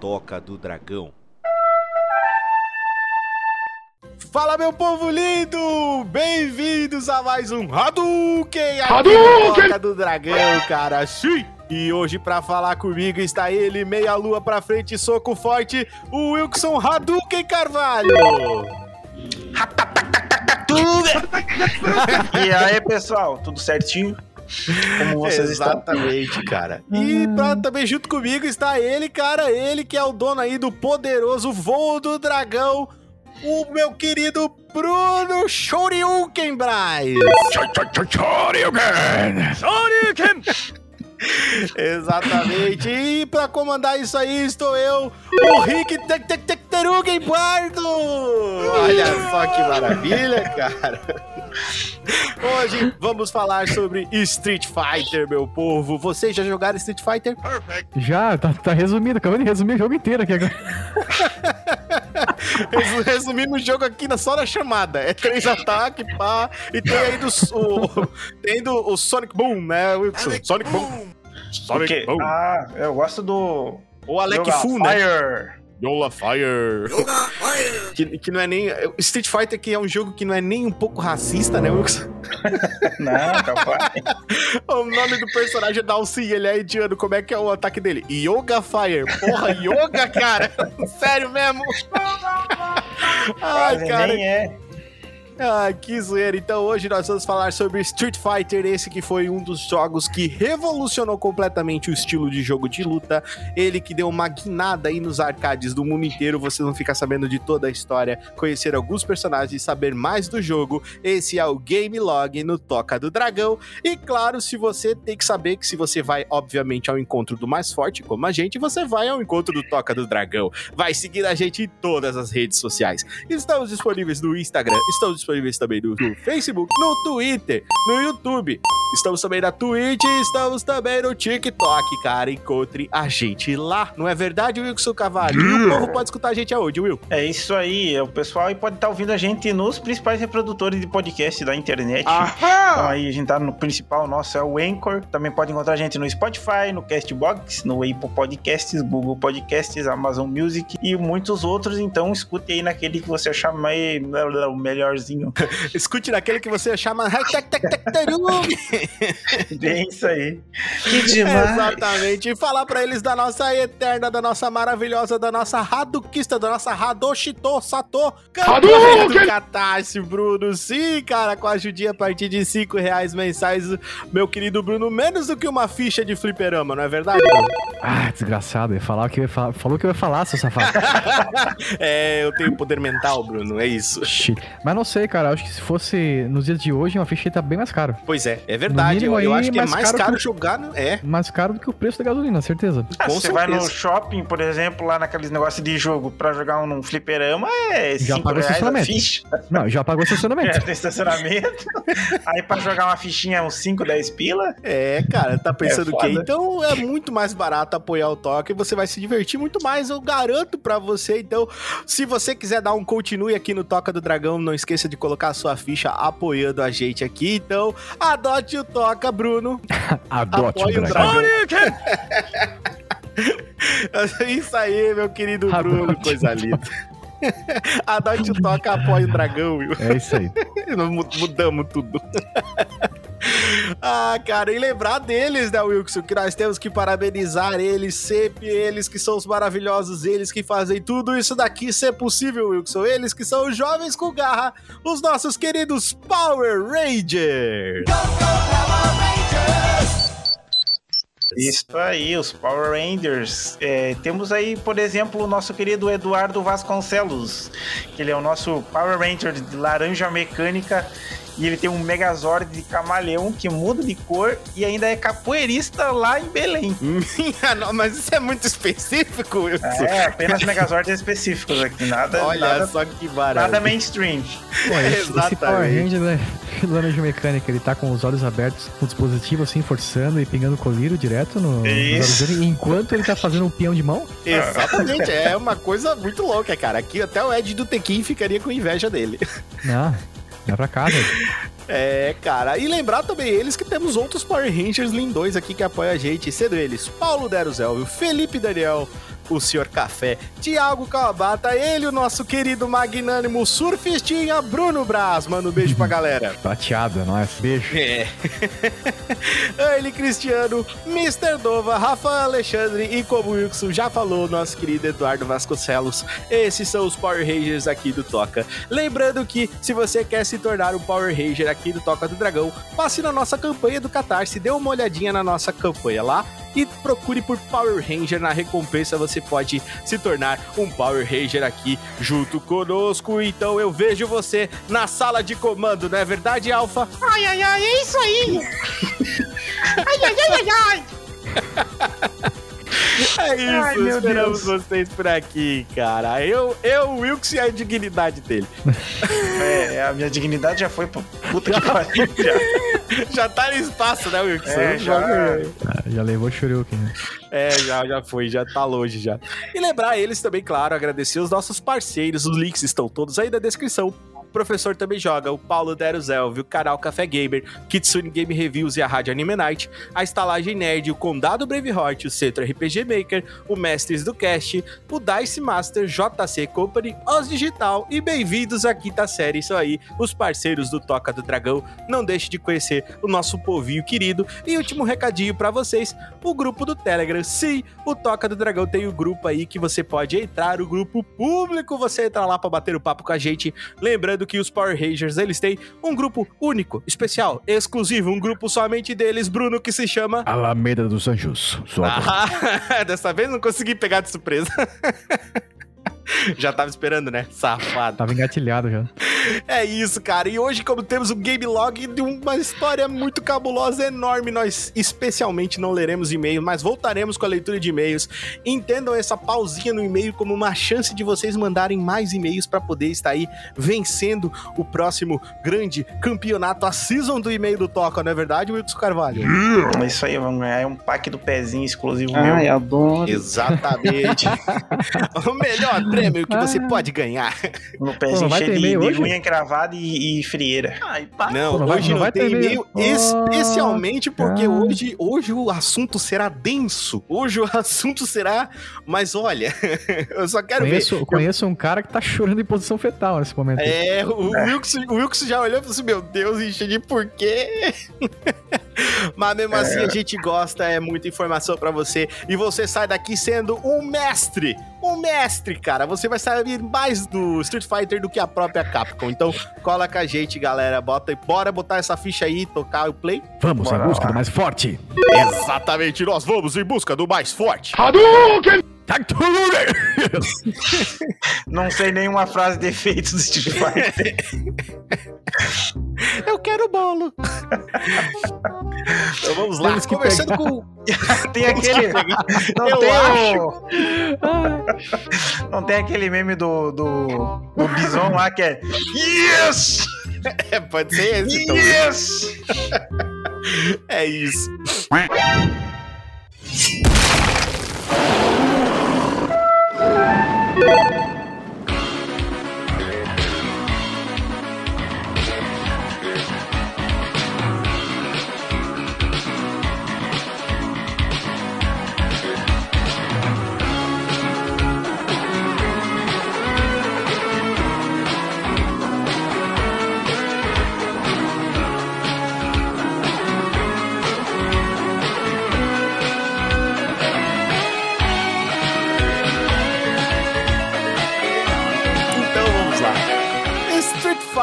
Toca do Dragão. Fala, meu povo lindo! Bem-vindos a mais um Hadouken! Hadouken! Toca do Dragão, cara! Sim! E hoje, pra falar comigo, está ele, meia lua pra frente, soco forte, o Wilson Hadouken Carvalho! e aí, pessoal, tudo certinho? Como vocês Exatamente, estão? cara. E uhum. pra, também junto comigo está ele, cara, ele que é o dono aí do poderoso voo do dragão, o meu querido Bruno Shoryuken Braz. Shoryuken! Shoryuken! Exatamente. E para comandar isso aí estou eu, o Rick Terugen Bardo. Olha só que maravilha, cara. Hoje vamos falar sobre Street Fighter, meu povo. Vocês já jogaram Street Fighter? Perfect. Já, tá, tá resumido. Acabando de resumir o jogo inteiro aqui agora. Resumindo o jogo aqui só na chamada. É três ataques, pá. E tem aí do, o, tem do, o Sonic Boom, né, Wilson? Sonic Boom. Sonic Boom. Ah, eu gosto do. O Alec Fu, né? Fire. Yola Fire. Yola Fire. Que, que não é nem. Street Fighter que é um jogo que não é nem um pouco racista, né, Wilson? não, capaz. o nome do personagem é Dalcy, ele é indiano. Como é que é o ataque dele? Yoga Fire. Porra, Yoga, cara. Sério mesmo? Ai, cara. Nem é. Ah, que zoeira. Então hoje nós vamos falar sobre Street Fighter, esse que foi um dos jogos que revolucionou completamente o estilo de jogo de luta. Ele que deu uma guinada aí nos arcades do mundo inteiro. Vocês vão ficar sabendo de toda a história, conhecer alguns personagens e saber mais do jogo. Esse é o Game Log no Toca do Dragão. E claro, se você tem que saber que se você vai, obviamente, ao encontro do mais forte, como a gente, você vai ao encontro do Toca do Dragão. Vai seguir a gente em todas as redes sociais. Estamos disponíveis no Instagram, estamos disponíveis também no, no Facebook, no Twitter, no YouTube. Estamos também na Twitch e estamos também no TikTok, cara. Encontre a gente lá. Não é verdade, Wilson Cavalho? E o povo pode escutar a gente aonde, Will? É isso aí. O pessoal pode estar ouvindo a gente nos principais reprodutores de podcast da internet. Aham! Então aí a gente tá no principal nosso, é o Anchor. Também pode encontrar a gente no Spotify, no Castbox, no Apple Podcasts, Google Podcasts, Amazon Music e muitos outros. Então escute aí naquele que você achar mais o Escute naquele que você chama. Bem isso aí. Que demais. Exatamente. E falar pra eles da nossa eterna, da nossa maravilhosa, da nossa Hadukista, da nossa Hadoshito Sato. Hadouken! do Catarse, Bruno. Sim, cara, com a ajudinha a partir de 5 reais mensais, meu querido Bruno, menos do que uma ficha de fliperama, não é verdade, Bruno? Ah, desgraçado. Ia falar que ia falar, falou que eu ia falar, seu safado. é, eu tenho poder mental, Bruno, é isso. Mas não sei, cara. Acho que se fosse nos dias de hoje, uma ficha tá bem mais caro. Pois é, é verdade. Eu, eu, acho que é mais é mais caro, caro que... jogar, né? É. Mais caro do que o preço da gasolina, certeza. Ah, você vai no shopping, por exemplo, lá naqueles negócios de jogo pra jogar um, um fliperama, é já pagou estacionamento. Ficha. Não, já pagou estacionamento. É, tem estacionamento. Aí pra jogar uma fichinha, uns 5, 10 pila. É, cara, tá pensando é que então é muito mais barato apoiar o toque e você vai se divertir muito mais, eu garanto pra você. Então, se você quiser dar um continue aqui no Toca do Dragão, não esqueça de colocar a sua ficha apoiando a gente aqui. Então, adote o Toca, Bruno. adote Apoie o Dragão. Isso aí, meu querido Bruno, coisa linda. Adote o Toca, apoie o Dragão, viu? É isso aí. Mudamos tudo. ah, cara, e lembrar deles, né, Wilson? Que nós temos que parabenizar eles, sempre eles que são os maravilhosos, eles que fazem tudo isso daqui ser possível, Wilson. Eles que são os jovens com garra, os nossos queridos Power Rangers. Go, go, Power Rangers! Isso aí, os Power Rangers. É, temos aí, por exemplo, o nosso querido Eduardo Vasconcelos, que ele é o nosso Power Ranger de laranja mecânica e ele tem um Megazord de camaleão que muda de cor e ainda é capoeirista lá em Belém. não, mas isso é muito específico, Wilson. É, apenas Megazords específicos aqui. Nada. Olha nada, só que barato. Nada mainstream. Pô, esse, esse Power Ranger, né? Laranja mecânica, ele tá com os olhos abertos, o dispositivo assim, forçando e pingando colírio direto no, Isso. dele, enquanto ele tá fazendo um peão de mão. Exatamente, é uma coisa muito louca, cara. Aqui até o Ed do Tequim ficaria com inveja dele. Ah, Vai pra casa. É, cara. E lembrar também eles que temos outros Power Rangers lindões aqui que apoiam a gente, sendo eles Paulo Deruzelvio, Felipe Daniel, o Senhor Café, Tiago Kawabata, ele, o nosso querido magnânimo surfistinha Bruno Braz. Manda um beijo pra galera. Prateada, nós. Beijo. É. ele, Cristiano, Mr. Dova, Rafa Alexandre e como o Wilson já falou, nosso querido Eduardo Vasconcelos. Esses são os Power Rangers aqui do Toca. Lembrando que se você quer se tornar um Power Ranger aqui do Toca do Dragão, passe na nossa campanha do Catarse, dê uma olhadinha na nossa campanha lá e procure por Power Ranger. Na recompensa você pode se tornar um Power Ranger aqui junto conosco. Então eu vejo você na sala de comando, não é verdade, Alpha? Ai, ai, ai, é isso aí! ai, ai, ai, ai, ai! É isso, Ai, esperamos Deus. vocês por aqui, cara. Eu, eu, o Wilkes e a dignidade dele. É, a minha dignidade já foi pro puta que pariu. Já. já tá no espaço, né, Wilkes? É, já, ah, já levou Shoryuken, né? É, já, já foi, já tá longe já. E lembrar eles também, claro, agradecer os nossos parceiros, os links estão todos aí na descrição o professor também joga, o Paulo Deruzelvi, o canal Café Gamer, Kitsune Game Reviews e a Rádio Anime Night, a Estalagem Nerd, o Condado Braveheart, o Centro RPG Maker, o Mestres do Cast, o Dice Master, JC Company, Os Digital e bem-vindos à quinta série, isso aí, os parceiros do Toca do Dragão. Não deixe de conhecer o nosso povinho querido. E último recadinho para vocês, o grupo do Telegram. Sim, o Toca do Dragão tem o um grupo aí que você pode entrar, o grupo público, você entra lá para bater o papo com a gente. Lembrando Lembrando que os Power Rangers, eles têm um grupo único, especial, exclusivo, um grupo somente deles, Bruno, que se chama... Alameda dos Anjos. Ah, dessa vez não consegui pegar de surpresa. já tava esperando, né? Safado. Tava engatilhado já. É isso, cara. E hoje, como temos um game log de uma história muito cabulosa, enorme, nós especialmente não leremos e-mail, mas voltaremos com a leitura de e-mails. Entendam essa pausinha no e-mail como uma chance de vocês mandarem mais e-mails para poder estar aí vencendo o próximo grande campeonato, a season do e-mail do Toca, não é verdade, Wilson Carvalho? É isso aí, vamos ganhar um pack do pezinho exclusivo Ai, meu. adoro. Exatamente. o melhor prêmio que você pode ganhar. No pezinho cheio de, de unha encravada e, e frieira. Ai, não, Pô, hoje não, não tem e-mail, especialmente porque hoje, hoje o assunto será denso. Hoje o assunto será. Mas olha, eu só quero conheço, ver. Conheço um cara que tá chorando em posição fetal nesse momento. É, o, é. Wilkes, o Wilkes já olhou e falou assim: Meu Deus, entendi por quê. Mas mesmo é. assim a gente gosta, é muita informação para você. E você sai daqui sendo um mestre. Um mestre, cara. Você vai saber mais do Street Fighter do que a própria Capcom. Então, cola com a gente, galera. Bota, bora botar essa ficha aí, tocar o play. Vamos bora em busca lá. do mais forte. Exatamente, nós vamos em busca do mais forte. Hadouken! Não sei nenhuma frase de efeito do Street Fighter. Eu quero bolo. então vamos lá. Conversando com. tem aquele. Não Eu tem acho. O... Não tem aquele meme do, do, do Bison lá que é. Yes! É, pode ser esse, então. Yes! é isso.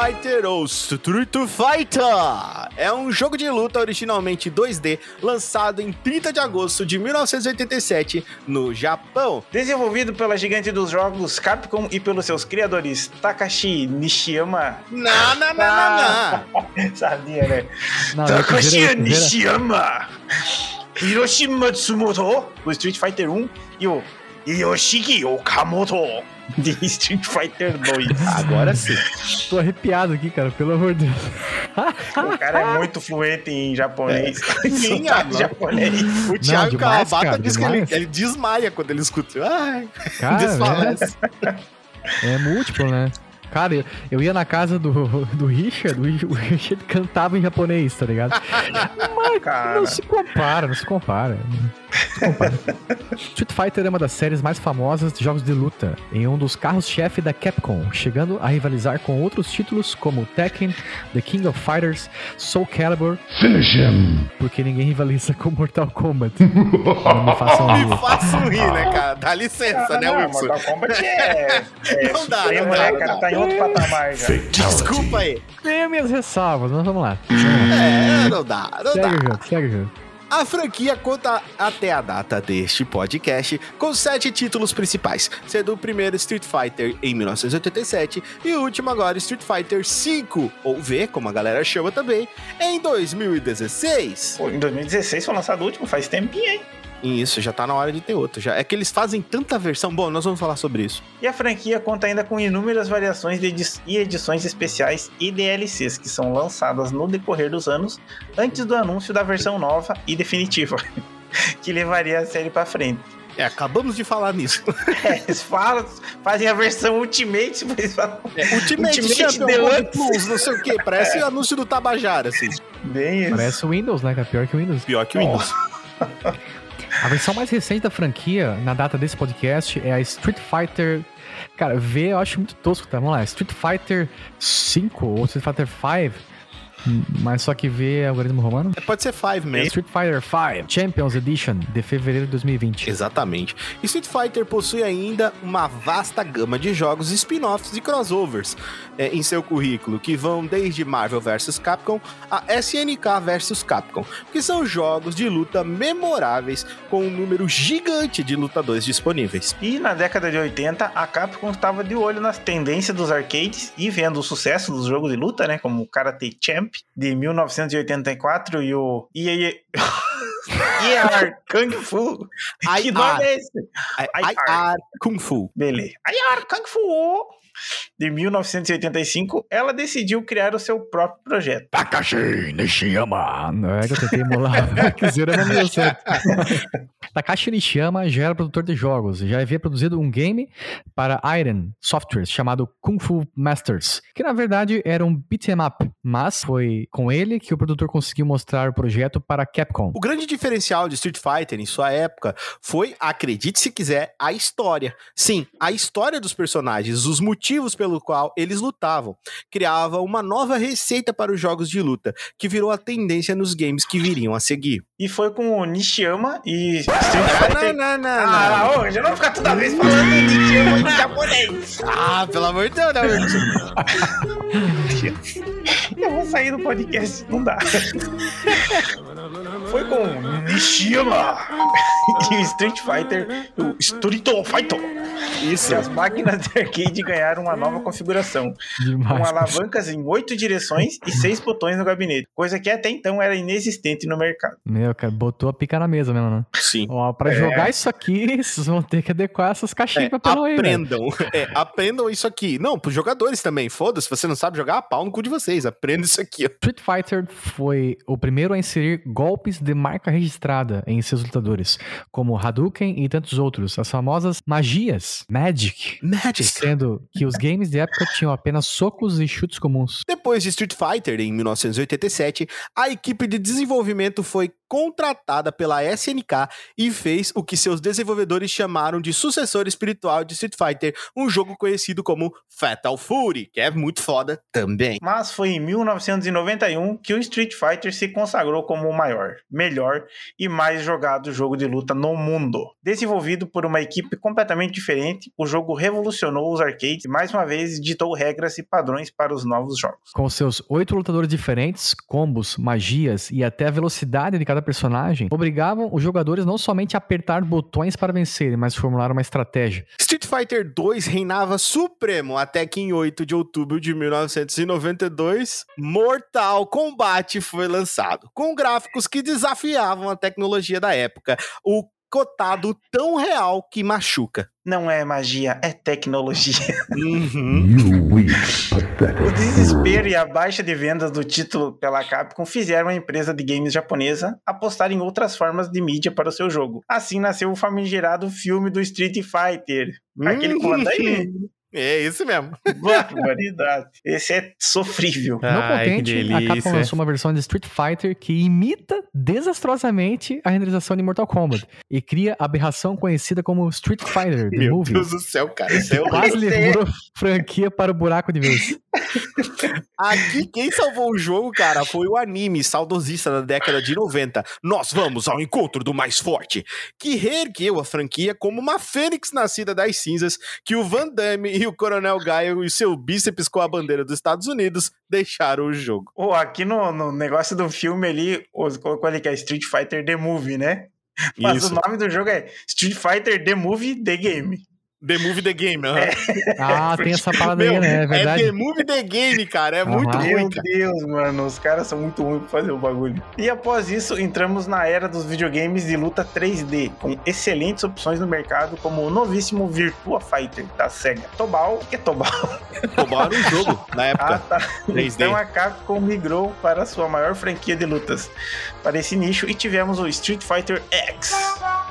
Fighter ou Street Fighter é um jogo de luta originalmente 2D, lançado em 30 de agosto de 1987 no Japão. Desenvolvido pela gigante dos jogos Capcom e pelos seus criadores Takashi Nishiyama. Não, não, não, não, não. Sabia, né? Não, Takashi Nishiyama. Hiroshi Matsumoto, do Street Fighter 1, e o Yoshiki Okamoto de Street Fighter 2. Agora sim. Tô arrepiado aqui, cara, pelo amor de Deus. O cara é muito fluente em japonês. É. Sim, japonês. O Thiago Kawabata diz que ele, ele, desmaia quando ele escuta. Ai, cara, É, é múltiplo, né? Cara, eu, eu ia na casa do, do Richard, o Richard cantava em japonês, tá ligado? Mas Cara. não se compara, não se compara. Street Fighter é uma das séries mais famosas de jogos de luta, em um dos carros-chefe da Capcom, chegando a rivalizar com outros títulos como Tekken, The King of Fighters, Soul Calibur. Finish him! Porque ninguém rivaliza com Mortal Kombat. não me façam rir. Me façam rir, né, cara? Dá licença, ah, né, não, Wilson? Mortal Kombat é. é não dá, não dá. Né, cara? Tá em outro patamar já. Desculpa aí. Tenho minhas ressalvas, mas vamos lá. É, não dá, não segue dá. Segue o jogo, segue o jogo. A franquia conta até a data deste podcast com sete títulos principais, sendo o primeiro Street Fighter em 1987 e o último agora Street Fighter V, ou V, como a galera chama também, em 2016. Pô, em 2016 foi lançado o último, faz tempinho, hein? Isso, já tá na hora de ter outro. Já. É que eles fazem tanta versão. Bom, nós vamos falar sobre isso. E a franquia conta ainda com inúmeras variações edi e edições especiais e DLCs que são lançadas no decorrer dos anos, antes do anúncio da versão nova e definitiva, que levaria a série para frente. É, acabamos de falar nisso. É, eles falam, fazem a versão Ultimate, mas falam, é, Ultimate, Ultimate Deluxe Plus, não sei o que. Parece é. anúncio do Tabajara, assim. Bem isso. Parece o Windows, né? Que é pior que o Windows. Pior que o Windows. A versão mais recente da franquia, na data desse podcast, é a Street Fighter. Cara, V eu acho muito tosco, tá? Vamos lá. Street Fighter 5 ou Street Fighter 5 mas só que vê algoritmo romano? É, pode ser 5 mesmo. Street Fighter 5 Champions Edition de fevereiro de 2020. Exatamente. Street Fighter possui ainda uma vasta gama de jogos, spin-offs e crossovers é, em seu currículo, que vão desde Marvel vs Capcom a SNK vs Capcom, que são jogos de luta memoráveis com um número gigante de lutadores disponíveis. E na década de 80, a Capcom estava de olho nas tendências dos arcades e vendo o sucesso dos jogos de luta, né, como Karate Champ de 1984 e o EA IR Kung Fu. que nome é esse? IR Kung Fu. Beleza. IR Kung Fu de 1985, ela decidiu criar o seu próprio projeto. Takashi Nishiyama. Não é que eu tentei emular, deu certo. Takashi Nishiyama já era produtor de jogos e já havia produzido um game para Iron Software chamado Kung Fu Masters, que na verdade era um beat'em up, mas foi com ele que o produtor conseguiu mostrar o projeto para Capcom. O grande diferencial de Street Fighter em sua época foi, acredite se quiser, a história. Sim, a história dos personagens, os motivos motivos pelo qual eles lutavam. Criava uma nova receita para os jogos de luta, que virou a tendência nos games que viriam a seguir. E foi com o Nishiyama e Street Fighter. Não, não, não, ah, não. hoje eu não vou ficar toda vez falando Nishiyama em japonês. Ah, pelo amor de Deus, não. eu vou sair do podcast, não dá. Foi com Nishiyama e Street Fighter, o Street Fighter. Isso. E as máquinas de arcade ganharam uma nova configuração. Demais, com alavancas em oito direções e seis botões no gabinete. Coisa que até então era inexistente no mercado. Meu, cara, botou a pica na mesa mesmo, né? Sim. Ó, pra é. jogar isso aqui, vocês vão ter que adequar essas caixinhas é, pra Aprendam. Aí, é, aprendam isso aqui. Não, pros jogadores também. Foda-se, você não sabe jogar, pau no cu de vocês. Aprenda isso aqui. Ó. Street Fighter foi o primeiro a inserir golpes de marca registrada em seus lutadores, como Hadouken e tantos outros, as famosas magias, Magic. Magic. Sendo que os games de época tinham apenas socos e chutes comuns. Depois de Street Fighter, em 1987, a equipe de desenvolvimento foi contratada pela SNK e fez o que seus desenvolvedores chamaram de sucessor espiritual de Street Fighter, um jogo conhecido como Fatal Fury, que é muito foda também. Mas foi em 1991 que o Street Fighter se consagrou como o maior, melhor e mais jogado jogo de luta no mundo. Desenvolvido por uma equipe completamente diferente, o jogo revolucionou os arcades e mais uma vez ditou regras e padrões para os novos jogos. Com seus oito lutadores diferentes, combos, magias e até a velocidade de cada personagem, obrigavam os jogadores não somente a apertar botões para vencerem, mas formular uma estratégia. Street Fighter 2 reinava supremo até que em 8 de outubro de 1992, Mortal Kombat foi lançado, com gráficos que desafiavam a tecnologia da época. O cotado tão real que machuca. Não é magia, é tecnologia. Uhum. o desespero e a baixa de vendas do título pela Capcom fizeram a empresa de games japonesa apostar em outras formas de mídia para o seu jogo. Assim nasceu o famigerado filme do Street Fighter. Aquele comando aí. É esse mesmo. Barbaridade. Esse é sofrível. Não Ai, que contente, a Capcom lançou uma versão de Street Fighter que imita desastrosamente a renderização de Mortal Kombat e cria a aberração conhecida como Street Fighter, The Meu Movie. Deus do céu, cara. Isso é. Quase levou franquia para o buraco de vez. Aqui, quem salvou o jogo, cara, foi o anime saudosista da década de 90. Nós vamos ao encontro do mais forte, que reergueu a franquia como uma fênix nascida das cinzas que o Van Damme e o Coronel Gaio e seu bíceps com a bandeira dos Estados Unidos deixaram o jogo. Ô, aqui no, no negócio do filme ali, colocou ali que é Street Fighter The Movie, né? Mas Isso. o nome do jogo é Street Fighter The Movie The Game. The Movie The Game, aham. Ah, tem essa parada Meu, aí, né? É É verdade. The Movie The Game, cara. É Aham. muito ruim, Meu cara. Deus, mano, os caras são muito ruins pra fazer o bagulho. E após isso, entramos na era dos videogames de luta 3D, com excelentes opções no mercado, como o novíssimo Virtua Fighter da SEGA. Tobal, o que é Tobal? Roubaram o jogo na Ah, época. tá. 3D. Então a Capcom migrou para a sua maior franquia de lutas para esse nicho e tivemos o Street Fighter X.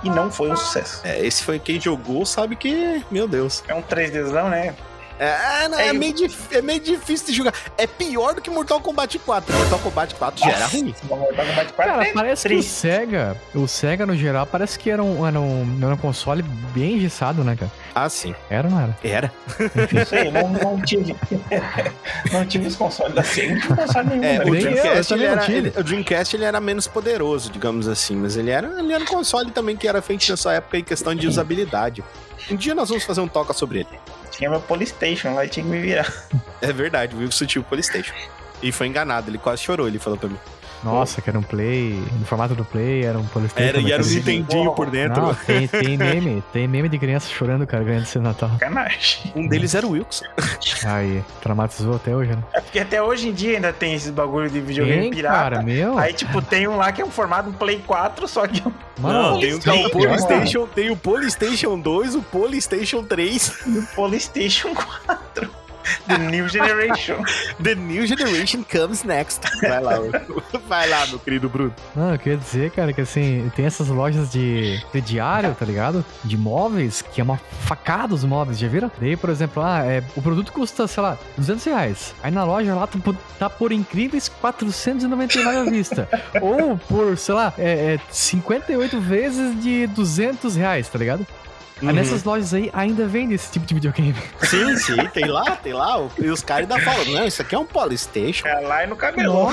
E não foi um sucesso. É, esse foi quem jogou, sabe que, meu Deus. É um 3Dzão, né? É, não, é, É, meio, dif- é meio difícil de jogar. É pior do que Mortal Kombat 4. Mortal Kombat 4 já era ruim. Mortal Kombat 4 Cara, é parece que o. Sega, o Sega no geral, parece que era um, era um, era um console bem engessado, né, cara? Ah, sim. Era ou não era? Era. Não sei, não, não tive. não tive os consoles da Sega. Não tive console nenhum. É, tá o eu, eu Dreamcast, ele era, ele- o Dreamcast ele era menos poderoso, digamos assim, mas ele era, ele era um console também que era feito nessa época em questão de usabilidade. Um dia nós vamos fazer um toca sobre ele. Tinha meu Polystation lá e tinha que me virar. É verdade, o Wilson tinha o Playstation. E foi enganado, ele quase chorou, ele falou pra mim. Nossa, que era um Play, no formato do Play, era um Polystation. Era, e era um Nintendinho por dentro. Não, tem, tem meme, tem meme de criança chorando, cara, ganhando esse Natal. Sacanagem. Um deles era o Wilson. Aí, traumatizou até hoje, né? É porque até hoje em dia ainda tem esses bagulho de videogame Tem, pirata. cara, meu. Aí, tipo, tem um lá que é um formato Play 4, só que Mano, Não, tem, o- tem o Polystation, tem o Polystation 2, o Polystation 3, o Polystation 4. The New Generation. The New Generation comes next. Vai lá, vai lá, meu querido Bruno. Não, eu queria dizer, cara, que assim, tem essas lojas de, de diário, tá ligado? De móveis, que é uma facada os móveis, já viram? Daí, por exemplo, ah, é, o produto custa, sei lá, 200 reais. Aí na loja lá tá por, tá por incríveis 499 à vista. Ou por, sei lá, é, é 58 vezes de 200 reais, tá ligado? Uhum. nessas lojas aí ainda vende esse tipo de videogame. Sim, sim, tem lá, tem lá. E os caras ainda falam, não, isso aqui é um Polystation. É lá e no cabelo.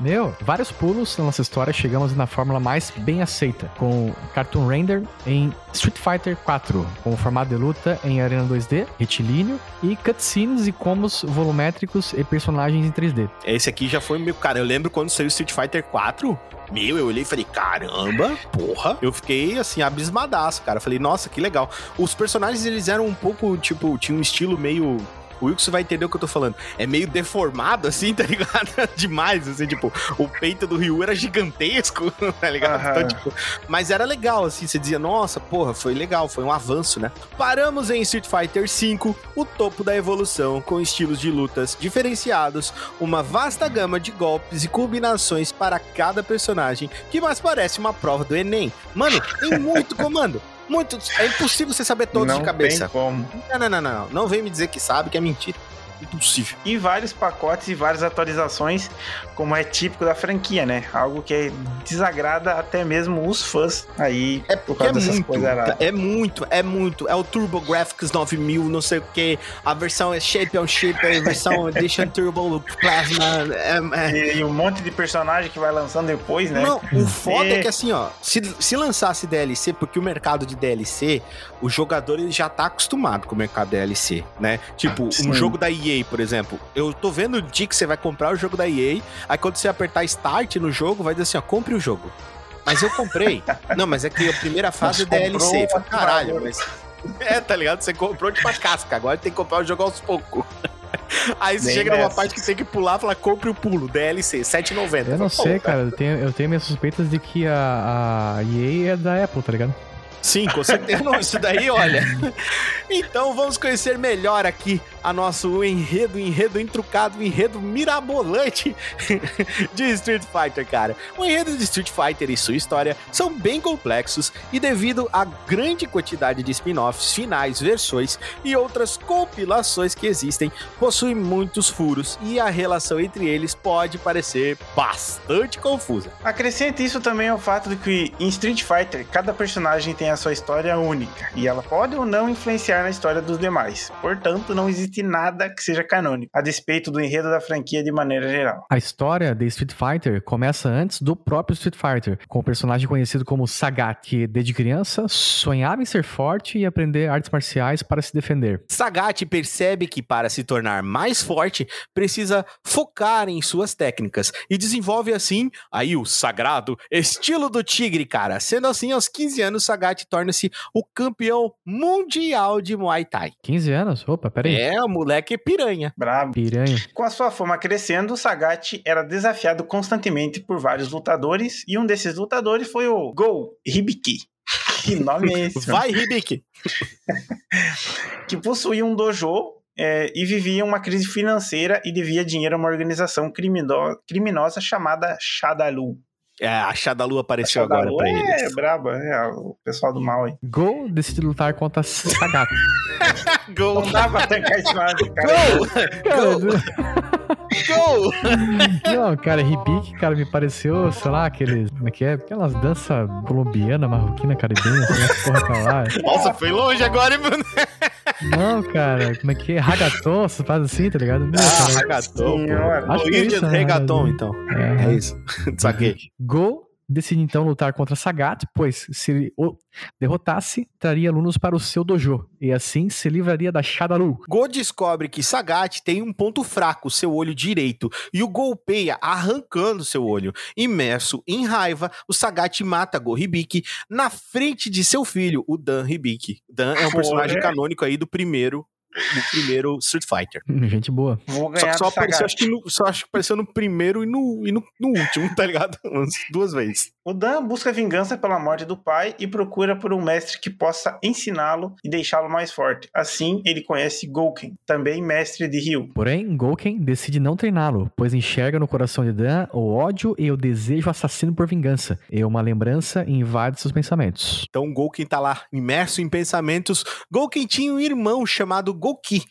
Meu, vários pulos na nossa história, chegamos na fórmula mais bem aceita, com Cartoon Render em Street Fighter 4, com o formato de luta em arena 2D, retilíneo, e cutscenes e combos volumétricos e personagens em 3D. Esse aqui já foi meu. Cara, eu lembro quando saiu Street Fighter 4. Meu, eu olhei e falei, caramba, porra. Eu fiquei assim, abismadaço, cara. Falei, nossa, que legal. Os personagens, eles eram um pouco, tipo, tinha um estilo meio. O Wilson vai entender o que eu tô falando. É meio deformado, assim, tá ligado? Demais, assim, tipo, o peito do Ryu era gigantesco, tá ligado? Então, tipo, mas era legal, assim, você dizia, nossa, porra, foi legal, foi um avanço, né? Paramos em Street Fighter V, o topo da evolução, com estilos de lutas diferenciados, uma vasta gama de golpes e combinações para cada personagem, que mais parece uma prova do Enem. Mano, tem muito comando. Muito. É impossível você saber todos não de cabeça. tem como. Não, não, não, não, não. Não vem me dizer que sabe, que é mentira. Impossível. E vários pacotes e várias atualizações, como é típico da franquia, né? Algo que desagrada até mesmo os fãs aí É por porque é causa dessas muito, coisas aradas. é muito, é muito. É o Turbo Graphics 9000, não sei o que. A versão é Shape on Shape, a versão Edition Turbo Plasma. É, é, E, um monte de personagem que vai lançando depois, né? Não, o foda é É. que assim, ó, se, se lançasse DLC, porque o mercado de DLC, o jogador ele já tá acostumado com o mercado DLC, né? Tipo, Sim. um jogo da EA, por exemplo. Eu tô vendo o dia que você vai comprar o jogo da EA, aí quando você apertar Start no jogo, vai dizer assim, ó, compre o jogo. Mas eu comprei. Não, mas é que a primeira fase é DLC. Fala, Caralho, uma- mas. É, tá ligado? Você comprou tipo a casca, agora tem que comprar o jogo aos poucos. Aí você Bem chega numa nessa. parte que tem que pular e fala, compre o pulo, DLC, 7,90. Eu não sei, "Pô, cara, eu tenho, eu tenho minhas suspeitas de que a, a EA é da Apple, tá ligado? Sim, com certeza. Não, isso daí, olha. Então vamos conhecer melhor aqui a nosso enredo, enredo entrucado, enredo mirabolante de Street Fighter, cara. O enredo de Street Fighter e sua história são bem complexos e devido à grande quantidade de spin-offs, finais, versões e outras compilações que existem, possui muitos furos e a relação entre eles pode parecer bastante confusa. Acrescente isso também ao fato de que em Street Fighter cada personagem tem a sua história única e ela pode ou não influenciar na história dos demais. Portanto, não existe nada que seja canônico, a despeito do enredo da franquia de maneira geral. A história de Street Fighter começa antes do próprio Street Fighter, com o um personagem conhecido como Sagat, que desde criança sonhava em ser forte e aprender artes marciais para se defender. Sagat percebe que para se tornar mais forte, precisa focar em suas técnicas e desenvolve assim aí o sagrado estilo do tigre, cara. Sendo assim, aos 15 anos, Sagat torna-se o campeão mundial de Muay Thai. 15 anos? Opa, peraí. É, o moleque é piranha. Brabo. Piranha. Com a sua fama crescendo, Sagat era desafiado constantemente por vários lutadores e um desses lutadores foi o Go Hibiki. Que nome é esse? Vai, Hibiki! que possuía um dojo é, e vivia uma crise financeira e devia dinheiro a uma organização crimino criminosa chamada Shadalu. É, a Shadalu apareceu a agora pra é eles. É, braba, é o pessoal do mal aí. Go decide lutar contra Sagat. Go! Não dá pra tancar esse lado, cara. Go! Go! Go! Não, cara, Hibiki, cara, me pareceu, sei lá, aqueles. Como é que é? Aquelas danças colombiana, marroquina, caribenha, sei lá que porra tá lá. Nossa, foi longe agora, hein, mano? Não, cara, como é que é? Ragaton, essas paradas assim, tá ligado? Meu, ah, ragaton, que é isso, né? Regaton, então. É. É isso. Saquei. Go decide então lutar contra Sagat, pois se ele o derrotasse, traria alunos para o seu dojo, e assim se livraria da Shadalu. Go descobre que Sagat tem um ponto fraco, seu olho direito, e o golpeia arrancando seu olho. Imerso em raiva, o Sagat mata Go Hibiki na frente de seu filho, o Dan Hibiki. Dan é um Pô, personagem canônico aí do primeiro do primeiro Street Fighter. Gente boa. Vou Só que só apareceu, acho que no, só acho que apareceu no primeiro e no, e no, no último, tá ligado? Duas vezes. O Dan busca vingança pela morte do pai e procura por um mestre que possa ensiná-lo e deixá-lo mais forte. Assim, ele conhece Gouken, também mestre de Ryu. Porém, Gouken decide não treiná-lo, pois enxerga no coração de Dan o ódio e o desejo assassino por vingança, e uma lembrança invade seus pensamentos. Então Gouken tá lá imerso em pensamentos. Gouken tinha um irmão chamado Goki,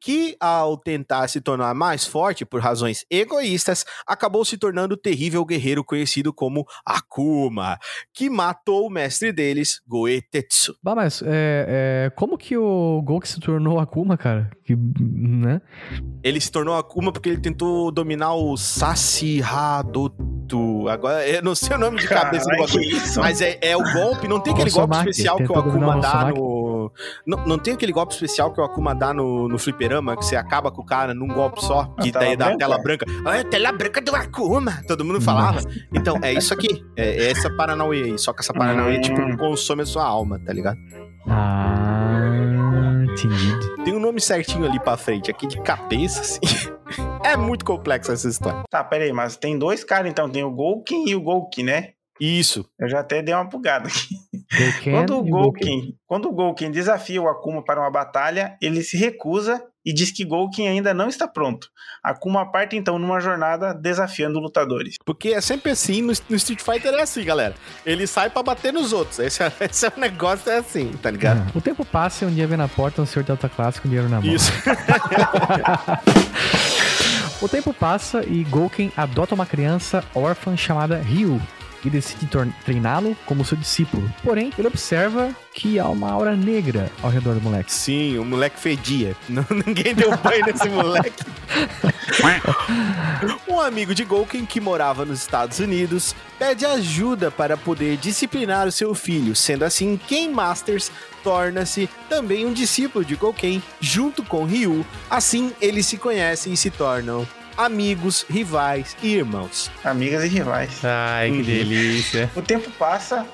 que ao tentar se tornar mais forte por razões egoístas, acabou se tornando o terrível guerreiro conhecido como Akuma, que matou o mestre deles, Goetetsu. Bah, mas é, é, como que o Gouken se tornou Akuma, cara? Que, né? Ele se tornou Akuma porque ele tentou dominar o Sasiradotu. Agora, eu não sei o nome de cabeça do bagulho. Mas é, é o golpe, não tem aquele golpe Rossomaki, especial que o Akuma o dá Rossomaki. no. Não, não tem aquele golpe especial que o Akuma dá no, no fliperama, que você acaba com o cara num golpe só, que daí dá a branca? tela branca. Ah, é tela branca do Akuma! Todo mundo falava. Então, é isso aqui. É, é essa Paranauê aí. Só que essa Paranauê, Hum. tipo, consome a sua alma, tá ligado? Ah, entendi. Tem um nome certinho ali pra frente, aqui de cabeça, assim. É muito complexa essa história. Tá, peraí, mas tem dois caras então, tem o Gouken e o Gouken, né? Isso. Eu já até dei uma bugada aqui. Quando o Gouken, quando o Gouken desafia o Akuma para uma batalha, ele se recusa e diz que Gouken ainda não está pronto. Akuma parte então numa jornada desafiando lutadores. Porque é sempre assim, no, no Street Fighter é assim, galera. Ele sai pra bater nos outros. Esse é, esse é o negócio, é assim, tá ligado? Ah, O tempo passa e um dia vem na porta um senhor de alta classe com dinheiro na mão. Isso. O tempo passa e Gouken adota uma criança órfã chamada Ryu e decide treiná-lo como seu discípulo. Porém, ele observa que há uma aura negra ao redor do moleque. Sim, o moleque fedia. Não, ninguém deu banho nesse moleque. um amigo de Gouken que morava nos Estados Unidos pede ajuda para poder disciplinar o seu filho. Sendo assim, Ken Masters torna-se também um discípulo de Gouken junto com Ryu. Assim, eles se conhecem e se tornam amigos, rivais e irmãos. Amigas e rivais. Ai, que delícia. O tempo passa,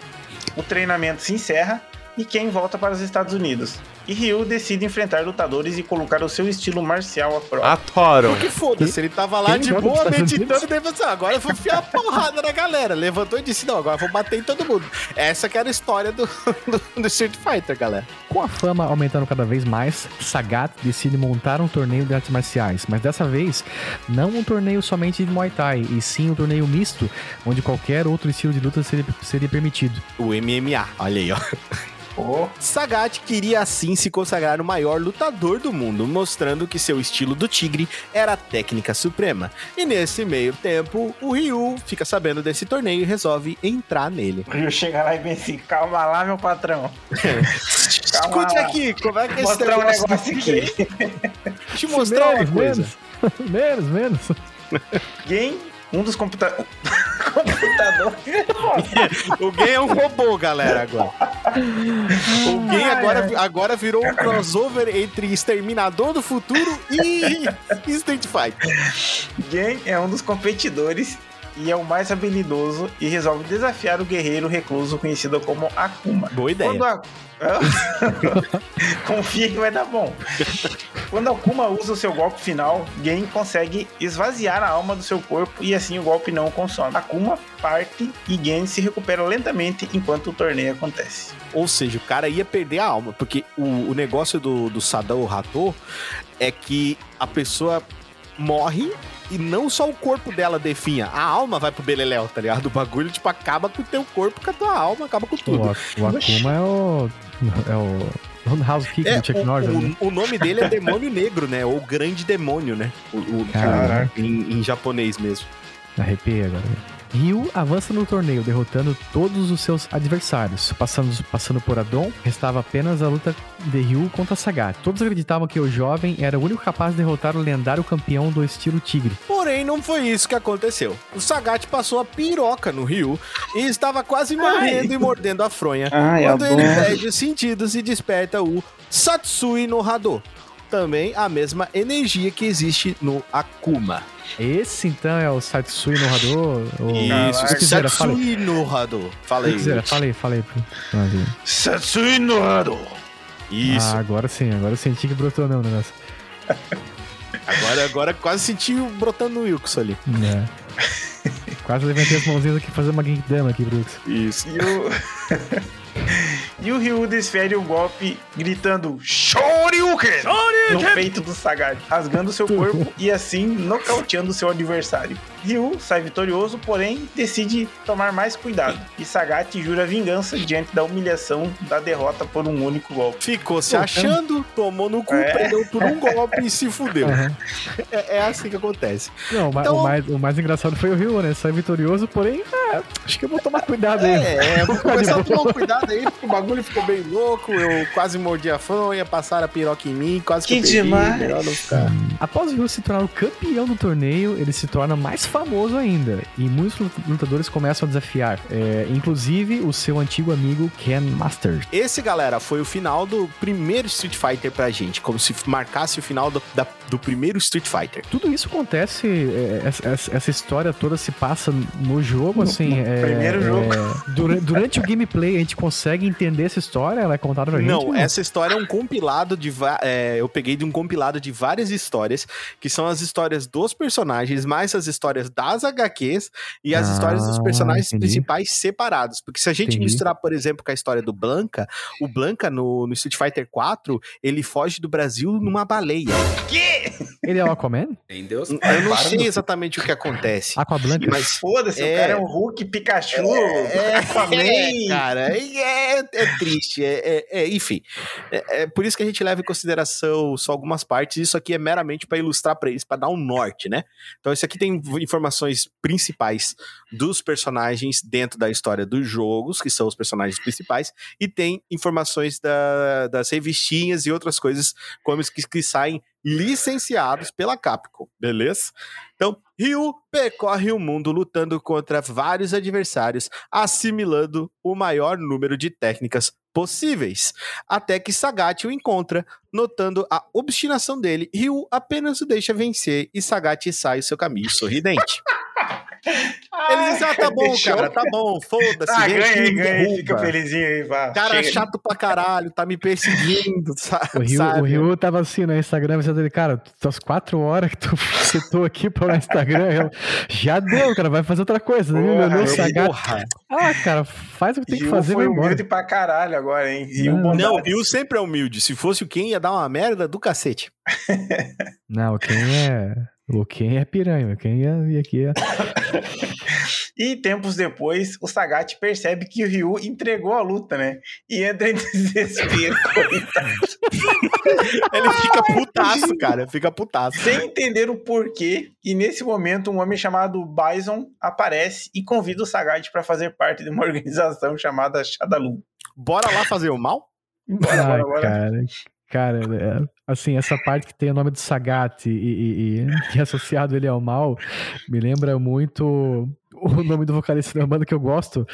o treinamento se encerra e Ken volta para os Estados Unidos. e Ryu decide enfrentar lutadores e colocar o seu estilo marcial à prova. Adoro. Porque foda-se, ele tava lá Quem de boa meditando e daí pensou, agora eu vou enfiar a porrada na galera. Levantou e disse, não, agora eu vou bater em todo mundo. Essa que era a história do, do, do Street Fighter, galera. Com a fama aumentando cada vez mais, Sagat decide montar um torneio de artes marciais, mas dessa vez não um torneio somente de Muay Thai, e sim um torneio misto, onde qualquer outro estilo de luta seria, seria permitido. O MMA, olha aí, ó. Pô, Sagat queria assim se consagrar o maior lutador do mundo, mostrando que seu estilo do tigre era a técnica suprema. E nesse meio tempo, o Ryu fica sabendo desse torneio e resolve entrar nele. o Ryu chega lá e vem assim, calma lá, meu patrão. Escute lá. aqui, como é que é esse Mostrar um negócio negócio aqui. Deixa eu te mostrar uma coisa. Menos, menos. Game, um dos computa computadores. O Gen é um robô, galera, agora. O Gen agora, agora virou um crossover entre Exterminador do Futuro e Street Fighter. Gen é um dos competidores e é o mais habilidoso e resolve desafiar o guerreiro recluso conhecido como Akuma. Boa ideia. Quando a... Confia que vai dar bom. Quando Akuma usa o seu golpe final, Gen consegue esvaziar a alma do seu corpo e assim o golpe não o consome. Akuma parte e Gen se recupera lentamente enquanto o torneio acontece. Ou seja, o cara ia perder a alma, porque o, o negócio do, do Sadao Rato é que a pessoa morre e não só o corpo dela definha, a alma vai pro beleléu, tá ligado? O bagulho, tipo, acaba com o teu corpo, com a tua alma, acaba com O, tudo. Ak- o Akuma é o. É o. Kick É, do Chuck o, Norris. o- ali. o nome dele é Demônio Negro, né? Ou Grande Demônio, né? O, o- Caraca. em, em japonês mesmo. Arrepia agora. Ryu avança no torneio, derrotando todos os seus adversários. Passando, passando por Adon, restava apenas a luta de Ryu contra Sagat. Todos acreditavam que o jovem era o único capaz de derrotar o lendário campeão do estilo Tigre. Porém, não foi isso que aconteceu. O Sagat passou a piroca no Ryu e estava quase morrendo e mordendo a fronha. Ai, quando ele perde os sentidos e desperta o Satsui no Hado. Também a mesma energia que existe no Akuma. Esse então é o Satsui no Hadou? Ou... Isso, quiser. Satsui no Hado. Fala Se aí. quiser, Lute. fala aí, fala aí. pro- pro André. Satsui no Hado. Isso. Ah, agora sim, agora eu senti que brotou não o negócio. Agora, agora quase senti o brotando no Wilkson ali. É. Quase levantei as mãozinhas aqui fazer uma Genkidama aqui, Brooks. Isso. E o... e o Ryu desfere o golpe gritando Shoryuken no peito do Sagat, rasgando seu corpo e assim nocauteando seu adversário. Ryu sai vitorioso, porém decide tomar mais cuidado e Sagat jura vingança diante da humilhação da derrota por um único golpe. Ficou se Pô, achando, tomou no cu, É. perdeu por um golpe e se fudeu. Aham. É, é assim que acontece. Não, Então- o mais, o mais engraçado foi o Ryu, né? Sai vitorioso, porém, é, acho que eu vou tomar cuidado aí. É, vou começar a tomar um cuidado aí, porque o bagulho ficou bem louco. Eu quase mordi a fronha, passaram a piroca em mim, quase que, Que eu perdi, demais. melhor não ficar. Após o Ryu se tornar o campeão do torneio, ele se torna mais famoso ainda. E muitos lut- lutadores começam a desafiar. é, inclusive o seu antigo amigo Ken Masters. Esse, galera, foi o final do primeiro Street Fighter pra gente, como se marcasse o final do, da- do primeiro Street Fighter. Tudo isso acontece, é, essa, essa- história toda se passa no jogo, assim. é, primeiro jogo. é, dura- durante o gameplay, a gente consegue entender essa história? Ela é contada pra gente? Não, essa história é um compilado de. é, eu peguei de um compilado de várias histórias, que são as histórias dos personagens, mais as histórias das HQs e as Ah, histórias dos personagens entendi. principais separados. Porque se a gente Entendi. misturar, por exemplo, com a história do Blanca, o Blanca no, no Street Fighter 4, ele foge do Brasil numa baleia. Ele é o Aquaman? Tem Deus. Eu É, não sei exatamente o que acontece. Aquablanca? Mas Foda-se, É. o cara é um Hulk Pikachu, É, Aquaman. é, cara, é, é triste, é, é- é- enfim. É, é por isso que a gente leva em consideração só algumas partes. Isso aqui é meramente para ilustrar para eles, para dar um norte, né? Então, isso aqui tem informações principais dos personagens dentro da história dos jogos, que são os personagens principais, e tem informações da- das revistinhas e outras coisas, como que, que saem licenciados pela Capcom, beleza? Então, Ryu percorre o mundo lutando contra vários adversários, assimilando o maior número de técnicas possíveis, até que Sagat o encontra, notando a obstinação dele, Ryu apenas o deixa vencer e Sagat sai o seu caminho sorridente. Ele disse, ah, tá bom, Fechou. cara, tá bom, foda-se. Ah, ganha derruba. Fica felizinho aí, vá. Cara Chega. chato pra caralho, tá me perseguindo, sa- O sabe? o Ryu tava assim no Instagram, dele, cara, as quatro horas que tu citou aqui pra olhar o Instagram, eu- já deu, cara, vai fazer outra coisa. Ele Porra, olhou o eu- Sagat. Porra. Ah, cara, faz o que tem que Ryu fazer foi embora. humilde pra caralho agora, hein? Ryu Não. Não, o Rio sempre é humilde. Se fosse o Ken, ia dar uma merda do cacete. Não, quem é. O Ken é piranha, quem é. E aqui é. E tempos depois, o Sagat percebe que o Ryu entregou a luta, né? E entra em desespero. Ele fica putaço, cara. Fica putaço. sem entender o porquê. E nesse momento, um homem chamado Bison aparece e convida o Sagat para fazer parte de uma organização chamada Shadalu. Bora lá fazer o mal? Bora, Ai, bora, bora. cara. Cara, é, assim, essa parte que tem o nome do Sagat e, e- e- é associado ele ao mal, me lembra muito o nome do vocalista da banda que eu gosto,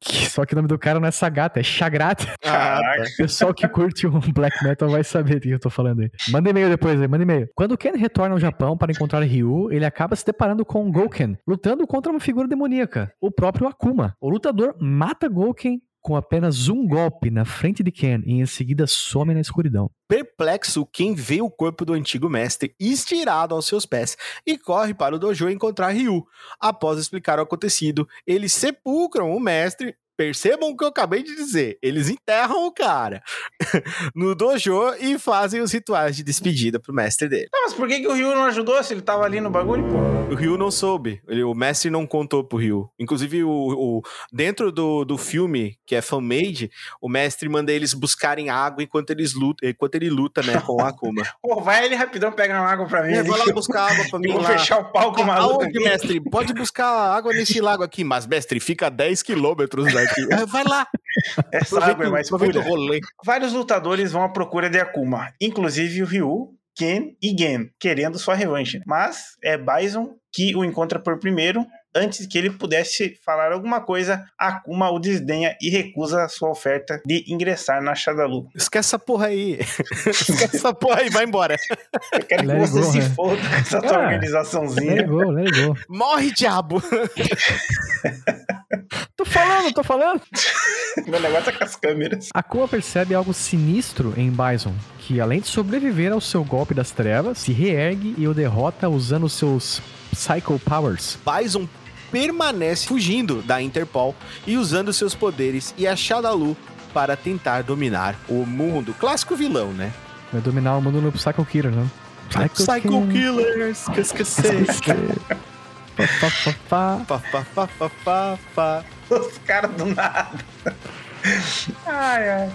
que- só que o nome do cara não é Sagat, é Chagrat. Caraca. O pessoal que curte um black metal vai saber do que eu tô falando aí. Manda e-mail depois aí, manda e-mail. Quando Ken retorna ao Japão para encontrar Ryu, ele acaba se deparando com Gouken, lutando contra uma figura demoníaca, o próprio Akuma. O lutador mata Gouken com apenas um golpe na frente de Ken e em seguida some na escuridão. Perplexo, Ken vê o corpo do antigo mestre estirado aos seus pés e corre para o dojo encontrar Ryu. Após explicar o acontecido, eles sepulcram o mestre. Percebam o que eu acabei de dizer. Eles enterram o cara no dojo e fazem os rituais de despedida pro mestre dele. Não, mas por que, que o Ryu não ajudou se ele tava ali no bagulho, pô? O Ryu não soube. Ele- o mestre não contou pro Ryu. Inclusive, o, o- dentro do, do filme, que é fan-made, o mestre manda eles buscarem água enquanto, eles lutam, enquanto ele luta né, com o Akuma. Pô, vai ali rapidão pegar uma água pra mim. É, vai lá buscar água pra mim vou fechar o palco maluco Aonde, mestre? Pode buscar água nesse lago aqui. Mas, mestre, fica a 10 quilômetros daqui. É, Vai lá. Essa água é mais pura. rolê. Vários lutadores vão à procura de Akuma, inclusive o Ryu, Ken e Gen, querendo sua revanche. Mas é Bison que o encontra por primeiro. Antes que ele pudesse falar alguma coisa, Akuma o desdenha e recusa a sua oferta de ingressar na Shadalu. Esquece essa porra aí. Esquece essa porra aí, vai embora. Eu quero que Let it você go, se né? foda com essa tua Ah, Let organizaçãozinha. it go, let it go. Morre, diabo. Falando, tô falando. Meu negócio é com as câmeras. Akuma percebe algo sinistro em Bison, que além de sobreviver ao seu golpe das trevas, se reergue e o derrota usando seus Psycho Powers. Bison permanece fugindo da Interpol e usando seus poderes e a Shadalu para tentar dominar o mundo. Clássico vilão, né? Vai dominar o mundo no Psycho Killer, né? Psycho Killers, que esqueci. Pá, pá, pá, pá. Pá, pá, pá, pá, pá, pá. Os caras do nada. Ai, ai.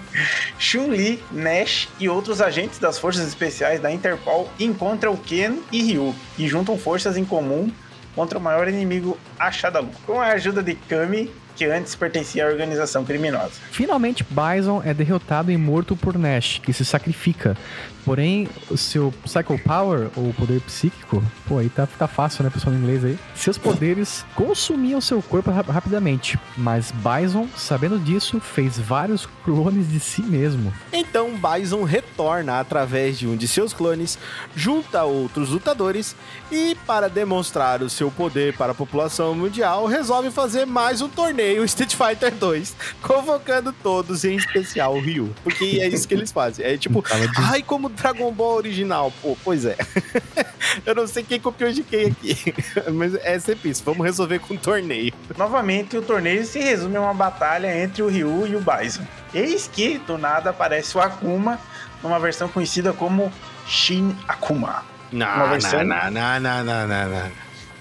Chun-Li, Nash e outros agentes das forças especiais da Interpol encontram Ken e Ryu e juntam forças em comum contra o maior inimigo, a Shadalu, com a ajuda de Kami, que antes pertencia à organização criminosa. Finalmente, Bison é derrotado e morto por Nash, que se sacrifica. Porém, o seu Psycho Power, ou poder psíquico, pô, aí tá, tá fácil, né, pessoal em inglês aí. Seus poderes consumiam seu corpo ra- rapidamente. Mas Bison, sabendo disso, fez vários clones de si mesmo. Então Bison retorna através de um de seus clones, junta outros lutadores e, para demonstrar o seu poder para a população mundial, resolve fazer mais um torneio Street Fighter 2, convocando todos, em especial o Ryu. Porque é isso que eles fazem. É tipo, ai, como Dragon Ball original. Pô, pois é. Eu não sei quem copiou de quem aqui, mas é sempre isso. Vamos resolver com um torneio. Novamente, o torneio se resume a uma batalha entre o Ryu e o Bison. Eis que, do nada, aparece o Akuma, numa versão conhecida como Shin Akuma. Não, versão- não, não, não, não, não, não.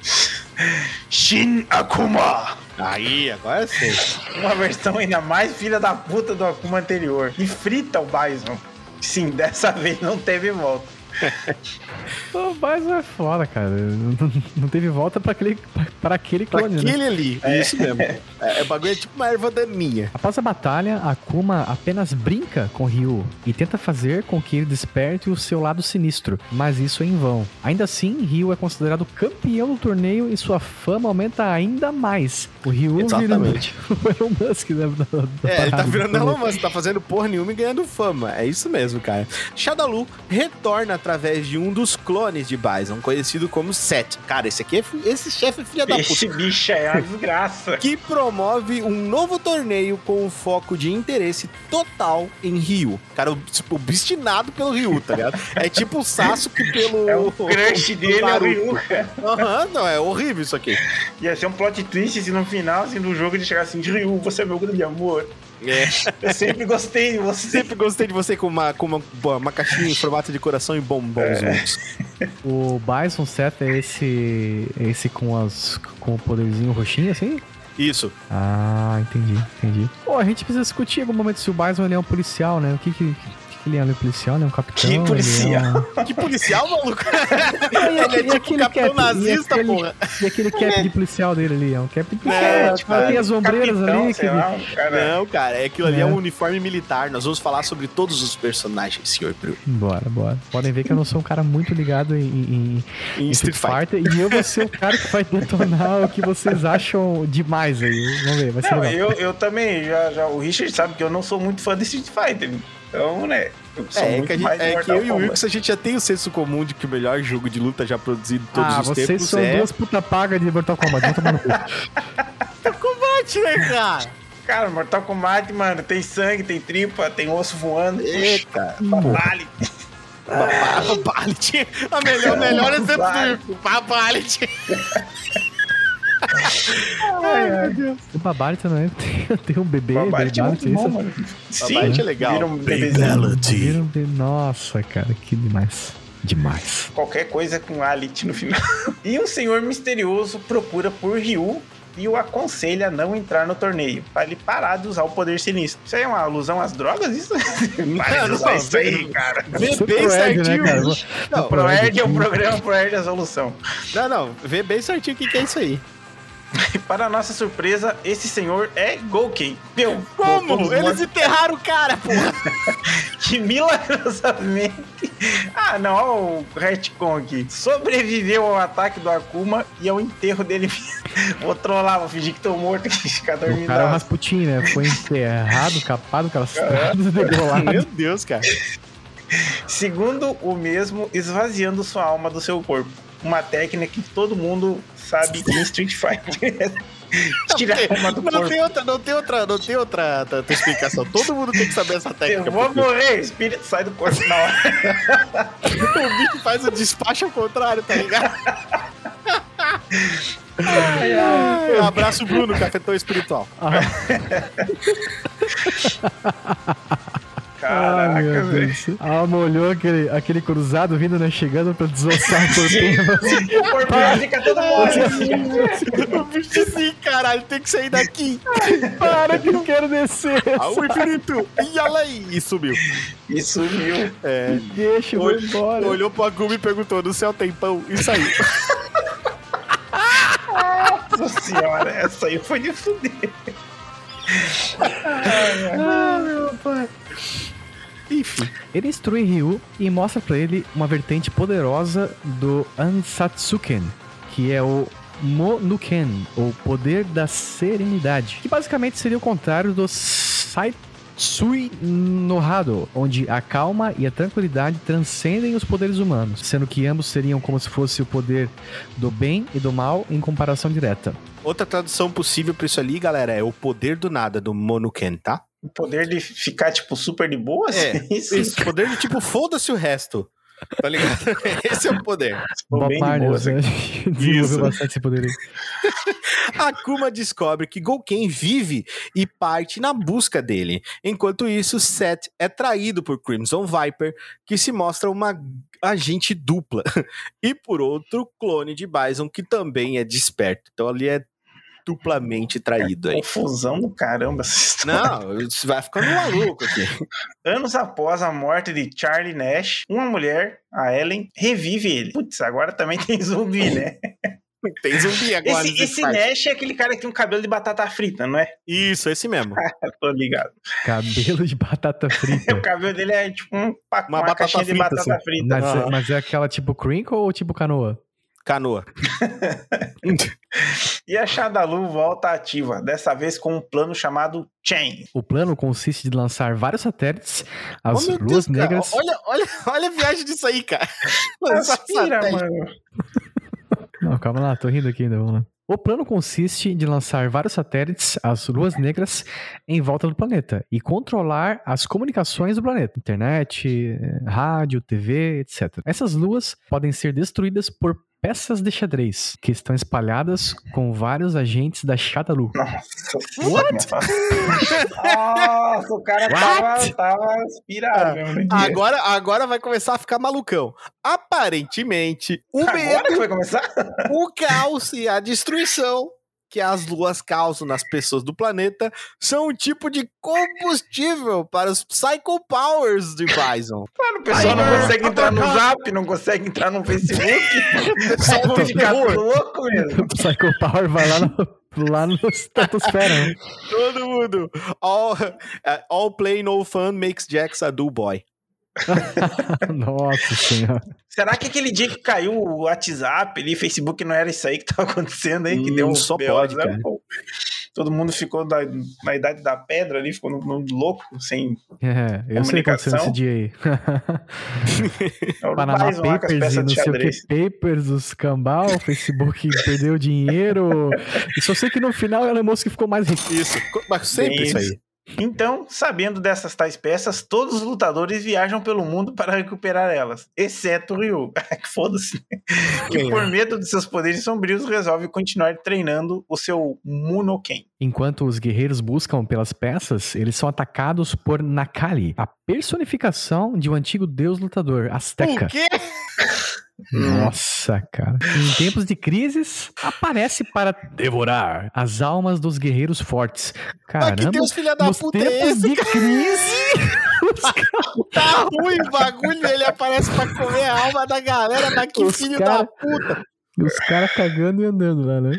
Shin Akuma! Aí, agora sim. Uma versão ainda mais filha da puta do Akuma anterior. E frita o Bison. Sim, dessa vez não teve volta. O Bison é foda, cara. Não, não teve volta pra aquele, pra, pra aquele Pra clone, né? aquele ali. Isso mesmo. É, é bagulho é tipo uma erva daninha. Após a batalha, Akuma apenas brinca com Ryu e tenta fazer com que ele desperte o seu lado sinistro, mas isso é em vão. Ainda assim, Ryu é considerado campeão do torneio e sua fama aumenta ainda mais. O Ryu Exatamente. vira o Elon Musk da, da, da É, ele tá virando Elon Musk, tá fazendo porra nenhuma e ganhando fama. É isso mesmo, cara. Shadalu retorna através de um dos clones de Bison, conhecido como Set. Cara, esse aqui é esse chefe é filha da puta. Esse bicho é uma desgraça. Que promove um novo torneio com o foco de interesse total em Ryu. Cara, tipo, obstinado pelo Ryu, tá ligado? É tipo o Sasuke pelo. É o crush dele, é o Ryu, cara. Aham, não, é horrível isso aqui. Ia ser um plot twist se no final assim, do jogo ele chegar assim, Ryu, você é meu grande amor. É. Eu sempre gostei de você. Sempre gostei de você com uma, com uma, uma caixinha em formato de coração e bombons juntos. O Bison Seth é esse, esse com, as, com o poderzinho roxinho, assim? Isso. Ah, entendi, entendi. Pô, a gente precisa discutir em algum momento se o Bison ele é um policial, né? O que, que ele é? Ele é um policial? Ele é um capitão? Que policial? Ele é um... Que policial, maluco? E Ele é aquele- tipo capitão cap- nazista, e aquele, porra. E aquele cap de policial dele ali? É um cap de policial. É, tipo, tem as ombreiras Capitão, ali. que- lá, um cara. Não, cara, é aquilo ali é. É. um uniforme militar. Nós vamos falar sobre todos os personagens, senhor Bru. Bora, bora. Podem ver que eu não sou um cara muito ligado em, em- em Em Street Fighter. E eu vou ser o cara que vai detonar o que vocês acham demais aí. Vamos ver, vai ser Não, legal. eu, eu também, já, já, o Richard sabe que eu não sou muito fã de Street Fighter. Então, né, É, é que, a gente- é que Mortal eu e o Kombat. Wilkes a gente já tem o senso comum de que o melhor jogo de luta já produzido em todos Ah, os vocês tempos são é duas puta paga de Mortal Kombat. Vão tomar no cu. combate, né, cara? Cara, Mortal Kombat, mano, tem sangue, tem tripa, tem osso voando. É, cara. Batalha. Babalit. A melhor, melhor exemplo Babalit. do Babalit. O Babalit também tem, tem um bebê. Batalha é muito bom, isso? mano. Sim, Babalit é legal. vira um bebezinho. Um. Nossa, cara, que demais. Demais. Qualquer coisa com Alit no final. E um senhor misterioso procura por Ryu e o aconselha a não entrar no torneio, para ele parar de usar o poder sinistro. Isso aí é uma alusão às drogas, isso? Para de Não, usar não, isso aí, cara. Vê é bem Proerd, né, certinho. cara? Vou- Não, Proerd é o programa Proerd a solução. não, não. Vê bem certinho o que, que é isso aí. E para nossa surpresa, esse senhor é Gouken. Meu, Como? todos Eles enterraram o cara, porra. que milagrosamente. Ah, não, olha o retcon aqui. Sobreviveu ao ataque do Akuma e ao enterro dele. Vou trollar, vou fingir que tô morto aqui, ficar O dormindo. cara é o Rasputin, né? Foi enterrado, capado, castrado, degolado. Meu Deus, cara. Segundo o mesmo, esvaziando sua alma do seu corpo. Uma técnica que todo mundo sabe em Street Fighter. Tirar a alma do Não corpo. tem outra, não tem outra, não tem outra, outra explicação. Todo mundo tem que saber essa técnica. Eu vou porque morrer, o espírito sai do corpo na hora. O bicho faz o despacho ao contrário, tá ligado? Ai, ai. Um abraço, Bruno, cafetão espiritual. Caraca, Ai, meu velho. Deus. A alma olhou aquele, aquele cruzado vindo, né? Chegando pra desossar o corpinho. O corpinho fica todo mole. O bicho assim, caralho, tem que sair daqui. Para que eu quero descer. Ao infinito. E olha aí. E sumiu. E sumiu. É. Deixa, eu vou embora. Olhou pro Agumi e perguntou: no céu tem pão? E saiu. Nossa senhora, essa aí foi de fuder. ah, meu pai. Enfim. Ele instrui Ryu e mostra pra ele uma vertente poderosa do Ansatsuken, que é o Monuken, ou poder da serenidade, que basicamente seria o contrário do Saitsui no Hado, onde a calma e a tranquilidade transcendem os poderes humanos, sendo que ambos seriam como se fosse o poder do bem e do mal em comparação direta. Outra tradução possível pra isso ali, galera, é o poder do nada do Monuken, tá? O poder de ficar, tipo, super de boas? É, isso. Isso, poder de tipo, foda-se o resto. Tá ligado? Esse é o poder. Bob Marley né? desenvolveu Isso. bastante esse poder aí. Akuma descobre que Gouken vive e parte na busca dele. Enquanto isso, Seth é traído por Crimson Viper, que se mostra uma agente dupla. E por outro, clone de Bison, que também é desperto. Então ali é duplamente traído aí. Confusão do caramba essa história. Não, você vai ficando maluco aqui. Anos após a morte de Charlie Nash, uma mulher, a Ellen, revive ele. Putz, agora também tem zumbi, né? Tem zumbi agora. Esse, esse. Nash é aquele cara que tem um cabelo de batata frita, não é? Isso, esse mesmo. Tô ligado. Cabelo de batata frita. O cabelo dele é tipo um, pa- Uma uma, batata caixinha de batata assim. frita. Mas, Aham. mas é aquela tipo crinkle ou tipo canoa? Canoa. e a Shadalu volta ativa, dessa vez com um plano chamado Chain. O plano consiste de lançar vários satélites, as oh, luas Deus, negras. Cara, olha, olha, olha a viagem disso aí, cara. Aspira, mano. Não, calma lá, tô rindo aqui ainda, vamos lá. O plano consiste de lançar vários satélites, as luas negras, em volta do planeta e controlar as comunicações do planeta, internet, rádio, TV, etc. Essas luas podem ser destruídas por peças de xadrez que estão espalhadas com vários agentes da Shadalu. Nossa, What? Nossa, o cara tava, tava inspirado ah, Agora, agora vai começar a ficar malucão. Aparentemente, o agora medo, que vai começar? o caos e a destruição que as luas causam nas pessoas do planeta são um tipo de combustível para os Psycho Powers de Bison. Claro, o pessoal não consegue entrar no Zap, não consegue entrar no Facebook. Só ficar louco mesmo. Psycho Power vai lá no, lá no estratosfera. Né? Todo mundo. All, uh, all play no fun makes Jax a do boy. Nossa senhora. Será que aquele dia que caiu o WhatsApp ali, Facebook, não era isso aí que tava acontecendo aí? Que hum, deu um só pode, né? Todo mundo ficou da, na idade da pedra ali, ficou no, no louco, sem é, eu sei aconteceu esse dia aí. Panama Papers e não sei o que, Papers, os cambal, Facebook perdeu dinheiro. E só sei que no final ela moça que ficou mais rico. Isso, mas sempre isso aí. Então, sabendo dessas tais peças, todos os lutadores viajam pelo mundo para recuperar elas, exceto o Ryu. que foda-se. que por medo de seus poderes sombrios resolve continuar treinando o seu Munoken. Enquanto os guerreiros buscam pelas peças, eles são atacados por Nakali, a personificação de um antigo deus lutador, Azteca. O quê? Nossa, cara. Em tempos de crises, aparece para devorar as almas dos guerreiros fortes. Caramba, Mas que Deus filha da puta tempos é esse, de cara? crise. tá ruim o bagulho, ele aparece para comer a alma da galera, mas que os filho cara, da puta. Os caras cagando e andando lá, né?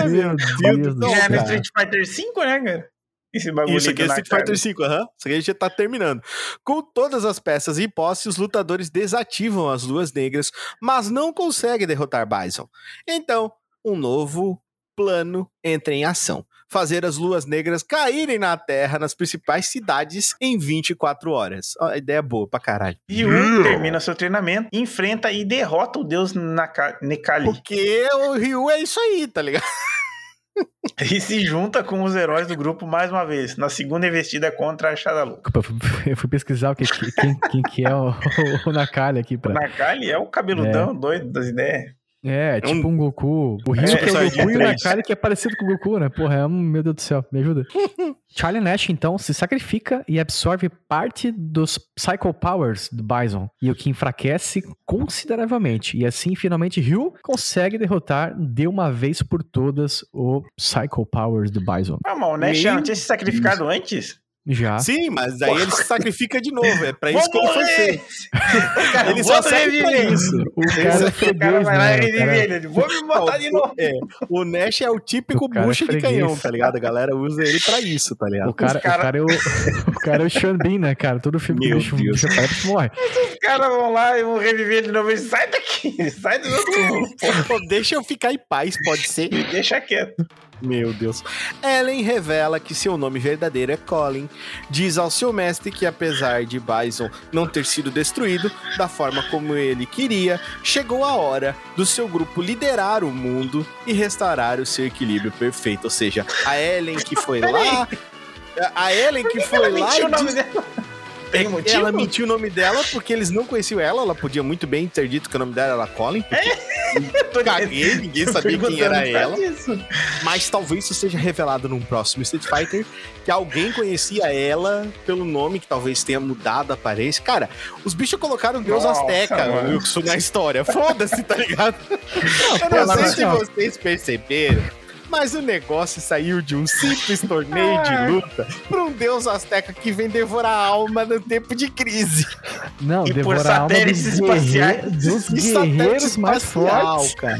Ah, meu Deus, Deus do céu. É no Street Fighter 5, né, cara? Esse bagulho Isso aqui é Street Fighter 5, aham. Uhum. Isso aqui a gente tá terminando. Com todas as peças em posse, os lutadores desativam as luas negras, mas não conseguem derrotar Bison. Então, um novo plano entra em ação. Fazer as luas negras caírem na Terra nas principais cidades em 24 horas. A ideia é boa pra caralho. E um termina seu treinamento, enfrenta e derrota o deus Nekali. Porque o Ryu é isso aí, tá ligado? E se junta com os heróis do grupo mais uma vez, na segunda investida contra a Shadalu. Eu fui pesquisar o que, quem, quem que é o, o Nakali aqui. Pra... O Nakali é o cabeludão é. doido das ideias. É, tipo um, um Goku. O Ryu é, que é o Goku e o Nakali que é parecido com o Goku, né? Porra, é um, meu Deus do céu, me ajuda. Charlie Nash, então, se sacrifica e absorve parte dos Psycho Powers do Bison, e o que enfraquece consideravelmente. E assim, finalmente, Ryu consegue derrotar de uma vez por todas o Psycho Powers do Bison. Ah, mas o Nash não tinha se sacrificado antes? Já. Sim, mas daí ele se sacrifica de novo. É pra isso que ele foi feito. ele só serve pra isso. O cara, é o cara vai lá e revive ele. Vou me botar de novo. É, o Nash é o típico é bucha é de canhão, tá ligado? A galera usa ele pra isso, tá ligado? O cara, cara... O cara, é, o, o cara é o Sean Bean, né, cara? Todo filme Meu que o bicho bicho morre. Os caras vão lá e vão reviver ele de novo. Sai daqui, sai do meu túmulo. Deixa eu ficar em paz, pode ser? Deixa quieto. Meu Deus. Ellen revela que seu nome verdadeiro é Colin. Diz ao seu mestre que, apesar de Bison não ter sido destruído da forma como ele queria, chegou a hora do seu grupo liderar o mundo e restaurar o seu equilíbrio perfeito. Ou seja, a Ellen que foi lá. A Ellen que, que foi lá. E diz... Tem motivo? Ela mentiu o nome dela porque eles não conheciam ela. Ela podia muito bem ter dito que o nome dela era Colin. É? Caguei, ninguém sabia quem era ela. Disso. Mas talvez isso seja revelado num próximo Street Fighter. Que alguém conhecia ela pelo nome, que talvez tenha mudado a aparência. Cara, os bichos colocaram Deus Nossa, Azteca na história. Foda-se, tá ligado? Não, Eu não sei se vocês perceberam mas o negócio saiu de um simples torneio de luta para um deus asteca que vem devorar a alma no tempo de crise. Não, e devorar a alma dos, espaciais, dos guerreiros mais fortes. cara.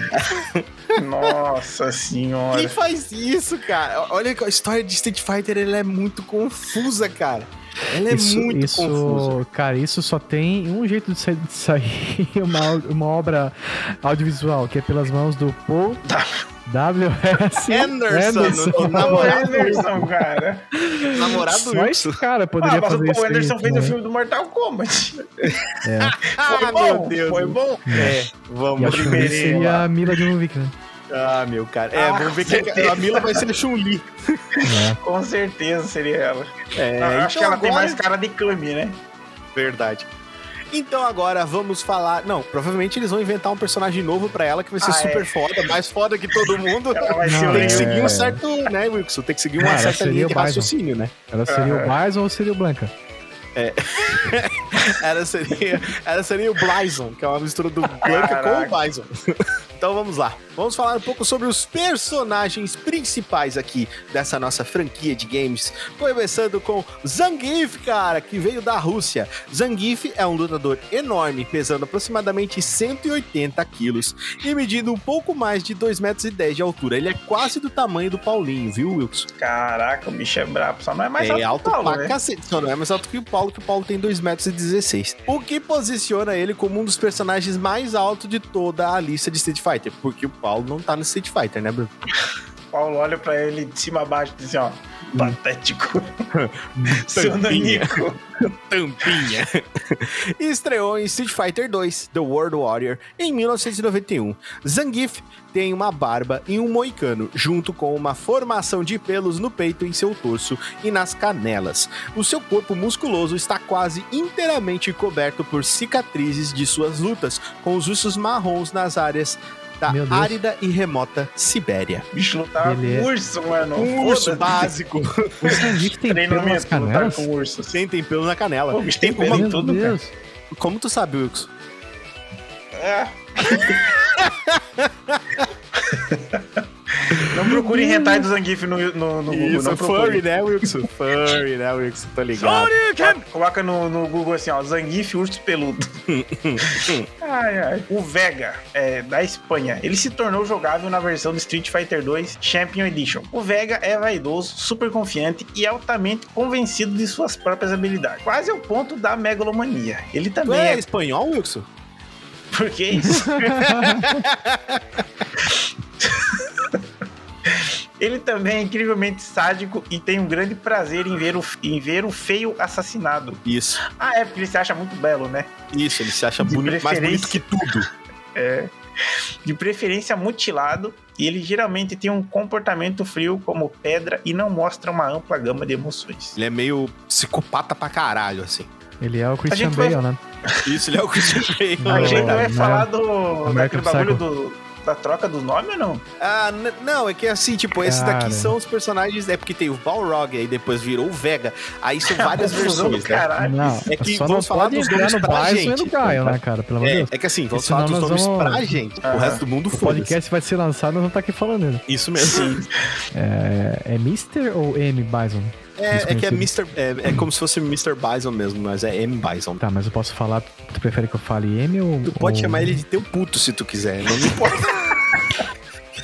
Nossa senhora. Quem faz isso, cara? Olha a história de Street Fighter, ele é muito confusa, cara. Ela é isso, muito isso, confusa. Cara, isso só tem um jeito de sair, de sair uma, uma obra audiovisual, que é pelas mãos do Paul W.S. Anderson, o Pô, namorado, Anderson, cara. namorado esse cara poderia Ah, mas o fazer Paul isso. aí Anderson fez o também. filme do Mortal Kombat. É. Ah, Foi meu bom, Deus. foi bom. É, E vamos. primeirinho seria a Mila Jovovich, né? Ah, meu cara. É, Ah, vamos ver com que certeza. a Mila vai ser a Chun-Li. É. Com certeza seria ela. É, Eu acho que então ela tem agora- mais cara de Kami, né? Verdade. Então agora vamos falar. Não, provavelmente eles vão inventar um personagem novo pra ela que vai ser Ah, super é. foda, mais foda que todo mundo. Não, Tem que é. seguir um certo, né, Wilson? Tem que seguir uma Ah, ela certa linha de Bison. raciocínio, né? Ela seria o Bison ou seria o Blanca? Ela seria, ela seria o Blyson, que é uma mistura do Blanca Caraca. com o Bison. Então vamos lá. Vamos falar um pouco sobre os personagens principais aqui dessa nossa franquia de games. Começando com Zangief, cara, que veio da Rússia. Zangief é um lutador enorme, pesando aproximadamente 180 quilos e medindo um pouco mais de 2,10 metros e dez de altura. Ele é quase do tamanho do Paulinho, viu, Wilson? Caraca, o bicho é brabo. Só não é mais é alto que o Paulo, pra né? cacete. Só não é mais alto que o Paulo, que o Paulo tem 2,16 metros. e 16. O que posiciona ele como um dos personagens mais altos de toda a lista de Street Fighter. Porque o Paulo não tá no Street Fighter, né, Bruno? Paulo olha pra ele de cima a baixo e diz assim, ó, patético. Seu nanico. Tampinha. e estreou em Street Fighter 2, The World Warrior, em 1991. Zangief tem uma barba e um moicano, junto com uma formação de pelos no peito, em seu torso e nas canelas. O seu corpo musculoso está quase inteiramente coberto por cicatrizes de suas lutas, com os ursos marrons nas áreas da Meu Deus. árida e remota Sibéria. O bicho lutava Ele é- com urso, mano. Um urso básico. O Zangief tem pelo nas Treinamento, lutar canelas? com urso. Sem tem pelo na canela. Pô, o bicho tem Uma- pelo em tudo, cara. Como tu sabe, Wilson? É. Não procure hentai do Zangief no, no, no Google, Isso, não procure. furry, né, Wilson? Furry, né, Wilson? Tô ligado. Coloca no, no Google assim, ó, Zangief urso peludo. ai, ai. O Vega, é, da Espanha, ele se tornou jogável na versão do Street Fighter 2 Champion Edition. O Vega é vaidoso, super confiante e altamente convencido de suas próprias habilidades. Quase ao ponto da megalomania. Ele Tu também é é... espanhol, Wilson? Por que isso? Ele também é incrivelmente sádico e tem um grande prazer em ver o, em ver o feio assassinado. Isso, Ah, é, porque ele se acha muito belo, né? isso, ele se acha bonito, mais bonito que tudo. É. De preferência mutilado, e ele geralmente tem um comportamento frio como pedra e não mostra uma ampla gama de emoções. Ele é meio psicopata pra caralho, assim. Ele é o Christian gente vai- Bale, né? Isso, ele é o Christian Bale. A é gente vai não. falar do daquele bagulho do, da troca do nome ou não? Ah, não, é que assim, tipo, esses Cara. daqui são os personagens, é porque tem o Balrog, aí depois virou o Vega, aí são várias versões, né? caralho. Não, É que só vamos não falar dos nomes no pra gente. Caio, né, cara? Pelo É, Deus. é que assim, vamos falar dos nomes vamos- pra gente. O resto do mundo O foda podcast vai ser lançado, nós vamos estar aqui falando dele. Isso mesmo. É, é Mr. ou M. Bison? É, é que é. Mr. É, é como se fosse Mr. Bison mesmo, mas é M. Bison. Tá, mas eu posso falar. Tu prefere que eu fale M ou. Tu pode ou- chamar ele de teu puto se tu quiser, não me importa.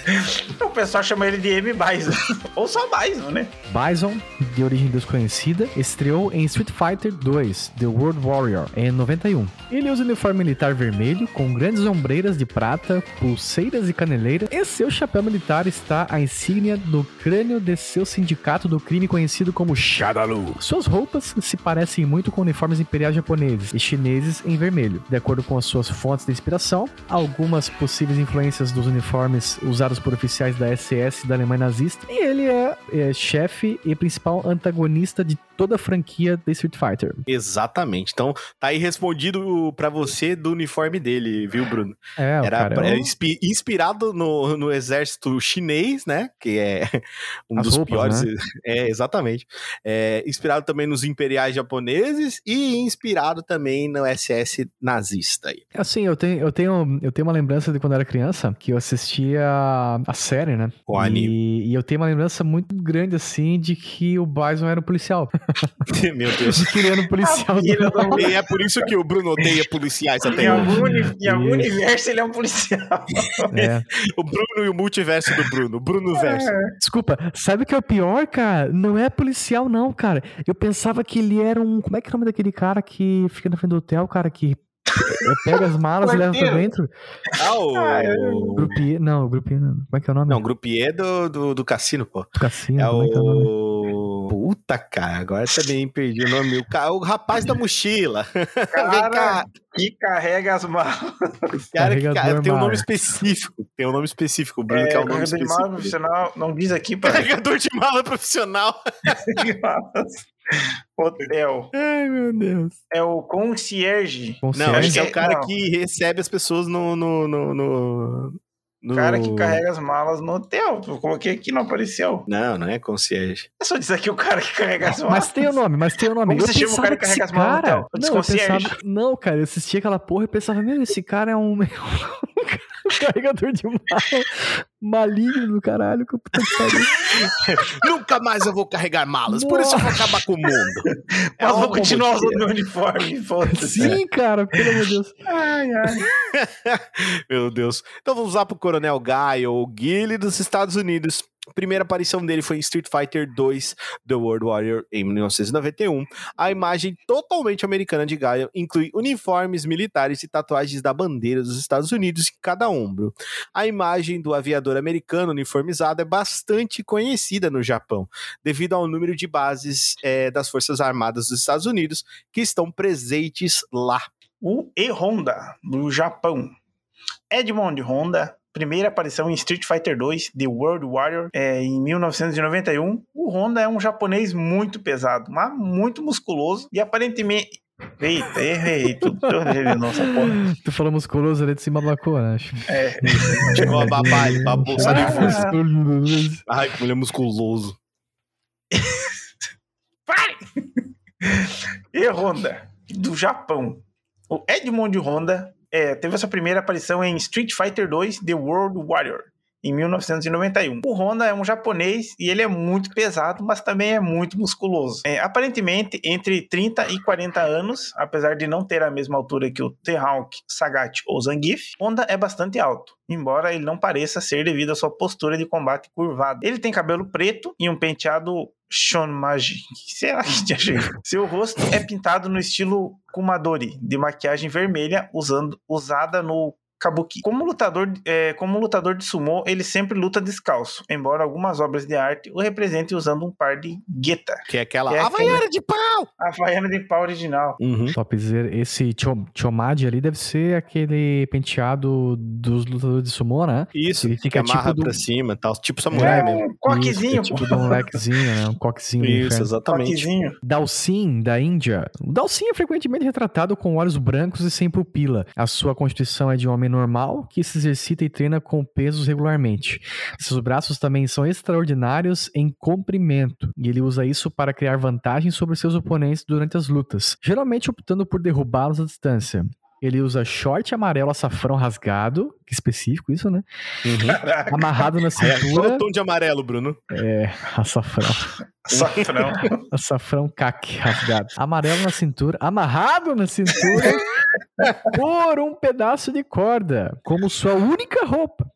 O pessoal chama ele de M. Bison. Ou só Bison, né? Bison, de origem desconhecida, estreou em Street Fighter 2, The World Warrior, em 91. Ele usa uniforme militar vermelho, com grandes ombreiras de prata, pulseiras e caneleira, e seu chapéu militar está a insígnia do crânio de seu sindicato do crime conhecido como Shadalu. Suas roupas se parecem muito com uniformes imperiais japoneses e chineses em vermelho. De acordo com as suas fontes de inspiração, algumas possíveis influências dos uniformes usados por oficiais da SS da Alemanha nazista, e ele é, é chefe e principal antagonista de toda a franquia da Street Fighter. Exatamente. Então, tá aí respondido pra você do uniforme dele, viu, Bruno? É, Era cara, pra- é o- inspi- inspirado no, no exército chinês, né? Que é um As dos roupas, piores. É, exatamente. É, inspirado também nos imperiais japoneses e inspirado também no SS nazista. aí. Assim, eu tenho, eu, tenho, eu tenho uma lembrança de quando eu era criança, que eu assistia a série, né? O e, anime. e eu tenho uma lembrança muito grande, assim, de que o Bison era um policial. Meu Deus. Era um policial. filha do- E é por isso que o Bruno odeia policiais Em até hoje. algum, em algum universo ele é um policial. É. O Bruno e o multiverso do Bruno. O Bruno verso. Desculpa, sabe o que é o pior, cara? Não é policial, não, cara. Eu pensava que ele era um. Como é que é o nome daquele cara que fica na frente do hotel, cara, que eh, pega as malas e leva pra dentro? Ah, o. Ah, Grupier. Não, Grupier não. Como é que é o nome? Não, Grupier do, do, do cassino, pô. Do cassino. É como é Puta, cara, agora também perdi o nome. O, ca- o rapaz da mochila. Vem cá. Cara que carrega as malas. Cara, que, cara, tem um nome específico. Tem um nome específico. O Bruno É, quer um nome carregador de específico. mala profissional, não diz aqui para Carregador de mala profissional. Hotel. Ai, meu Deus. É o concierge. Não, Concierge? esse é o cara Não. que recebe as pessoas no. no, no, no, no- cara que carrega as malas no hotel. Eu coloquei aqui, não apareceu. Não, não é concierge. É só dizer aqui o cara que carrega as malas. Mas tem o nome, mas tem o nome. Como eu você chama o cara que carrega esse as malas no cara- hotel? O Não, eu pensava... não, cara, eu assistia aquela porra e pensava, meu, esse cara é um, um carregador de mala maligno do caralho. Que puta que pariu. Nunca mais eu vou carregar malas, por isso eu vou acabar com o mundo. É Mas vou continuar usando meu uniforme. Sim, cara, pelo amor de Deus. Ai, ai. Meu Deus. Então vamos lá pro Coronel Guy, ou Guile dos Estados Unidos. Primeira aparição dele foi em Street Fighter 2 The World Warrior em 1991. A imagem totalmente americana de Guy inclui uniformes militares e tatuagens da bandeira dos Estados Unidos em cada ombro. A imagem do aviador americano uniformizado é bastante conhecida no Japão, devido ao número de bases eh, das Forças Armadas dos Estados Unidos que estão presentes lá. O E-Honda, do Japão. Edmond Honda, primeira aparição em Street Fighter 2 The World Warrior é, em 1991. O Honda é um japonês muito pesado, mas muito musculoso e aparentemente. Eita, errei tudo. Nossa, porra. Tu falou musculoso ali de cima ablacou, né? É, Chegou a babar ele força. Musculoso. Ai, que mulher musculoso. Pare! E Honda, do Japão. O Edmond Honda é, teve essa primeira aparição em Street Fighter 2 The World Warrior, em 1991. O Honda é um japonês e ele é muito pesado, mas também é muito musculoso. É, aparentemente, entre 30 e 40 anos, apesar de não ter a mesma altura que o T-Hawk, Sagat ou Zangief, Honda é bastante alto, embora ele não pareça ser devido à sua postura de combate curvada. Ele tem cabelo preto e um penteado Shonmaji. Será que tinha jeito? Seu rosto é pintado no estilo Kumadori, de maquiagem vermelha, usando, usada no Kabuki. Como lutador, é, como lutador de sumô, ele sempre luta descalço, embora algumas obras de arte o representem usando um par de gueta, Que é aquela Que é Havaiana de pau! a havaiana de pau original. Uhum. Topzera. Esse Cho- Chomad ali deve ser aquele penteado dos lutadores de sumô, né? Isso, Ele que fica amarra tipo do- pra cima tal. Tipo samurai É mesmo. um coquezinho, Isso, é tipo de um lequezinho, né? Um coquezinho Isso, exatamente. Coquezinho. Dalsin, da Índia. O Dalsin é frequentemente retratado com olhos brancos e sem pupila. A sua constituição é de um homem normal que se exercita e treina com pesos regularmente. Seus braços também são extraordinários em comprimento e ele usa isso para criar vantagem sobre seus oponentes durante as lutas, geralmente optando por derrubá-los à distância. Ele usa short amarelo açafrão rasgado, que específico isso, né? Uhum. Caraca, Amarrado na É, cintura. o tom de amarelo, Bruno? É, açafrão. safrão. Açafrão caque rasgado. Amarelo na cintura, amarrado na cintura por um pedaço de corda, como sua única roupa.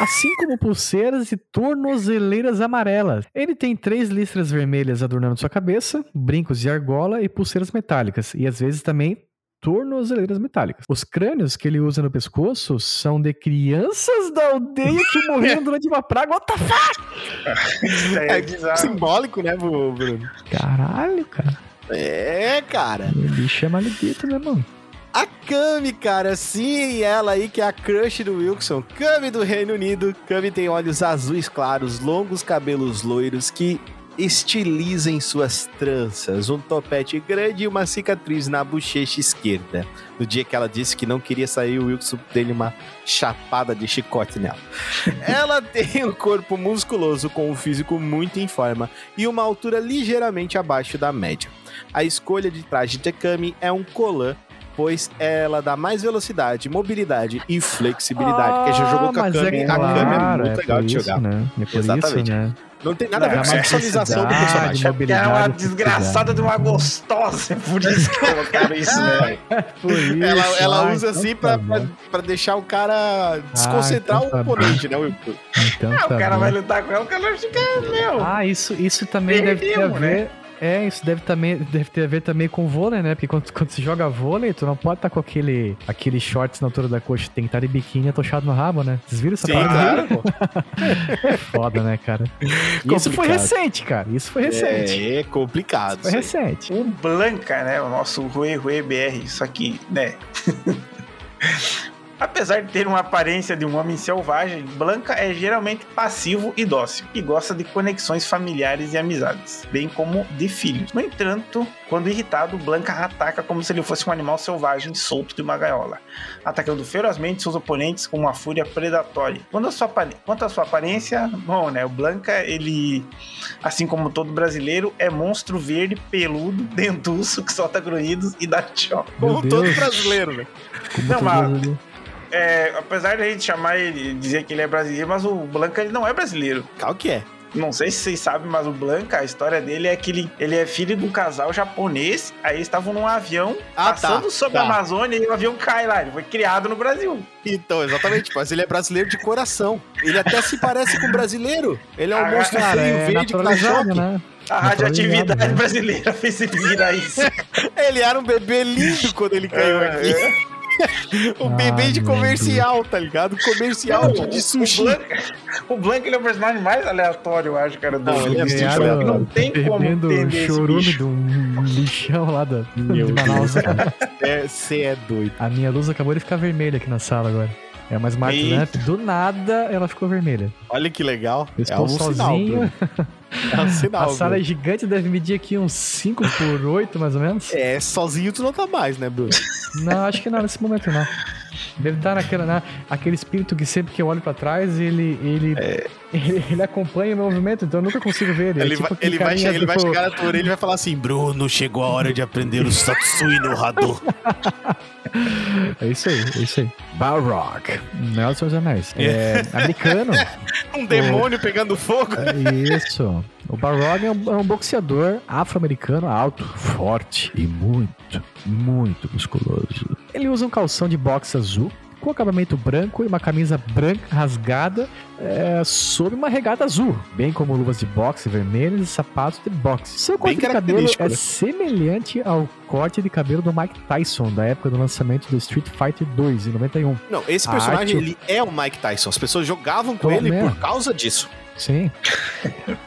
Assim como pulseiras e tornozeleiras amarelas. Ele tem três listras vermelhas adornando sua cabeça, brincos de argola e pulseiras metálicas. E às vezes também tornozeleiras metálicas. Os crânios que ele usa no pescoço são de crianças da aldeia que morreram durante uma praga. What the fuck? É bizarro. Simbólico, né, Bruno? Caralho, cara. É, cara. O bicho é maldito, meu irmão. A Kami, cara, sim, ela aí que é a crush do Wilson. Kami do Reino Unido. Kami tem olhos azuis claros, longos cabelos loiros que estilizam suas tranças, um topete grande e uma cicatriz na bochecha esquerda. No dia que ela disse que não queria sair, o Wilson deu uma chapada de chicote nela. ela tem um corpo musculoso com um físico muito em forma e uma altura ligeiramente abaixo da média. A escolha de traje de Kami é um colã pois ela dá mais velocidade, mobilidade e flexibilidade. Porque já jogou com a câmera, é a câmera é claro, muito é legal de isso, jogar. Né? É Exatamente. isso, né? Não tem nada a ver Não, com a sexualização do personagem. Que é uma desgraçada de uma gostosa. É por isso que colocaram isso, né? Por isso, Ela, ela usa assim tá pra, pra, pra deixar o cara desconcentrar então tá o oponente, né, Wilton? Então Ah, tá o cara bom. vai lutar com ela, o cara fica, meu. Ah, isso, isso também deve ter a Perdemos, né? É, isso deve, também, deve ter a ver também com vôlei, né? Porque quando, quando você joga vôlei, tu não pode estar com aquele, aquele shorts na altura da coxa, tem que estar de biquíni atochado no rabo, né? Vocês viram essa Sim, parada? claro, pô. É foda, né, cara? Isso foi Complicado. recente, cara. Isso foi recente. É complicado. Foi isso aí. recente. O Blanca, né? O nosso Rue Rue BR, isso aqui, né? Apesar de ter uma aparência de um homem selvagem, Blanca é geralmente passivo e dócil, e gosta de conexões familiares e amizades, bem como de filhos. No entanto, quando irritado, Blanca ataca como se ele fosse um animal selvagem solto de uma gaiola, atacando ferozmente seus oponentes com uma fúria predatória. Quando a sua, quanto à sua aparência, bom, né? O Blanca, ele, assim como todo brasileiro, é monstro verde, peludo, dentuço, que solta grunhidos e dá. Meu Como todo brasileiro, né? Como Não, todo mas- brasileiro. É, apesar de a gente chamar ele, dizer que ele é brasileiro, mas o Blanca ele não é brasileiro. Qual que é? Não sei se vocês sabem, mas o Blanca, a história dele é que ele, ele é filho de um casal japonês. Aí eles estavam num avião Ah, passando tá, sobre tá. a Amazônia e o avião cai lá. Ele foi criado no Brasil. Então, exatamente, mas ele é brasileiro de coração. Ele até se parece com brasileiro. Ele é um Ah, monstro é verde, que dá choque. né? A radioatividade né? brasileira fez ele virar isso. Ele era um bebê lindo quando ele caiu É, aqui. Um Ah, bebê de comercial, tá ligado? Comercial de, de sushi. O Blanca, o Blanca ele é o personagem mais aleatório, eu acho, cara. Do, Não, ele é. Não tem como entender esse chorume bicho. de um lixão lá da, Meu de Manaus. Você é doido. A minha luz acabou de ficar vermelha aqui na sala agora. É Eita. Lamp, do nada ela ficou vermelha. Olha que legal. É um sinal, sozinho. Bruno. É um sinal. a sala é Bruno. gigante, deve medir aqui uns 5 por 8, mais ou menos. É, sozinho tu não tá mais, né, Bruno? Não, acho que não, nesse momento não. Deve estar naquela, na, aquele espírito que sempre que eu olho pra trás, ele, ele, ele, ele acompanha o meu movimento, então eu nunca consigo ver ele. É É. Ele, tipo vai, ele, vai, carinha che- ele vai chegar na tua orelha e vai falar assim: Bruno, chegou a hora de aprender o Satsui no Hadou. É isso aí, é isso aí. Balrog. Nelson dos Anéis. É, americano. Um demônio pegando fogo. É Isso. O Balrog é um, é um boxeador afro-americano alto, forte e muito, muito musculoso. Ele usa um calção de boxe azul com acabamento branco e uma camisa branca rasgada é, sob uma regata azul, bem como luvas de boxe vermelhas e sapatos de boxe. Seu corte de cabelo é né? semelhante ao corte de cabelo do Mike Tyson da época do lançamento do Street Fighter 2 em 91. Não, esse personagem, arte- ele é o Mike Tyson. As pessoas jogavam com Pô, ele mesmo. por causa disso. Sim.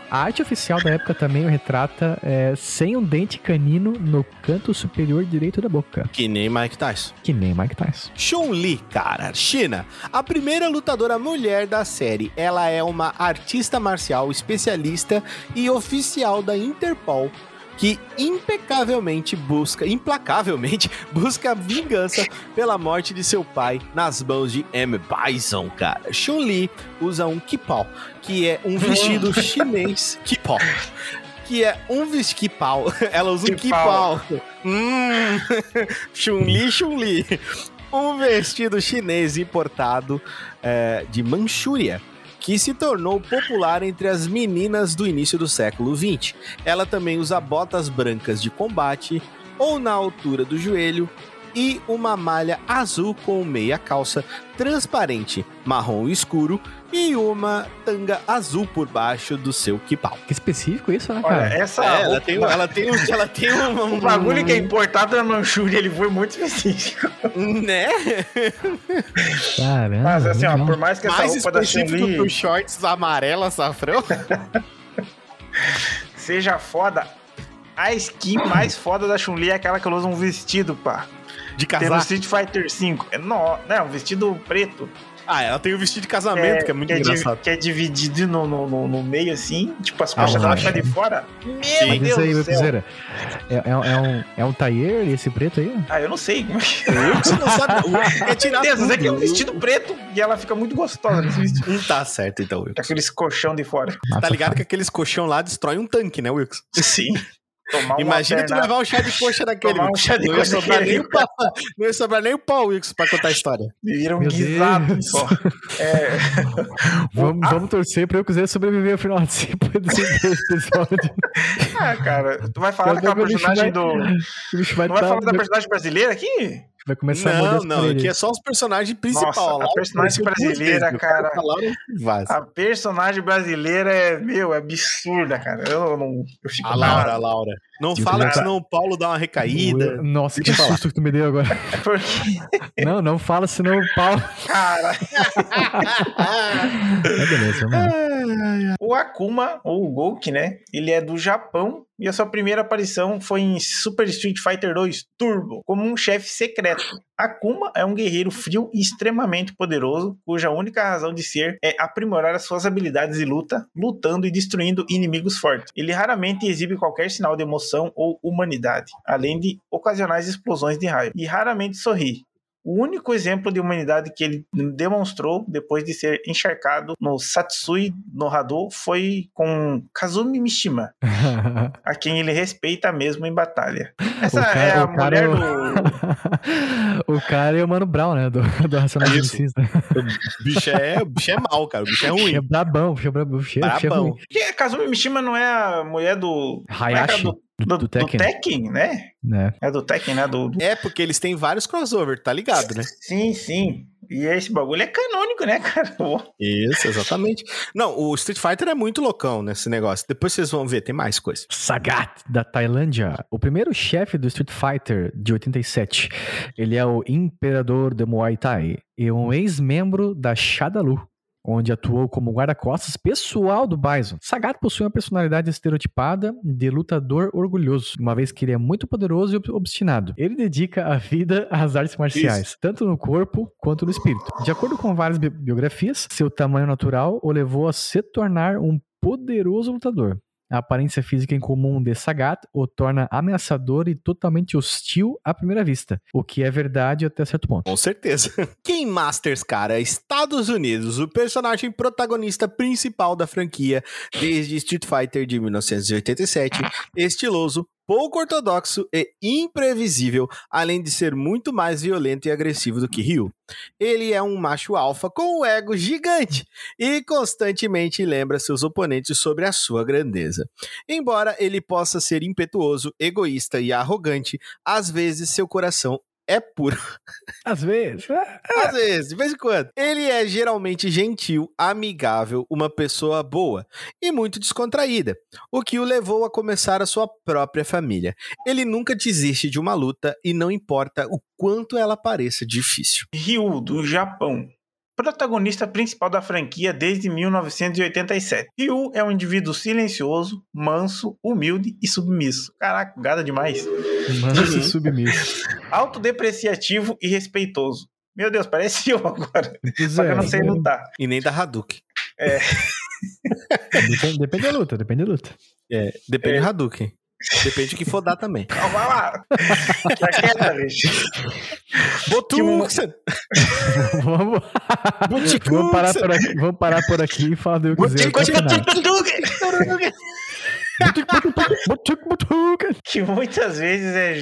A arte oficial da época também o retrata é, sem um dente canino no canto superior direito da boca. Que nem Mike Tyson. Que nem Mike Tyson. Chun-Li, cara, China, a primeira lutadora mulher da série. Ela é uma artista marcial especialista e oficial da Interpol que impecavelmente busca, implacavelmente busca vingança pela morte de seu pai nas mãos de M. Bison, cara. Chun-Li usa um kipao, que é um vestido chinês. Kipao. Que é um vestido. Kipao. Ela usa um kipao. Hum. Chun-Li, Chun-Li um vestido chinês importado é, de Manchúria, que se tornou popular entre as meninas do início do século XX. Ela também usa botas brancas de combate ou na altura do joelho e uma malha azul com meia calça transparente, marrom escuro e uma tanga azul por baixo do seu kipau. Que específico isso, né, Olha, cara? essa É, ela tem, ela tem, um- ela tem um, O bagulho que é importado da Manchúria, ele foi muito específico. né? Caramba. Mas assim, ó, por mais que essa Mais roupa da específico Chun-Li dos shorts amarelo açafrão. seja foda, a skin mais foda da Chun-Li é aquela que ela usa um vestido, pá. De Tem no casaco. Street Fighter V. É, no, não, um vestido preto. Ah, ela tem o vestido de casamento, que é muito di- engraçado. que é dividido no, no, no- no meio, assim. Tipo, as Ah, coxas dela ficam de fora. Meu Mas Deus isso aí, do céu. É, é, é um, é um taier esse preto aí? Ah, eu não sei. Você não sabe. É tirar Deus, tudo. é que é um vestido preto e ela fica muito gostosa nesse vestido. Não tá certo, então, Wilkes. Aqueles colchão de fora. Tá ligado que aqueles colchão lá destrói um tanque, né, Wilkes? Sim. Tomar Imagina tu levar um chá de coxa daquele. Tomar um chá de não, ia coxa sobrar daquele. nem o pau, não ia sobrar nem o pau Wilson pra contar a história. Vira um guisado só. É, Vamos, vamos torcer pra eu quiser sobreviver ao final desse, desse episódio. ah, cara, tu vai falar daquela o bicho personagem vai- do. Bicho vai, tá- falar da personagem brasileira aqui? Vai começar a Não, as não, orelhas. aqui é só os personagens principais. Nossa, a personagem brasileira, cara. A. A personagem brasileira é, meu, é absurda, cara. Eu não. Eu fico A Laura, a. Laura. Não Sim, fala cara. que senão o Paulo dá uma recaída. Nossa, que Deixa eu falar. susto que tu me deu agora. Não, não fala, senão o pau. cara, É beleza, lá. o Akuma, ou o Gouki, né? Ele é do Japão e a sua primeira aparição foi em Super Street Fighter 2 Turbo, como um chefe secreto. Akuma é um guerreiro frio e extremamente poderoso, cuja única razão de ser é aprimorar as suas habilidades de luta, lutando e destruindo inimigos fortes. Ele raramente exibe qualquer sinal de emoção ou humanidade, além de ocasionais explosões de raiva, e raramente sorri. O único exemplo de humanidade que ele demonstrou depois de ser encharcado no Satsui no Hado foi com Kazumi Mishima, a quem ele respeita mesmo em batalha. Essa cara- é a o cara é mulher o- do. o cara é o Mano Brown, né? Do, do. MCs, né? O bicho é, o bicho é mal, cara. O bicho é O bicho ruim. É brabão, o bicho é brabão. O bicho é, o bicho é ruim. Kazumi Mishima não é a mulher do. Hayashi, é é? Do, Do, do do Tekken. Tekken, né? né? É do Tekken, né? Do, do- É porque eles têm vários crossover, tá ligado, né? Sim, sim. E esse bagulho é canônico, né, cara? Isso, exatamente. Não, o Street Fighter é muito loucão nesse negócio. Depois vocês vão ver, tem mais coisa. Sagat, da Tailândia. O primeiro chefe do Street Fighter de 87. Ele é o Imperador de Muay Thai e um ex-membro da Shadaloo, onde atuou como guarda-costas pessoal do Bison. Sagat possui uma personalidade estereotipada de lutador orgulhoso, uma vez que ele é muito poderoso e ob- obstinado. Ele dedica a vida às artes marciais, tanto no corpo quanto no espírito. De acordo com várias bi- biografias, seu tamanho natural o levou a se tornar um poderoso lutador. A aparência física incomum de Sagat o torna ameaçador e totalmente hostil à primeira vista, o que é verdade até certo ponto. Com certeza. Game Masters, cara, Estados Unidos, o personagem protagonista principal da franquia desde Street Fighter de 1987, estiloso, pouco ortodoxo e imprevisível, além de ser muito mais violento e agressivo do que Ryu. Ele é um macho alfa com um ego gigante e constantemente lembra seus oponentes sobre a sua grandeza. Embora ele possa ser impetuoso, egoísta e arrogante, às vezes seu coração é puro. Às vezes. Às vezes, de vez em quando. Ele é geralmente gentil, amigável, uma pessoa boa e muito descontraída, o que o levou a começar a sua própria família. Ele nunca desiste de uma luta e não importa o quanto ela pareça difícil. Ryu, do Japão. Protagonista principal da franquia desde 1987. Ryu é um indivíduo silencioso, manso, humilde e submisso. Caraca, gada demais. Manso e submisso. Autodepreciativo e respeitoso. Meu Deus, parece eu agora. Pois Só que é, eu não sei lutar. E nem da Hadouken. Depende, depende da luta, depende da luta. É, depende É. do Hadouken. Depende do que for dar também. Calma lá. Bicho. Botuxen! vamos, vamos, parar por aqui, vamos parar por aqui e falar do que quiser. que muitas vezes é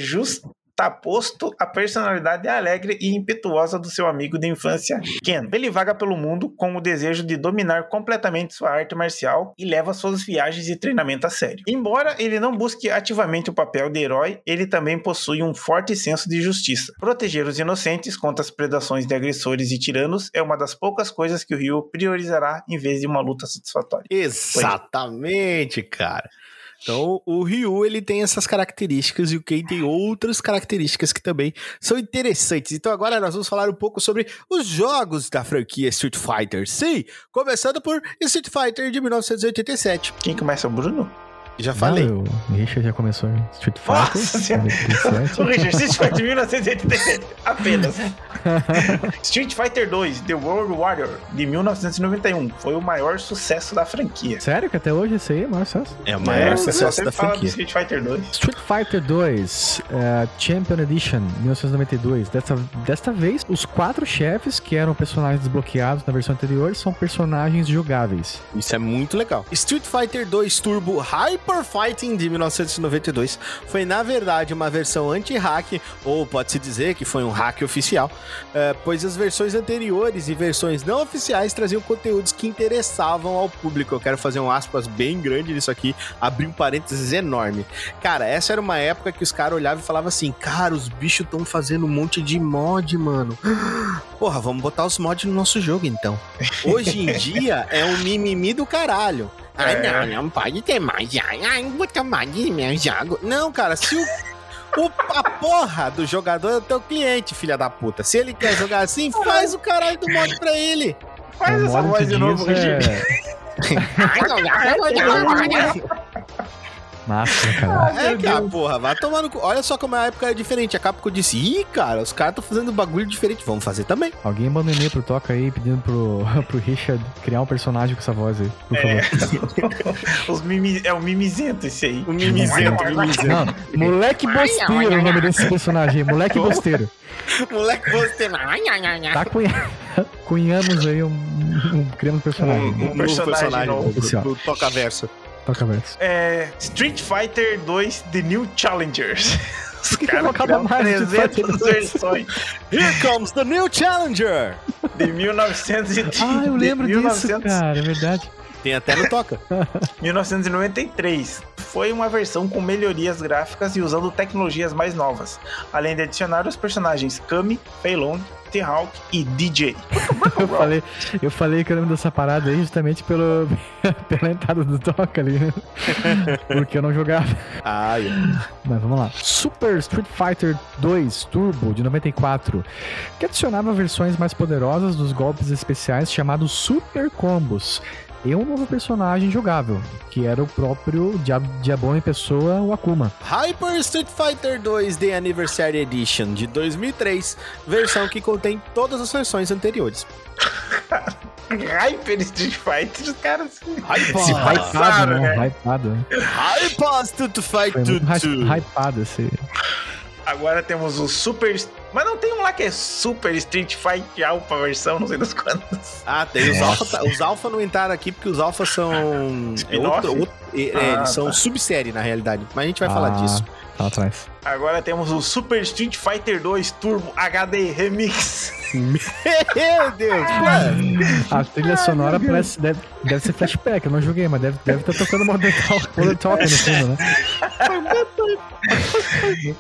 justaposto à personalidade alegre e impetuosa do seu amigo de infância, Ken. Ele vaga pelo mundo com o desejo de dominar completamente sua arte marcial e leva suas viagens e treinamento a sério. Embora ele não busque ativamente o papel de herói, ele também possui um forte senso de justiça. Proteger os inocentes contra as predações de agressores e tiranos é uma das poucas coisas que o Ryu priorizará em vez de uma luta satisfatória. Exatamente, cara. Então, o Ryu, ele tem essas características e o Ken tem outras características que também são interessantes. Então, agora nós vamos falar um pouco sobre os jogos da franquia Street Fighter. Sim, começando por Street Fighter de 1987. Quem começa? O Bruno? Já falei. Não, o Richard já começou em Street Fighter. Nossa Senhora. 97. O Richard, Street Fighter 1987, apenas. Street Fighter 2, The World Warrior, de 1991, foi o maior sucesso da franquia. Sério que até hoje esse aí é o maior sucesso? É o maior É, sucesso da franquia. Street Fighter 2. Street Fighter 2 eh, Champion Edition 1992. Dessa, desta vez, os quatro chefes que eram personagens desbloqueados na versão anterior são personagens jogáveis. Isso é muito legal. Street Fighter 2 Turbo Hyper Super Fighting de 1992 foi, na verdade, uma versão anti-hack, ou pode-se dizer que foi um hack oficial, é, pois as versões anteriores e versões não oficiais traziam conteúdos que interessavam ao público. Eu quero fazer um aspas bem grande nisso aqui, abrir um parênteses enorme. Cara, essa era uma época que os caras olhavam e falavam assim: cara, os bichos estão fazendo um monte de mod, mano. Porra, vamos botar os mods no nosso jogo então. Hoje em dia é um mimimi do caralho. Ai, É. não, não pode ter mais. Ai, ai, bota mais no meu jogo. Não, cara, se o. O, a porra do jogador é o teu cliente, filha da puta. Se ele quer jogar assim, faz o caralho do mod pra ele. Faz O essa voz de novo, Regina. Massa, cara. É que a porra, vai tomar no cu. Olha só como a época era diferente. A Capcom disse: Ih, cara, os caras estão fazendo bagulho diferente. Vamos fazer também. Alguém manda um e-mail pro Toca aí pedindo pro, pro Richard criar um personagem com essa voz aí, por É. favor. Os mimi... É o mimizento esse aí. O mimizento, o mimizento. Não, moleque bosteiro é o nome desse personagem aí, moleque bosteiro. Moleque, você. Tá cunha... cunhamos aí um, um criamos personagem. Um, um Um personagem personagem novo. do Toca Verso. Toca verso. É, Street Fighter 2 The New Challengers. Os que caras colocava mais Street 300 Fighter 2? versões Here comes the new challenger! de 1900 e Ah, eu lembro disso, 1900 cara, é verdade. Tem até no Toca. 1993. Foi uma versão com melhorias gráficas e usando tecnologias mais novas, além de adicionar os personagens Kami, Fei Long, T-Hawk e DJ. Eu falei, eu falei que eu lembro dessa parada aí justamente pelo, pela entrada do Toca ali. né? Porque eu não jogava. Ai, Mas vamos lá. Super Street Fighter 2 Turbo de 94, que adicionava versões mais poderosas dos golpes especiais chamados Super Combos. E um novo personagem jogável, que era o próprio Dia- Diabão em pessoa, o Akuma. Hyper Street Fighter 2 The Anniversary Edition de 2003, versão que contém todas as versões anteriores. Hyper Street Fighter, os caras se Hyper, Hypado, passaram, né? né? Hypado, né? Hyper Street Fighter muito 2. hy- hypado esse. Agora temos o Super. Mas não tem um lá que é Super Street Fighter Alpha versão, não sei das quantas. Ah, tem os Nossa. alfa. Os alfa não entraram aqui porque os alfa são. É outro, outro- é, é, Ah, eles são tá. subsérie na realidade. Mas a gente vai Ah, falar disso. Tá atrás. Agora temos o Super Street Fighter 2 Turbo HD Remix. Meu Deus, mano. A trilha sonora parece, deve, deve ser flashback, eu não joguei, mas deve estar tocando Modern Talk, Modern Talk no fundo, né?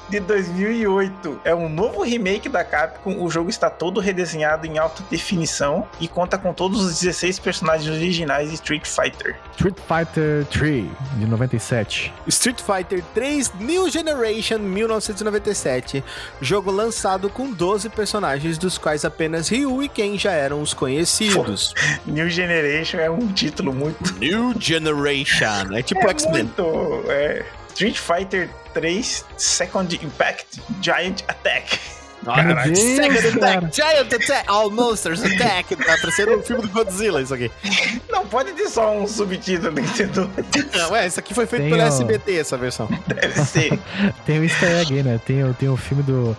de 2008. É um novo remake da Capcom. O jogo está todo redesenhado em alta definição e conta com todos os 16 personagens originais de Street Fighter. Street Fighter 3, de 97. Street Fighter 3 New Generation 1997. Jogo lançado com 12 personagens, dos quais apenas Ryu e Ken já eram os conhecidos. New Generation é um título muito. New Generation. É tipo é X-Men. muito. É, Street Fighter 3 Second Impact Giant Attack. Meu Deus, Second cara. Attack, Giant Attack, All Monsters Attack. Tá parecendo um filme do Godzilla isso aqui. Não pode ter só um subtítulo do Nintendo. Não, é, isso aqui foi feito Tem pelo o- SBT, essa versão. Deve ser. Tem o easter egg né? Tem, o- tem o filme do,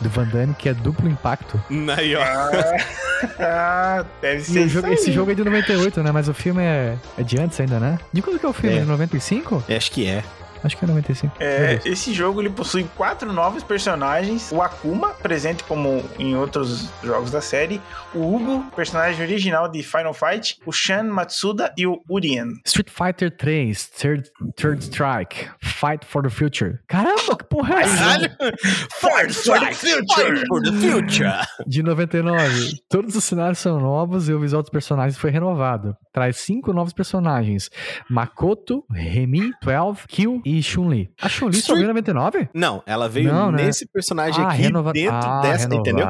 do Van Damme que é duplo impacto. Aí, ó. Ah, deve E ser. jogo- esse jogo é de 98, né? Mas o filme é, é de antes ainda, né? De quando que é o filme? É. De 95? Acho que é. Acho que é 95. Meu É, esse jogo ele possui quatro novos personagens: o Akuma, presente como em outros jogos da série, o Hugo, personagem original de Final Fight, o Shan Matsuda e o Urien. Street Fighter 3, Third, Third Strike, Fight for the Future. Caramba, que porra é essa? Caralho! Fight for the future! Fight for the future! De 99. Todos os cenários são novos e o visual dos personagens foi renovado. Traz cinco novos personagens: Makoto, Remy, 12, Kill e Chun-Li. A Chun-Li só veio em 99? Não, ela veio Não, né? nesse personagem aqui renova- dentro ah, dessa, renovado. entendeu?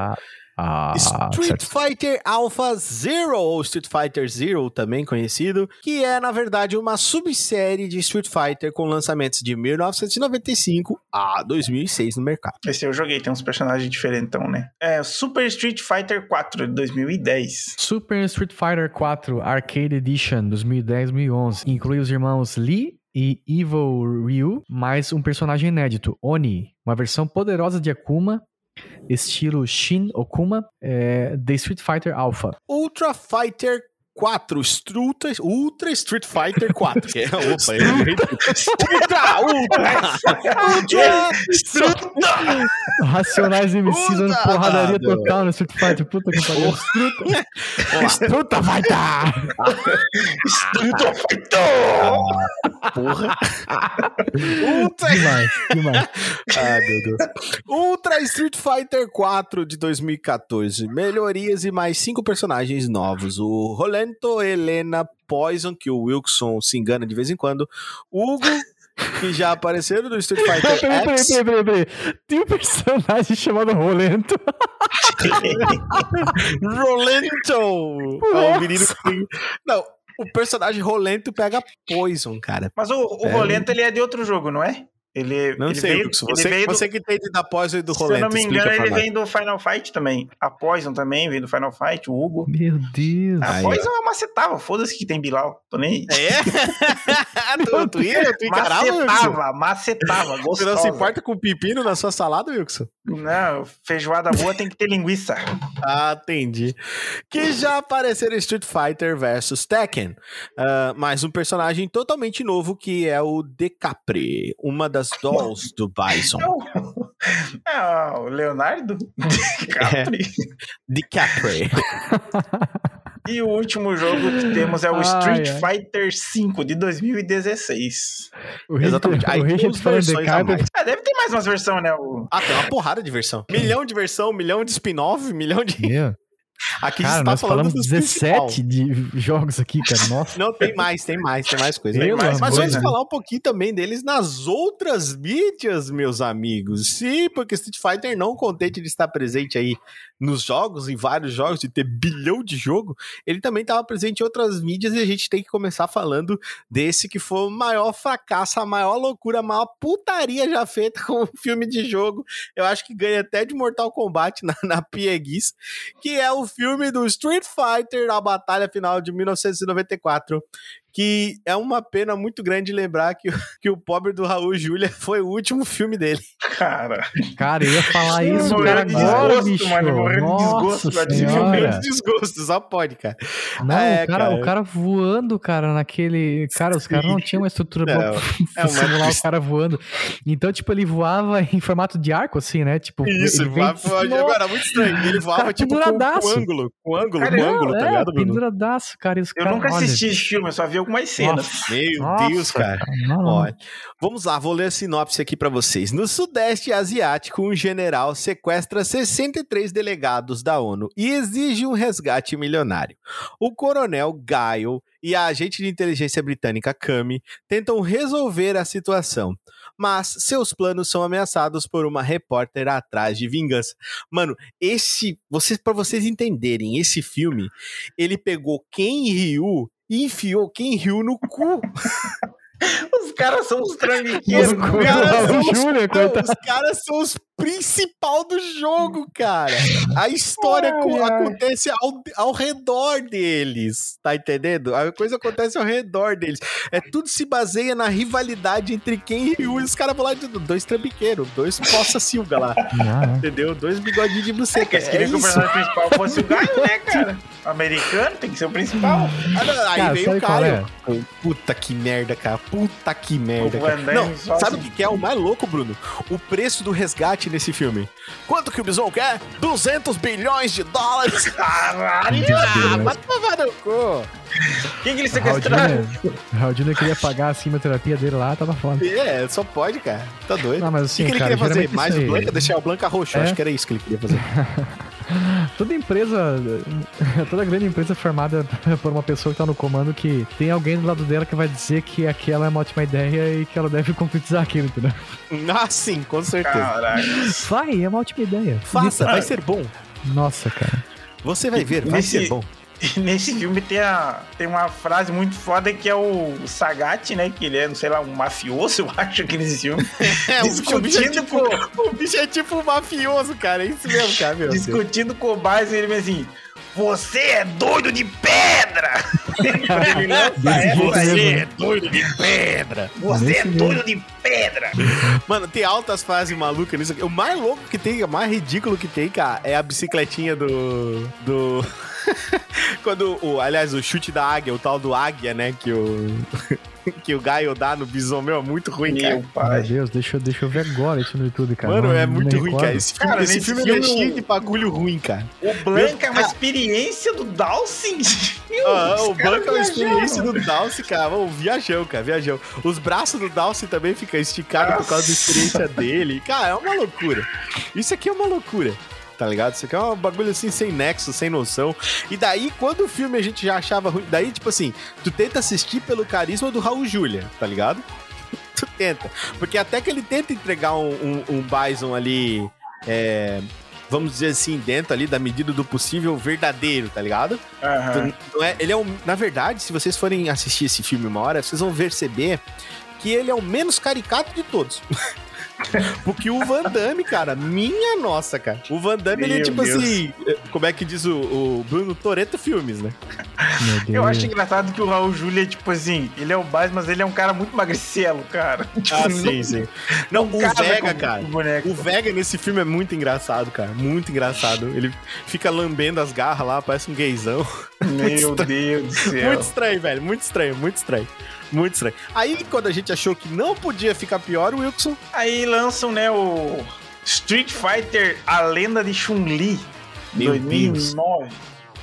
Ah, Street certo. Fighter Alpha Zero, ou Street Fighter Zero, também conhecido, que é, na verdade, uma subsérie de Street Fighter com lançamentos de 1995 a 2006 no mercado. Esse eu joguei, tem uns personagens diferentão, né? É Super Street Fighter 4 de 2010. Super Street Fighter 4 Arcade Edition 2010-2011 inclui os irmãos Lee e Evil Ryu, mais um personagem inédito, Oni, uma versão poderosa de Akuma, estilo Shin Okuma, é, de Street Fighter Alpha. Ultra Fighter 4, Ultra, Ultra Street Fighter 4. Que é, opa, é, Ultra, Ultra, Ultra, Racionais MC dando porradaria total no Street Fighter. Puta que pariu. Struta. Struta vai dar. Struta Fighter. Porra. Ultra. Demais, demais. Ah, meu Deus. Ultra Street Fighter 4 de 2014. Melhorias e mais cinco personagens novos. O Rolento, Helena, Poison, que o Wilson se engana de vez em quando. Hugo, que já apareceram no Street Fighter Peraí, peraí, X. peraí, peraí, peraí. Tem um personagem chamado Rolento. Rolento! É o menino que tem... Não, o personagem Rolento pega Poison, cara. Mas o, o Pera. Rolento, ele é de outro jogo, não é? Ele, Não ele sei, veio, Você, veio do- você que entende da Poison e do Se eu Rolento. não me engano, ele vem do Final Fight também. A Poison também vem do Final Fight, o Hugo. Meu Deus. A Aí, Poison é uma macetava, foda-se que tem Bilal. Tô nem. É? tu, tu ia? Tu encarava? Macetava, macetava, Você gostosa. não se importa com pepino na sua salada, Wilson? Não, feijoada boa tem que ter linguiça. Ah, entendi. Que já apareceram Street Fighter vs Tekken. Ah, mais um personagem totalmente novo que é o Decapre, uma das dolls do Bison. É, o Leonardo Capri. Decapre. E o último jogo que temos é o Ai, Street ai. Fighter V de 2016. O Exatamente. Richard, Aí o tem versões a mais. Ah, deve ter mais umas versões, né? O... Ah, tem uma porrada de versão. Milhão de versão, milhão de spin-off, milhão de. Meu, Aqui cara, a gente tá nós falando falamos dos 17 de jogos aqui, cara. Nossa. Não, tem mais, tem mais, tem mais coisa. Pelo Mas amor vamos falar um pouquinho também deles nas outras mídias, meus amigos. Sim, porque Street Fighter não contente de estar presente aí nos jogos, em vários jogos, de ter bilhão de jogo, ele também estava presente em outras mídias e a gente tem que começar falando desse que foi o maior fracasso, a maior loucura, a maior putaria já feita com um filme de jogo. Eu acho que ganha até de Mortal Kombat na, na Pieguice, que é o filme do Street Fighter, a batalha final de 1994 que é uma pena muito grande lembrar que, o- que o pobre do Raul Júlia foi o último filme dele. Cara, Cara, eu ia falar isso, morreu cara, de agora, desgosto, bicho. mano, ele morreu de desgosto Meu senhora. desgosto, só pode, cara. Não, É, o, cara, cara. o cara voando, cara, naquele. Cara, os caras não tinham uma estrutura Não, pra é simular o cara voando. Então, tipo, ele voava em formato de arco, assim, né? Tipo, Isso, ele vem- voava, foi- era muito estranho. Ele voava Cara, tipo com, com ângulo, com ângulo, Cara, com ângulo, tá é, ligado, Bruno? penduradaço, cara. Os eu caras, nunca olha, assisti esse filme, eu só vi algumas cenas. Nossa, Meu nossa, Deus, cara. Olha, vamos lá, vou ler a sinopse aqui pra vocês. No Sudeste Asiático, um general sequestra 63 delegados da ONU e exige um resgate milionário. O coronel Gaio e a agente de inteligência britânica Kami tentam resolver a situação, mas seus planos são ameaçados por uma repórter atrás de vingança. Mano, esse, vocês para vocês entenderem, esse filme, ele pegou Ken Ryu e enfiou Ken Ryu no cu. Os caras são os Os caras são o os, Júnior, coitado. os caras são os principal do jogo, cara. A história Ai, co- ai. acontece ao, ao redor deles, tá entendendo? A coisa acontece ao redor deles. É tudo se baseia na rivalidade entre quem e Ryu. E os caras vão lá de dois trambiqueiros, dois poça silga lá, não. entendeu? Dois bigodinhos de É, buceta. que eles É queriam que o personagem principal fosse o Gaio, né, cara? O americano tem que ser o principal. Ah, não, aí Cara, veio o Caio. Puta que merda, cara. Puta que merda, O cara. Não, sabe o que que é o mais louco, Bruno? O preço do resgate nesse filme. Quanto que o Bison quer? 200 bilhões de dólares. Caralho! Ah, vai tomar no cu. Quem que sequestraram? Júnior- o Júnior queria pagar a quimioterapia dele lá, tava foda. É, só pode, cara. Tá doido. Não, mas o assim, que, que ele cara, queria fazer? Mais o Blanca? Deixar o Blanca roxo. É. Acho que era isso que ele queria fazer. Toda empresa, toda grande empresa é formada por uma pessoa que tá no comando que tem alguém do lado dela que vai dizer que aquela é uma ótima ideia e que ela deve concretizar aquilo, entendeu? ah, sim, com certeza. Caralho. Vai, é uma ótima ideia. Faça, vai ser bom. Nossa, cara. Você vai ver, vai Nesse- ser bom. E nesse filme tem, a, tem uma frase muito foda que é o Sagat, né? Que ele é, não sei lá, um mafioso, eu acho que nesse filme. É, o bicho, o bicho é Discutindo tipo, o bicho é tipo um mafioso, cara. É isso mesmo, cara, meu. Deus. discutindo com o e ele vem assim. Você é doido de pedra! mesmo. é doido de pedra. Você é doido de pedra! Mano, tem altas frases malucas nisso aqui. O mais louco que tem, o mais ridículo que tem, cara, é a bicicletinha do. do. Quando o, aliás, o chute da águia, o tal do águia, né? Que o. que o Gaio dá no bison, meu, é muito ruim, Meu cara. Meu pai. Deus, deixa, eu- deixa eu ver agora isso no YouTube, cara. Mano, Não- é muito ruim, cara. Esse filme, Cara, esse filme, ele é filme, cheio o- de bagulho ruim, cara. O Blanca é uma experiência do Dawson. Meu, Ah, o banco é uma experiência do Dalcy, cara. Ô, viajão, cara, viajão. Os braços do Dalcy também ficam esticados por causa da experiência dele. Cara, é uma loucura. Isso aqui é uma loucura. Tá ligado? Isso aqui é um bagulho assim, sem nexo, sem noção. E daí, quando o filme a gente já achava ruim. Daí, tipo assim, tu tenta assistir pelo carisma do Raul Julia, tá ligado? Tu tenta. Porque até que ele tenta entregar um, um, um Bison ali. é, vamos dizer assim, dentro ali da medida do possível, verdadeiro, tá ligado? Não é, ele é um, na verdade, se vocês forem assistir esse filme uma hora, vocês vão perceber que ele é o menos caricato de todos. Porque o Van Damme, cara, minha nossa, cara. O Van Damme, ele é Meu tipo Deus. assim, como é que diz o, o Bruno Toreto Filmes, né? Meu Deus. Eu acho engraçado que o Raul Júlia, tipo assim, ele é o Baz, mas ele é um cara muito magricelo, cara. Tipo, Ah, não- sim, sim. Não, o Vega, com cara. o. O Vega nesse filme é muito engraçado, cara. Muito engraçado. Ele fica lambendo as garras lá, parece um gaysão. Meu Deus do céu. Muito estranho, velho. Muito estranho, muito estranho. Muito estranho. Aí, quando a gente achou que não podia ficar pior, o Wilson. Aí lançam, né, o Street Fighter A Lenda de Chun-Li, Meu 2009.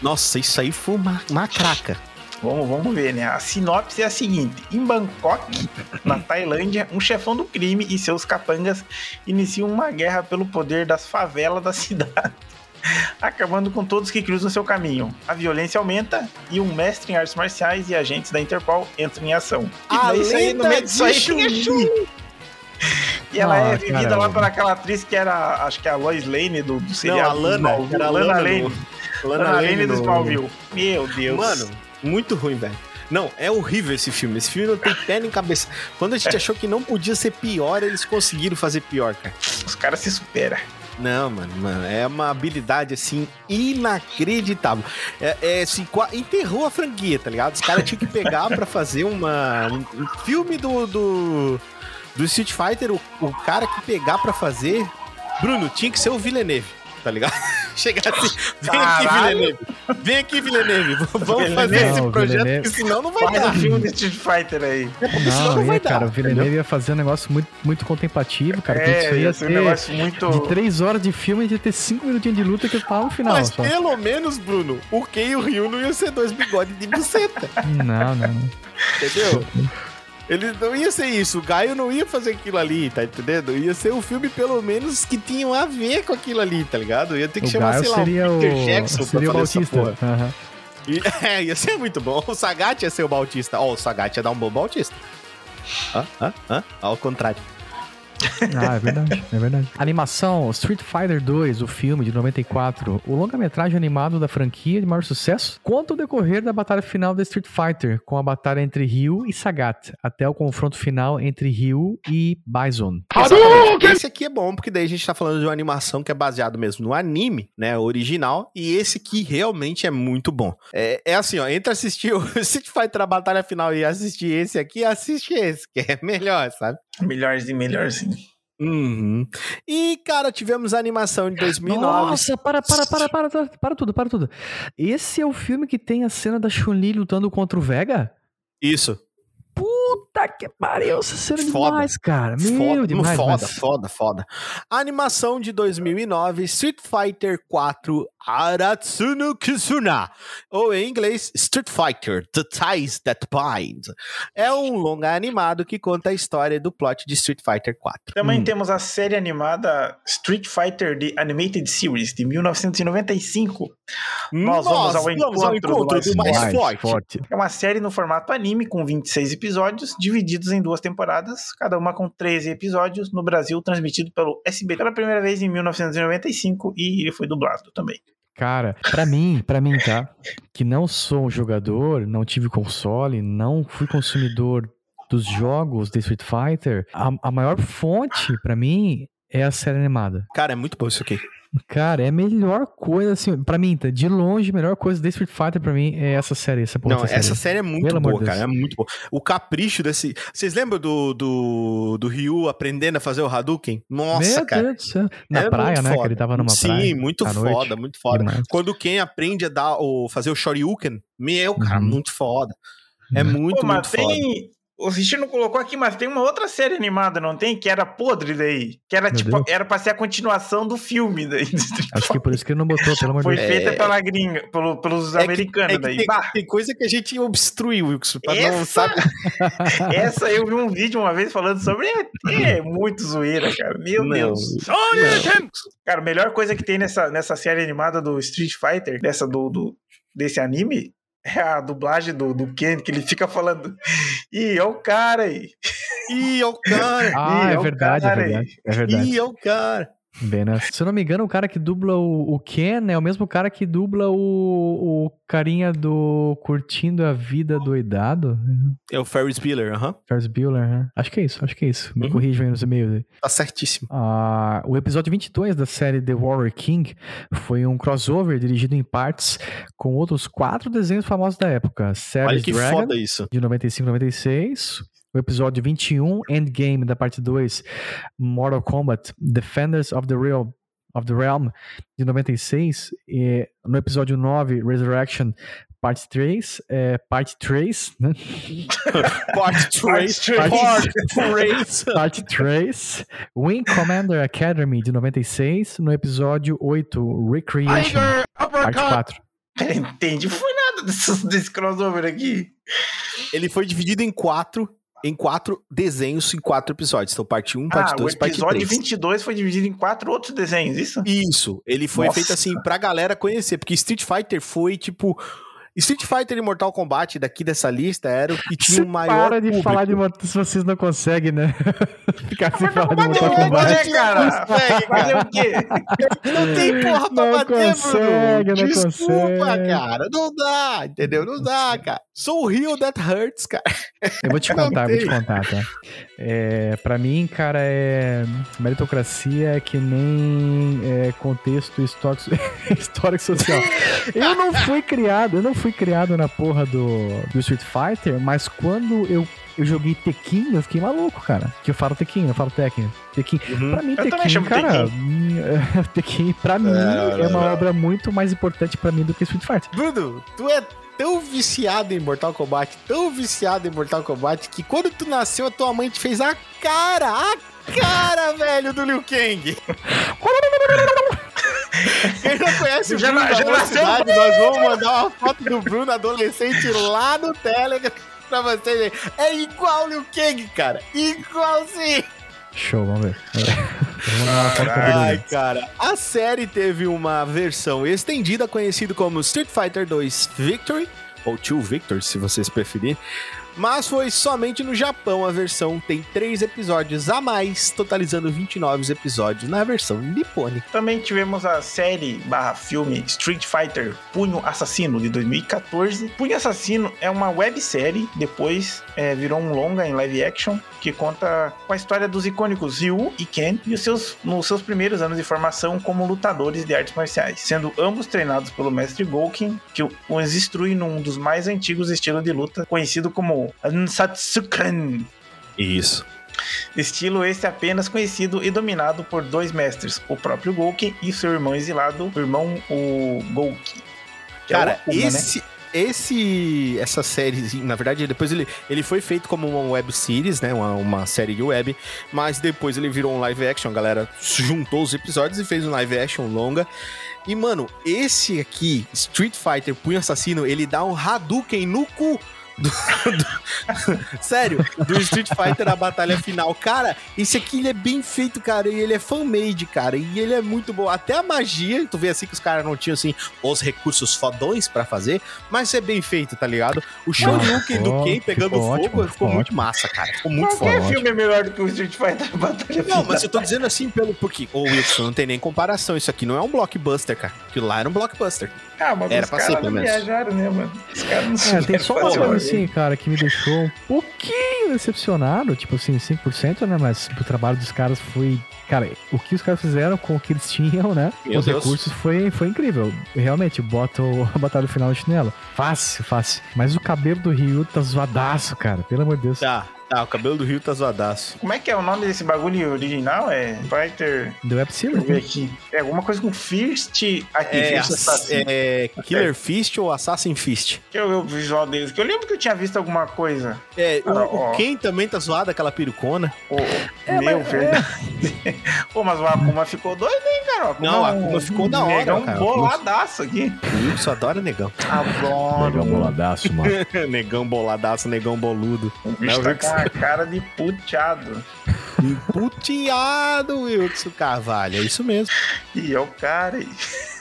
Nossa, isso aí foi uma, uma craca. Vamos, vamos ver, né? A sinopse é a seguinte: em Bangkok, na Tailândia, um chefão do crime e seus capangas iniciam uma guerra pelo poder das favelas da cidade, acabando com todos que cruzam seu caminho. A violência aumenta e um mestre em artes marciais e agentes da Interpol entram em ação. E A isso aí, no meio disso aí. E ela Ah, é vivida cara. lá por aquela atriz que era, acho que é a Lois Lane do, do Não, seriado. a Lana. Smallville. Era a Lana Lana. Lane. no- Lana Lane do Smallville. Meu Deus. Mano, muito ruim, velho. Não, é horrível esse filme. Esse filme não tem pé nem cabeça. Quando a gente achou que não podia ser pior, eles conseguiram fazer pior, cara. os caras se superam. Não, mano, mano, é uma habilidade assim inacreditável. É, é assim, enterrou a franquia, tá ligado? Os caras tinham que pegar pra fazer uma, um, filme do, do, do Street Fighter. O, o cara que pegar pra fazer, Bruno, tinha que ser o Villeneuve, tá ligado? Chegar assim, vem aqui. Villeneuve, vem aqui, Villeneuve, vamos fazer esse projeto, Villeneuve. porque senão não vai Faz dar. um filme de Street Fighter aí. Não, não vai ia, dar, cara, o entendeu? Villeneuve ia fazer um negócio muito, muito contemplativo, cara. que isso É, aí ia ia ser um negócio muito. de três horas de filme, ia ter cinco minutinhos de luta que eu tava no final. Mas Só. pelo menos, Bruno, o Ken e o Ryu não iam ser dois bigodes de buceta. Não, não. Entendeu? Ele não ia ser isso, o Gaio não ia fazer aquilo ali, tá entendendo? Ia ser um filme, pelo menos, que tinham a ver com aquilo ali, tá ligado? Ia ter que O chamar, Gaio sei lá, seria o o, Peter Jackson seria o pra fazer essa Bautista. porra. Aham. E- é, ia ser muito bom. O Sagat ia ser o Bautista. Ó, o Sagat ia dar um bom Bautista. Hã? Hã? Hã? Ao contrário. Ah, é verdade, é verdade. Animação Street Fighter 2, o filme de 94, o longa-metragem animado da franquia de maior sucesso, conta o decorrer da batalha final da Street Fighter, com a batalha entre Ryu e Sagat, até o confronto final entre Ryu e Bison. Exatamente. Esse aqui é bom, porque daí a gente tá falando de uma animação que é baseado mesmo no anime, né, original, e esse aqui realmente é muito bom. É, é assim, ó, entre assistir o Street Fighter a batalha final e assistir esse aqui, assiste esse, que é melhor, sabe? Melhorzinho, melhorzinho. Uhum. E, cara, tivemos a animação de 2009. Nossa, para, para, para, para, para, para tudo, para tudo. Esse é o filme que tem a cena da Chun-Li lutando contra o Vega? Isso. Puta que pariu, é Foda. demais, cara. Meu, Foda, demais. foda, mas- foda, foda. Animação de 2009, Street Fighter 4 Aratsuno Kizuna, ou em inglês, Street Fighter The Ties That Bind. É um longa animado que conta a história do plot de Street Fighter 4. Também Hum. temos a série animada Street Fighter The Animated Series, de 1995. Nós vamos ao encontro do mais mais Mais forte. É uma série no formato anime, com 26 episódios, divididos em duas temporadas, cada uma com 13 episódios, no Brasil, transmitido pelo SBT pela primeira vez em 1995, e ele foi dublado também. Cara, pra mim, pra mim, tá? Que não sou um jogador, não tive console, não fui consumidor dos jogos de Street Fighter, a, a maior fonte pra mim é a série animada. Cara, é muito bom isso aqui. Cara, é a melhor coisa, assim, pra mim, tá? De longe, a melhor coisa desse Street Fighter pra mim é essa série. Essa Não, essa série é muito Pelo boa, cara. É muito boa. O capricho desse. Vocês lembram do, do, do Ryu aprendendo a fazer o Hadouken? Nossa, Meu cara. Deus do céu. Na é praia, né? Foda. Que ele tava numa Sim, praia. Sim, muito foda, noite. muito foda. Demais. Quando o Ken aprende a dar, o, fazer o Shoryuken, meu, cara, uhum. muito foda. É uhum. muito, Pô, muito tem, foda. O Richie não colocou aqui, mas tem uma outra série animada, não tem? Que era podre daí. Que era Meu tipo, Deus. era pra ser a continuação do filme daí. Acho que por isso que ele não botou, pelo amor de Deus. Foi feita é... pela gringa, pelo, pelos é americanos que, é daí. Tem, tem, coisa que a gente obstruiu, Wilson, pra essa, não sabe. essa eu vi um vídeo uma vez falando sobre. É, é muito zoeira, cara. Meu não. Deus. Não. Cara, a melhor coisa que tem nessa, nessa série animada do Street Fighter, dessa do, do desse anime, é a dublagem do, do Ken, que ele fica falando. Ih, é o cara aí. Ih, é o cara. Ah, é, é, verdade, é verdade, é verdade. Ih, é o cara. Bem, né? Se eu não me engano, o cara que dubla o, o Ken é o mesmo cara que dubla o, o carinha do Curtindo a Vida Doidado. É o Ferris Bueller, aham. Uh -huh. Ferris Bueller, né? Acho que é isso, acho que é isso. Me uhum. corrijam aí nos e-mails. Tá certíssimo. Ah, o episódio 22 da série The Warrior King foi um crossover dirigido em partes com outros quatro desenhos famosos da época. Série Olha que Dragon, foda isso. De 95 96 o episódio 21, Endgame, da parte 2, Mortal Kombat, Defenders of the Real of the Realm, de 96, e no episódio 9, Resurrection, parte 3, é, parte 3, né? parte 3, parte 3, parte 3, Wing Commander Academy, de 96, no episódio 8, Recreation, parte 4. Entendi, foi nada desse, desse crossover aqui. Ele foi dividido em quatro em quatro desenhos em quatro episódios. Então, parte 1, parte 2, ah, parte 3. O episódio 22 foi dividido em quatro outros desenhos, isso? Isso. Ele foi Nossa. feito assim pra galera conhecer, porque Street Fighter foi tipo Street Fighter e Mortal Kombat daqui dessa lista era o que tinha o maior. Para de público. falar de Mortal se vocês não conseguem, né? Ficar sem falar de Mortal Kombat. Fazer, cara. Consegue, fazer o quê? Não tem porra pra não bater, consegue, Bruno. Não Desculpa, consegue. cara. Não dá, entendeu? Não dá, cara. Sou o Rio that hurts, cara. Eu vou te contar, vou te contar, tá? É, pra mim, cara, é. Meritocracia é que nem é, contexto histórico, histórico social. Eu não fui criado, eu não fui criado na porra do, do Street Fighter, mas quando eu eu joguei Tekken, eu fiquei maluco, cara. Que eu falo Tekken, eu falo Tekken. Tekken. Uhum. Pra mim, Tekken, cara. Tekken. Tekken, pra mim, é, é uma obra muito mais importante pra mim do que Street Fighter. Bruno, tu é tão viciado em Mortal Kombat, tão viciado em Mortal Kombat, que quando tu nasceu, a tua mãe te fez a cara, a cara, velho, do Liu Kang. Quem não conhece o Bruno já, já cidade, nós vamos mandar uma foto do Bruno adolescente lá no Telegram pra vocês. É igual o Liu Kang, cara. Igualzinho. Show, vamos ver. Ai, cara. A série teve uma versão estendida conhecida como Street Fighter 2 Victory, ou Two Victors, se vocês preferirem. Mas foi somente no Japão a versão tem três episódios a mais, totalizando 29 episódios na versão nipônica. Também tivemos a série barra filme Street Fighter Punho Assassino de 2014. Punho Assassino é uma websérie, depois é, virou um longa em live action que conta com a história dos icônicos Ryu e Ken e os seus, nos seus primeiros anos de formação como lutadores de artes marciais, sendo ambos treinados pelo mestre Gouken, que os instrui num dos mais antigos estilos de luta, conhecido como Ansatsuken. Isso. Estilo esse apenas conhecido e dominado por dois mestres, o próprio Gouken e seu irmão exilado, o irmão o Gouki. Cara, é Akuma, esse, né? Esse essa série, na verdade, depois ele, ele foi feito como uma web series, né? Uma, uma série de web, mas depois ele virou um live action. A galera juntou os episódios e fez um live action longa. E, mano, esse aqui, Street Fighter Punho Assassino, ele dá um Hadouken no cu do, do, sério, do Street Fighter na batalha final. Cara, esse aqui ele é bem feito, cara, e ele é fan-made, cara, e ele é muito bom. Até a magia, tu vê assim que os caras não tinham, assim, os recursos fodões para fazer, mas é bem feito, tá ligado? O Shoryuken do Ken pegando fogo ótimo, ficou muito ótimo. massa, cara. Ficou muito Qualquer foda. filme é melhor do que o Street Fighter na batalha não, final. Não, mas eu tô dizendo assim pelo... Porque, ô Wilson, não tem nem comparação. Isso aqui não é um blockbuster, cara. Aquilo lá era um blockbuster. Ah, mas Era os caras não menos. viajaram, né, mano? Os caras não É, tem só uma coisa assim, cara, que me deixou um pouquinho decepcionado, tipo assim, 5%, né? Mas o trabalho dos caras foi. Cara, o que os caras fizeram com o que eles tinham, né? Meu os Deus. recursos foi, foi incrível. Realmente, bota o- a batalha final no chinelo. Fácil, fácil. Mas o cabelo do Ryu tá zoadaço, cara. Pelo amor de Deus. Tá, tá, o cabelo do Rio tá zoadaço. Como é que é o nome desse bagulho original? É Fighter. Deu Web Series, né? aqui. É alguma coisa com Fist. Aqui, É, Fist é, Killer Fist ou Assassin Fist? Deixa eu ver o visual deles. Que eu lembro que eu tinha visto alguma coisa. É, o, Ah, o ó. Ken também tá zoado, aquela perucona. Ô, É, meu, mas- verdade. Pô, mas o Akuma ficou doido, hein, cara? O Akuma Não, o é um Akuma ficou da hora, negão cara. boladaço aqui. O Wilson adora negão. Adoro. boladaço, mano. negão boladaço, negão boludo. O Não, bicho eu tá cara de puteado. Puteado, Wilson Carvalho. É isso mesmo. E é o cara.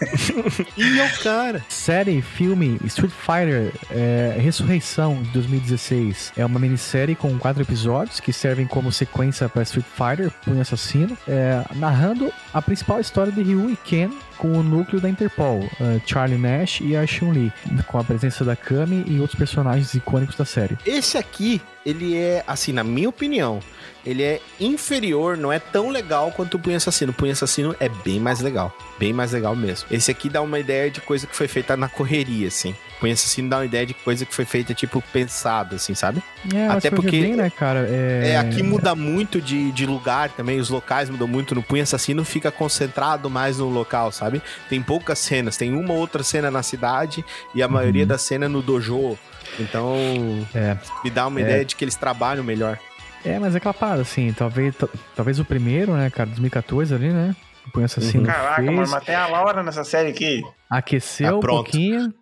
E é o cara. Série, filme Street Fighter é, Ressurreição de 2016 é uma minissérie com quatro episódios que servem como sequência para Street Fighter Punho Assassino, é, narrando a principal história de Ryu e Ken com o núcleo da Interpol, é, Charlie Nash e a Chun-Li, com a presença da Kami e outros personagens icônicos da série. Esse aqui, ele é, assim, na minha opinião, ele é inferior, não é tão legal quanto o Punho Assassino. O Punho Assassino é bem mais legal. Bem mais legal mesmo. Esse aqui dá uma ideia de coisa que foi feita na correria, assim. O Punho Assassino dá uma ideia de coisa que foi feita, tipo, pensado, assim, sabe? É, Até porque- bem, né, cara? É, É, aqui muda muito de, de lugar também, os locais mudam muito. No Punho Assassino fica concentrado mais no local, sabe? Tem poucas cenas, tem uma ou outra cena na cidade e a maioria Uhum. da cena no dojo. Então, É. me dá uma É. ideia de que eles trabalham melhor. É, mas é aquela parada, assim, talvez, talvez o primeiro, né, cara, 2014 ali, né? O Punho Assassino Caraca, fez, mano, mas tem a Laura nessa série aqui. Aqueceu Ah, um pouquinho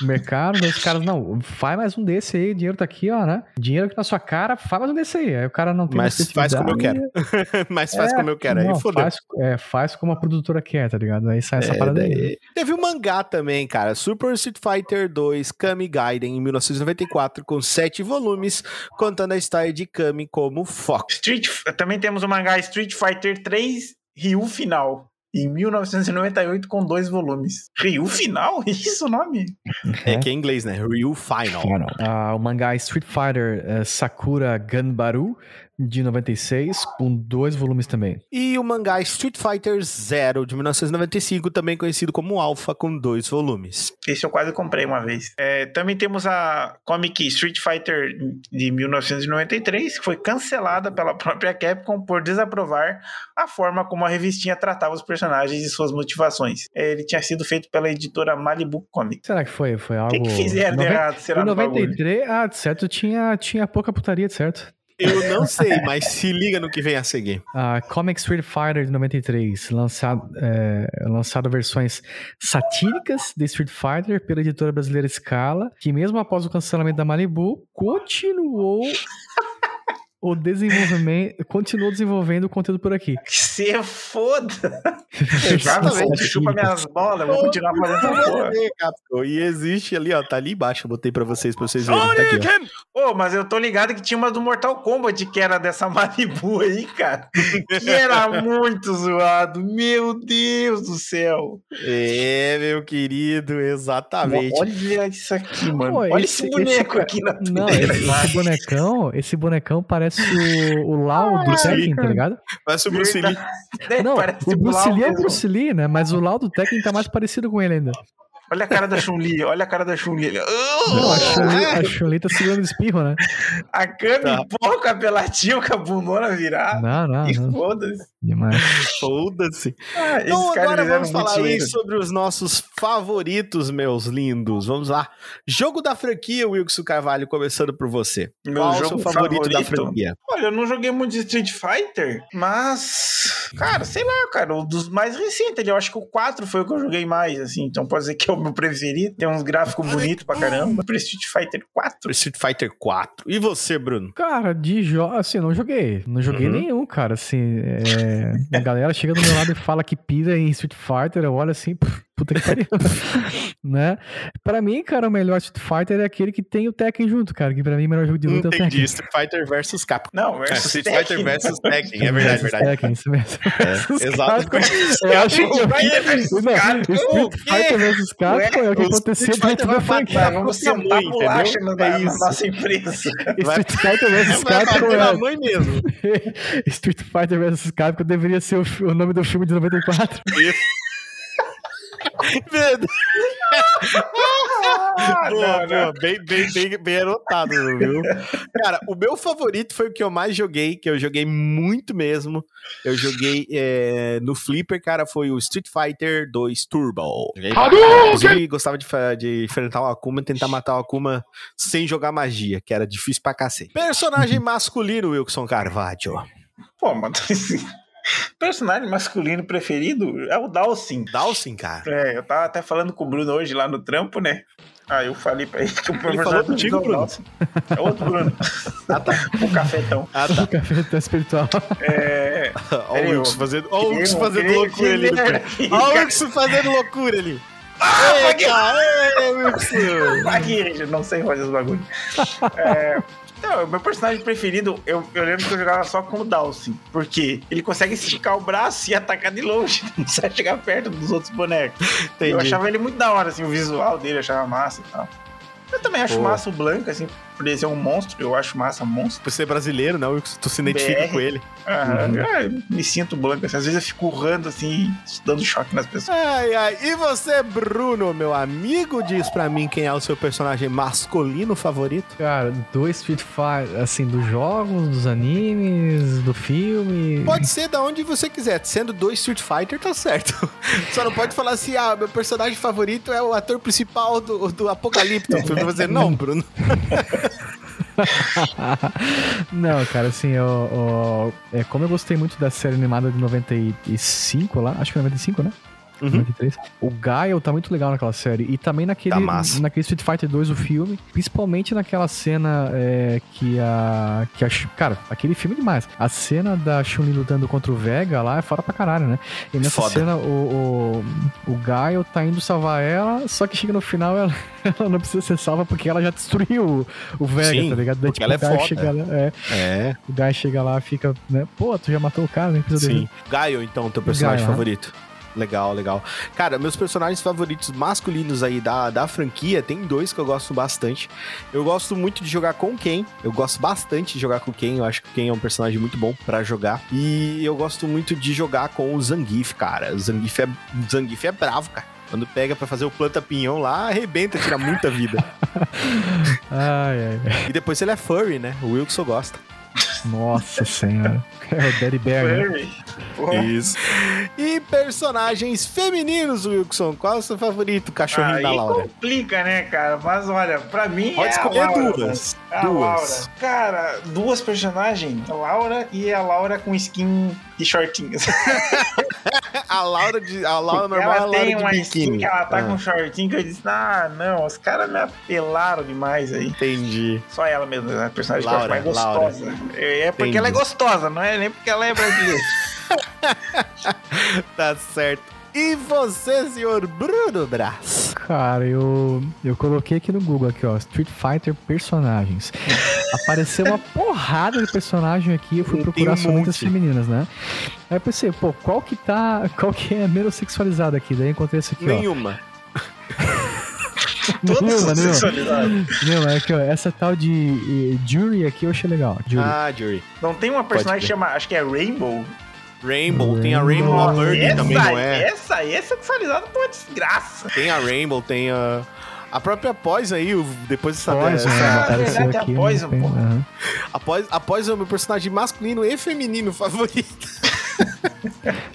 o mercado, daí os caras, não, faz mais um desse aí, dinheiro tá aqui, ó, né? Dinheiro aqui na sua cara, faz mais um desse aí. Aí o cara não tem Mas faz como eu criatividade, Mas faz é, como eu quero. Aí não, fodeu. faz, é, faz como a produtora quer, tá ligado? Aí sai essa É, parada aí. daí- Teve o mangá também, cara. Super Street Fighter 2 Kami Gaiden, em 1994, com sete volumes, contando a história de Kami como Fox. Street, também temos o mangá Street Fighter 3 Ryu Final. Em 1998, com dois volumes. Ryu Final? Isso o nome? É que é em inglês, né? Ryu Final. Ah, o mangá Street Fighter eh, Sakura Ganbaru, de 96, com dois volumes também. E o mangá Street Fighter Zero, de 1995, também conhecido como Alpha, com dois volumes. Esse eu quase comprei uma vez. É, também temos a comic Street Fighter de 1993, que foi cancelada pela própria Capcom por desaprovar a forma como a revistinha tratava os personagens e suas motivações. É, Ele tinha sido feito pela editora Malibu Comics. Será que foi? Foi O algo... que, que fizeram de Noven- errado? Será Em no bagulho? 93, ah, de certo, tinha, tinha pouca putaria, de certo. Eu não sei, mas se liga no que vem a seguir. A Comic Street Fighter de 93, lançado, é, lançado versões satíricas de Street Fighter pela editora brasileira Scala, que mesmo após o cancelamento da Malibu, continuou o desenvolvimento, continuou desenvolvendo o conteúdo por aqui. Que se foda! Exatamente. Chupa minhas bolas, eu vou continuar fazendo essa porra. E existe ali, ó, tá ali embaixo, eu botei pra vocês, pra vocês verem. Tá aqui, ó. Ô, mas eu tô ligado que tinha uma do Mortal Kombat que era dessa Malibu aí, cara. Que era muito zoado. Meu Deus do céu. É, meu querido, exatamente. Olha isso aqui, mano. Pô, Olha esse- esse, boneco esse- aqui na Não, esse, esse bonecão, esse bonecão parece o, o Lau do Tekken, tá ligado? Mas o Bruce Lee. Não, parece o Bruce Lee é o. Bruce Lee, né? Mas o Lau do Tekken tá mais parecido com ele ainda. Olha a cara da Chun-Li, olha a cara da Chun-Li. Não, a Chun-Li, a Chun-Li tá segurando o espirro, né? A Kami Tá. pouco apelativo com a bundona virada. Não, não, E não. foda-se. Demais. Foda-se. Ah, Então agora vamos falar aí sobre os nossos favoritos, meus lindos. Vamos lá. Jogo da franquia, Wilson Carvalho, começando por você. Meu Qual o seu jogo favorito, da favorito? franquia? Olha, eu não joguei muito de Street Fighter, mas. Cara, sei lá, cara, um dos mais recentes. Eu acho que o 4 foi o que eu joguei mais, assim. Então pode dizer que é o meu preferido. Tem uns gráficos bonitos pra caramba. Pro Street Fighter 4. Street Fighter 4. E você, Bruno? Cara, de jogo, assim, eu não joguei. Não joguei Uhum. nenhum, cara. Assim, é, a galera chega do meu lado e fala que pira em Street Fighter, eu olho assim, pff, puta que pariu. né? Pra mim, cara, o melhor Street Fighter é aquele que tem o Tekken junto, cara. Que pra mim, o melhor jogo de luta Entendi, é o Tekken. Street Fighter versus Capcom. Não, É, versus Street Tekken. Fighter versus Tekken, é verdade, Versus verdade. Tekken, isso mesmo. É, exato. Eu acho que Street Fighter versus Capcom, Street o quê? Fighter vs Capcom é o que o aconteceu Street Fighter dentro da franquia. Tá, vamos sentar mãe, bolacha entendeu? na, É isso. nossa empresa. Street Fighter vs Vai Capcom é... mãe mesmo. Street Fighter vs Capcom deveria ser o, o nome do filme de 94. Verdade. Ah, Boa, boa, bem, bem, bem, bem anotado, viu? Cara, o meu favorito foi o que eu mais joguei, que eu joguei muito mesmo. Eu joguei é, no Flipper, cara, foi o Street Fighter 2 Turbo. Inclusive, gostava de, de enfrentar o Akuma e tentar matar o Akuma sem jogar magia, que era difícil pra cacete. Personagem masculino, Wilson Carvalho. Pô, mano. Personagem masculino preferido é o Dawson. Dawson, cara. É, eu tava até falando com o Bruno hoje lá no trampo, né? Aí eu falei pra ele que o personagem falou contigo, é o Bruno? Dawson. É outro Bruno. Ah, tá. o cafetão. Ah, tá. O café tá espiritual. É. Olha o Eu- Wilson fazendo, olha o fazendo loucura ali. Olha o Wilson fazendo loucura ali. Eita, ei, Wilson. Aqui, gente, não sei fazer os bagulhos. É, Não, meu personagem preferido, eu, eu lembro que eu jogava só com o Dawson. Porque ele consegue esticar o braço e atacar de longe. Não precisa chegar perto dos outros bonecos. Eu Entendi. achava ele muito da hora, assim, o visual dele, eu achava massa e tal. Eu também acho Pô. massa o Blanco, assim, por ele ser um monstro, eu acho massa monstro. Por ser brasileiro, né, Wilson? Tu se identifica BR. com ele. Ah, Uhum. eu me sinto Blanco, assim, às vezes eu fico urrando, assim, dando choque nas pessoas. Ai, ai. E você, Bruno, meu amigo, diz pra mim quem é o seu personagem masculino favorito? Cara, do Street Fighter, assim, dos jogos, dos animes, do filme. Pode ser da onde você quiser. Sendo do Street Fighter, tá certo. Só não pode falar assim, ah, meu personagem favorito é o ator principal do, do Apocalipto. Tu vai dizer, não, Bruno. Não, cara, assim, eu, eu- é, como eu gostei muito da série animada de 95 lá, acho que é 95, né? Uhum. 93. O Gaio tá muito legal naquela série. E também naquele, Tá naquele Street Fighter 2, o filme. Principalmente naquela cena é, que a. Que a cara, aquele filme é demais. A cena da Chun-Li lutando contra o Vega lá é fora pra caralho, né? E nessa Foda. cena, o, o, o Gaio tá indo salvar ela, só que chega no final, ela, ela não precisa ser salva porque ela já destruiu o, o Vega, Sim, tá ligado? Daí, porque ela é foda. chega lá, é, É, o Gaio chega lá e fica, né? Pô, tu já matou o cara, nem precisa sim. dele. Gaio, então, teu personagem Gaio, né? Legal, legal. Cara, meus personagens favoritos masculinos aí da, da franquia, tem dois que eu gosto bastante. Eu gosto muito de jogar com o Ken. Eu gosto bastante de jogar com o Ken. Eu acho que o Ken é um personagem muito bom pra jogar. E eu gosto muito de jogar com o Zangief, cara. O Zangief é, o Zangief é bravo, cara. Quando pega pra fazer o planta-pinhão lá, arrebenta, tira muita vida. Ai, ai, ai. E depois ele é furry, né? O Wilson gosta. Nossa senhora. É o Daddy Bear, né? Isso. E personagens femininos, Wilson. Qual é o seu favorito? Cachorrinho Aí da Laura. complica, né, cara? Mas olha, pra mim Pode é escolher a Laura, duas. É a duas. Laura. Cara, duas personagens. A Laura e a Laura com skin de shortinhos. A Laura de. A Laura normal é ela Laura tem uma skin que ela tá Ah, com shortinho que eu disse, ah, não, os caras me apelaram demais aí. Entendi. Só ela mesmo, né? A personagem Laura, que eu acho mais gostosa. É porque Entendi. ela é gostosa, não é nem porque ela é brasileira. Tá certo. E você, senhor Bruno Brás? Cara, eu, eu coloquei aqui no Google, aqui, ó, Street Fighter personagens. Apareceu uma porrada de personagem aqui, eu fui Tem procurar um somente as femininas, né? Aí eu pensei, pô, qual que tá. Qual que é menos sexualizada aqui? Daí eu encontrei essa aqui, Nenhuma. Todos Nenhuma, são nenhuma. Não, é aqui, ó, essa tal de eh, Jury aqui eu achei legal. Jury. Ah, Jury. Não tem uma personagem que chama, acho que é Rainbow. Rainbow. Tem a Rainbow, Rainbow. a Birdie essa, também, não é? essa aí é sexualizada por uma desgraça. Tem a Rainbow, tem a. A própria Poison aí, depois dessa. Poison, dessa- né? Ah, Apareceu verdade, aqui, a Poison, pô. A Poison, a Poison é o meu personagem masculino e feminino favorito.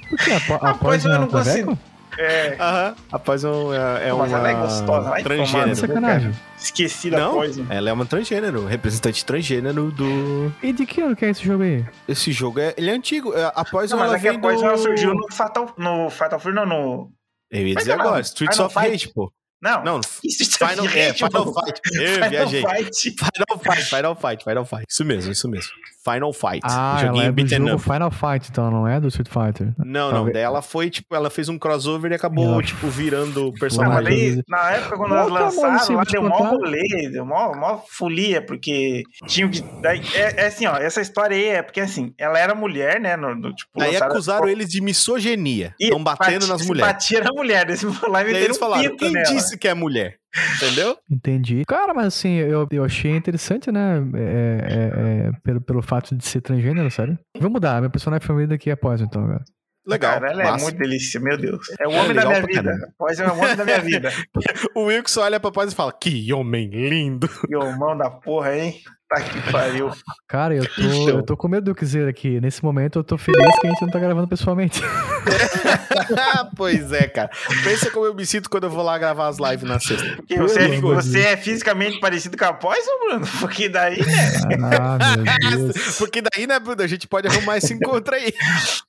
Por que? A, po- a A Poison Poison eu é não consigo. É, Aham. A Poison é, é Mas uma. ela é gostosa, vai transgênero. Sacanagem. esqueci da Não? Poison. Ela é uma transgênero, representante transgênero do. E de que ano que é esse jogo aí? Esse jogo é. Ele é antigo. é, A Poison Não, mas ela é que a Poison do... ela surgiu no Fatal, no Fatal Fury, não, no... Eu ia Mas dizer é não. agora, Streets of Fight. Rage, pô. Não, Não, Isso Final, é, Final Fight. Eu Final viajei. Fight. Final Fight, Final Fight, Final Fight. Isso mesmo, isso mesmo. Final Fight. Ah, ela é do jogo Final Fight, então, não é do Street Fighter. Não, não. Daí ela foi, tipo, ela fez um crossover e acabou, ela... tipo, virando personagem. Daí, na época, quando elas lançaram, lá deu mó rolê, deu mó, mó folia, porque tinha que. Daí, é, é, assim, ó, essa história aí é porque assim, ela era mulher, né? No, no tipo, Aí acusaram eles de misoginia. Estão batendo nas mulheres. Batia na mulher, Daí eles falaram: quem nela. disse que é mulher? Entendeu? Entendi. Cara, mas assim, eu, eu achei interessante, né? É, é, é, pelo, pelo fato de ser transgênero, sabe? Vou mudar, meu personagem favorito aqui é Poison, então, agora. Legal. Cara, ela é massa. é muito delícia, meu Deus. É o homem é da minha vida. Poison é o homem da minha vida. o Wilkson olha pra Poison e fala: Que homem lindo. Que homão da porra, hein? Tá que pariu. Cara, eu tô, eu tô com medo do que dizer aqui. Nesse momento eu tô feliz que a gente não tá gravando pessoalmente. pois é, cara. Pensa como eu me sinto quando eu vou lá gravar as lives na sexta. Porque você, é, você é fisicamente parecido com a Pós, Bruno? Porque daí, né? Ah, meu Deus. Porque daí, né, Bruno? A gente pode arrumar esse encontro aí.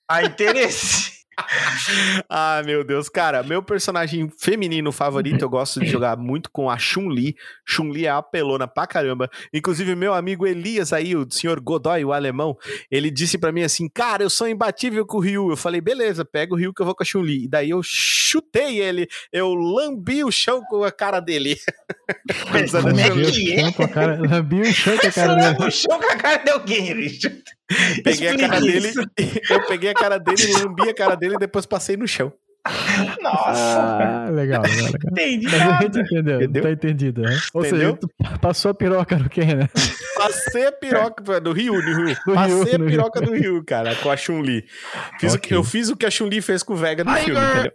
A interesse ah, meu Deus. Cara, meu personagem feminino favorito, eu gosto de jogar muito com a Chun-Li. Chun-Li é apelona pra caramba. Inclusive, meu amigo Elias aí, o senhor Godoy, o alemão, ele disse para mim assim, cara, eu sou imbatível com o Ryu. Eu falei, beleza, pega o Ryu que eu vou com a Chun-Li. E daí eu chutei ele, eu lambi o chão com a cara dele. Como é que é? Lambi o chão com a cara dele. o chão com a cara de alguém, Richard. Peguei a cara dele, eu peguei a cara dele, lambi a cara dele e depois passei no chão. Nossa! Ah, legal, legal, legal. Entendi. Mas a gente entendeu, entendeu? tá entendido, né? Ou Entendeu? seja, passou a piroca no quem, né? Passei a piroca do Rio, no Rio. Passei a piroca do Rio, cara, com a Chun-Li. Okay. Eu fiz o que a Chun-Li fez com o Vega no filme, entendeu?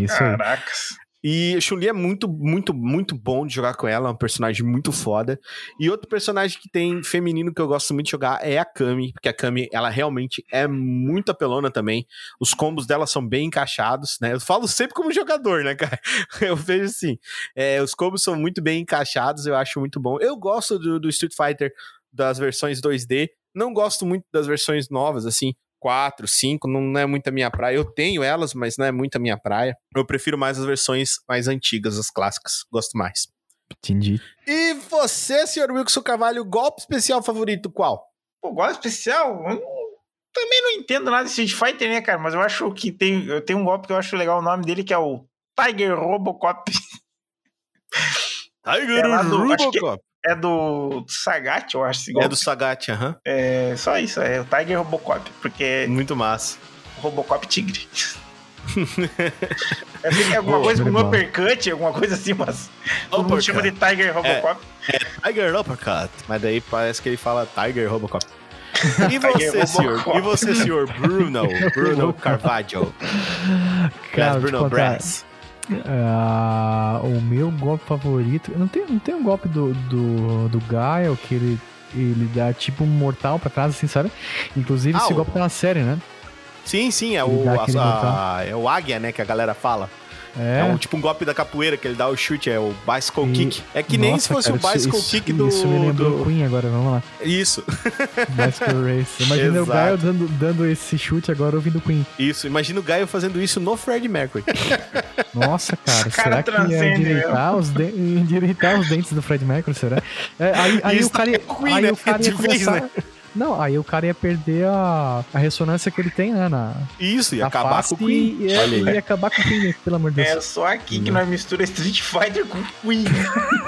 Isso aí. Caracas. E Chun-Li é muito, muito, muito bom de jogar com ela, é um personagem muito foda. E outro personagem que tem feminino que eu gosto muito de jogar é a Kami, porque a Kami, ela realmente é muito apelona também. Os combos dela são bem encaixados, né? Eu falo sempre como jogador, né, cara? Eu vejo assim, é, os combos são muito bem encaixados, eu acho muito bom. Eu gosto do, do Street Fighter das versões 2D, não gosto muito das versões novas, assim, 4, 5, não é muito a minha praia. Eu tenho elas, mas não é muito a minha praia. Eu prefiro mais as versões mais antigas, as clássicas. Gosto mais. Entendi. E você, senhor Wilson Carvalho, golpe especial favorito qual? O golpe especial? Eu também não entendo nada de Street Fighter, né, cara? Mas eu acho que tem, eu tenho um golpe que eu acho legal o nome dele, que é o Tiger Robocop. Tiger é Robocop. É do Sagat, eu acho. É do Sagat, aham. É só isso, é o Tiger Robocop, porque. Muito massa. Robocop Tigre. é, é alguma Boa, coisa com um uppercut, alguma coisa assim, mas. Todo mundo chama de Tiger Robocop. É, é Tiger Robocop. Mas daí parece que ele fala Tiger Robocop. E você, senhor? E você, senhor Bruno? Bruno Carvalho. Cara, Bruno Brass. Uh, o meu golpe favorito. Não tem, não tem um golpe do, do, do Gaio que ele, ele dá tipo um mortal pra trás, assim, sabe? Inclusive, ah, esse o... golpe tá na série, né? Sim, sim, é o, a, a, é o Águia, né? Que a galera fala. É. é um, tipo um golpe da capoeira que ele dá o chute, é o bicycle e... kick. É que nem Nossa, se fosse cara, o bicycle isso, kick do. Isso me lembrou do... Queen agora, vamos lá. Isso. Bicycle Race. Imagina o Gaio dando, dando esse chute agora ouvindo Queen. Isso, imagina o Gaio fazendo isso no Fred Mercury. Nossa, cara, será que ia endireitar os, de... endireitar os dentes do Fred Mercury, será? É, aí, aí o cara, é Queen, aí né? o cara ia começar... Vez, né? Não, aí o cara ia perder a, a ressonância que ele tem, né? Na, Isso, ia acabar com o Queen. E, ia, ia acabar com o Queen, pelo amor de Deus. É só aqui que nós mistura Street Fighter com Queen.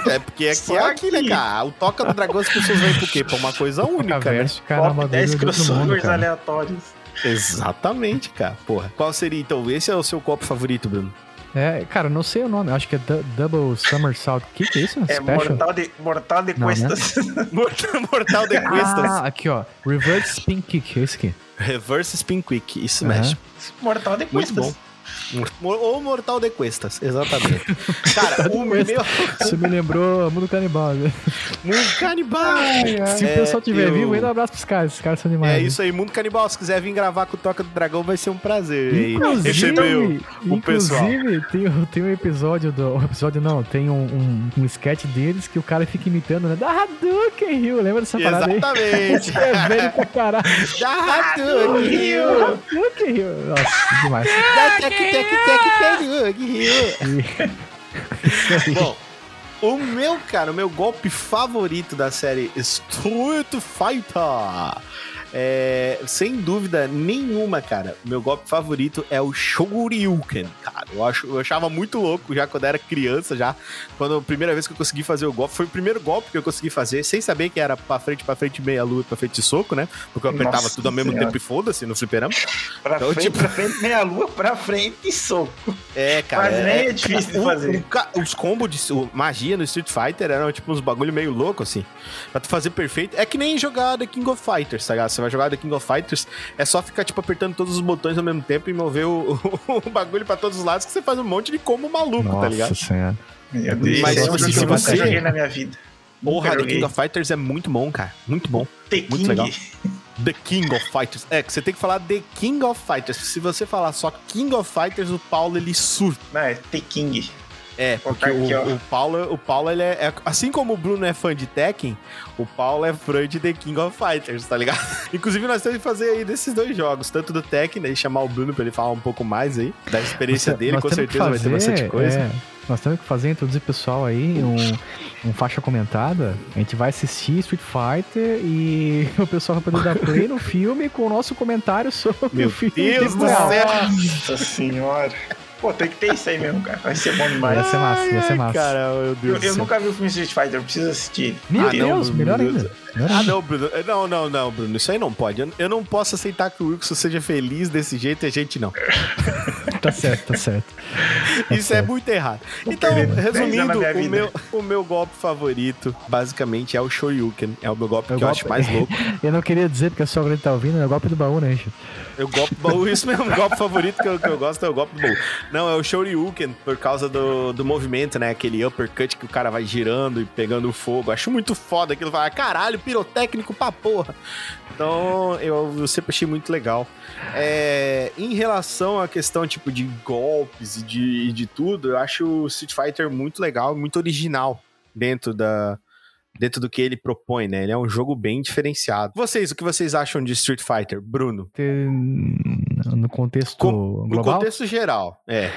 É porque aqui só é aqui, né, cara? O Toca do Dragão as pessoas vêm por quê? Pra uma coisa única, né? Top 10 crossovers aleatórios. Exatamente, cara. Porra. Qual seria, então? Esse é o seu copo favorito, Bruno? É, cara, não sei o nome, acho que é Double Somersault. O que, que é isso? É Special? Mortal de, mortal de não, Cuestas. Né? mortal de Cuestas. Ah, aqui, ó. Reverse Spin Kick, é esse aqui. Reverse Spin Quick, isso mesmo. Mortal de Cuestas. Muito bom. Ou Mortal de Questas, exatamente. Cara, o meu. Isso me lembrou Mundo Canibal, né? Mundo Canibal! Se é, o pessoal tiver eu... vivo, ainda um abraço pros caras. Esses caras são demais. É né? isso aí, Mundo Canibal. Se quiser vir gravar com o Toca do Dragão, vai ser um prazer. Inclusive, o, o pessoal. Inclusive, tem, tem um episódio do. Um episódio não, tem um, um, um sketch deles que o cara fica imitando, né? Da Hadouken Rio, lembra dessa parada Exatamente. aí? é velho pra caralho. Da Hadouken Rio. Hadouken Rio. Nossa, demais. Da Tec Tec Tec Rio. Bom, O meu, cara, o meu golpe favorito da série Street Fighter é, sem dúvida nenhuma, cara, meu golpe favorito é o Shoryuken, cara. Eu, acho, eu achava muito louco já quando era criança, já. Quando a primeira vez que eu consegui fazer o golpe, foi o primeiro golpe que eu consegui fazer, sem saber que era pra frente, pra frente, meia lua, pra frente soco, né? Porque eu apertava Nossa tudo ao mesmo senhora. tempo e foda-se no fliperama. Pra então, frente, tipo... pra frente, meia lua, pra frente e soco. É, cara. Mas é, nem é difícil de fazer. O, os combos de o, magia no Street Fighter eram tipo uns bagulho meio louco, assim. Pra tu fazer perfeito. É que nem jogar The King of Fighters, tá ligado? Vai jogar The King of Fighters, é só ficar, tipo, apertando todos os botões ao mesmo tempo e mover o, o, bagulho pra todos os lados que você faz um monte de combo maluco, Nossa tá ligado? Nossa senhora. Mas, tipo, se, se você... joguei na minha vida. Porra, The King of Fighters é muito bom, cara. Muito bom. The muito King. legal. The King of Fighters. É, que você tem que falar The King of Fighters. Se você falar só King of Fighters, o Paulo ele surta. Não, é The King. É, porque o, o, Paulo, o Paulo ele é, é, Assim como o Bruno é fã de Tekken, o Paulo é fã de The King of Fighters, tá ligado? Inclusive, nós temos que fazer aí desses dois jogos, tanto do Tekken, né? E chamar o Bruno pra ele falar um pouco mais aí da experiência dele, com certeza fazer, vai ter bastante coisa. É, nós temos que fazer, introduzir pessoal aí, um, um faixa comentada. A gente vai assistir Street Fighter e o pessoal vai poder dar play no filme com o nosso comentário sobre Meu o filme. Deus do céu! Nossa senhora! Pô, tem que ter isso aí mesmo, cara. Vai ser bom demais. Ia ser massa, ia ser massa. Cara, meu Deus eu, eu nunca vi o filme Street Fighter, eu preciso assistir. Meu ah, Deus, não, melhor ainda. Ah, não, Bruno. Não, não, não, Bruno. Isso aí não pode. Eu, eu não posso aceitar que o Wilson seja feliz desse jeito e a gente não. tá certo, tá certo. Tá Isso é certo. é muito errado. Então, resumindo, o meu, o meu golpe favorito, basicamente, é o Shoryuken. É o meu golpe que golpe... eu acho mais louco. eu não queria dizer, porque a sogra tá ouvindo, é o golpe do baú, né, gente? O golpe baú, isso mesmo. O golpe favorito que eu, que eu gosto é o golpe do baú. Não, é o Shoryuken, por causa do, do movimento, né? Aquele uppercut que o cara vai girando e pegando fogo. Acho muito foda aquilo. Vai, caralho, pirotécnico pra porra. Então, eu, eu sempre achei muito legal. É, em relação à questão, tipo, de golpes e de, de tudo, eu acho o Street Fighter muito legal, muito original dentro da, dentro do que ele propõe, né? Ele é um jogo bem diferenciado. Vocês, o que vocês acham de Street Fighter, Bruno? No contexto Com, global? No contexto geral, é.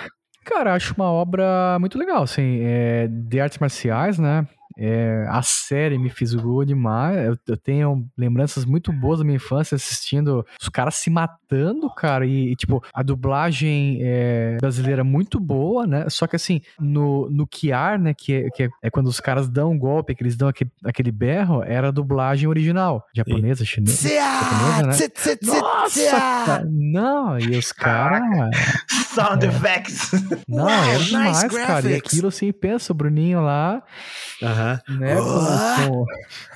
Cara, acho uma obra muito legal, assim, é, de artes marciais, né? É, a série me fisgou demais. Eu, eu, tenho lembranças muito boas da minha infância assistindo os caras se matando, cara. E, e tipo, a dublagem é, brasileira é muito boa, né? Só que assim, no, no Kiar, né? Que, é, que é, é quando os caras dão um golpe, que eles dão aquele, aquele berro, era a dublagem original. Japonesa, chinesa. Japonesa, né? Nossa, cara, não, e os caras. Sound effects. Não, era demais, cara. E aquilo assim, pensa, o Bruninho lá. Aham. Né? Com,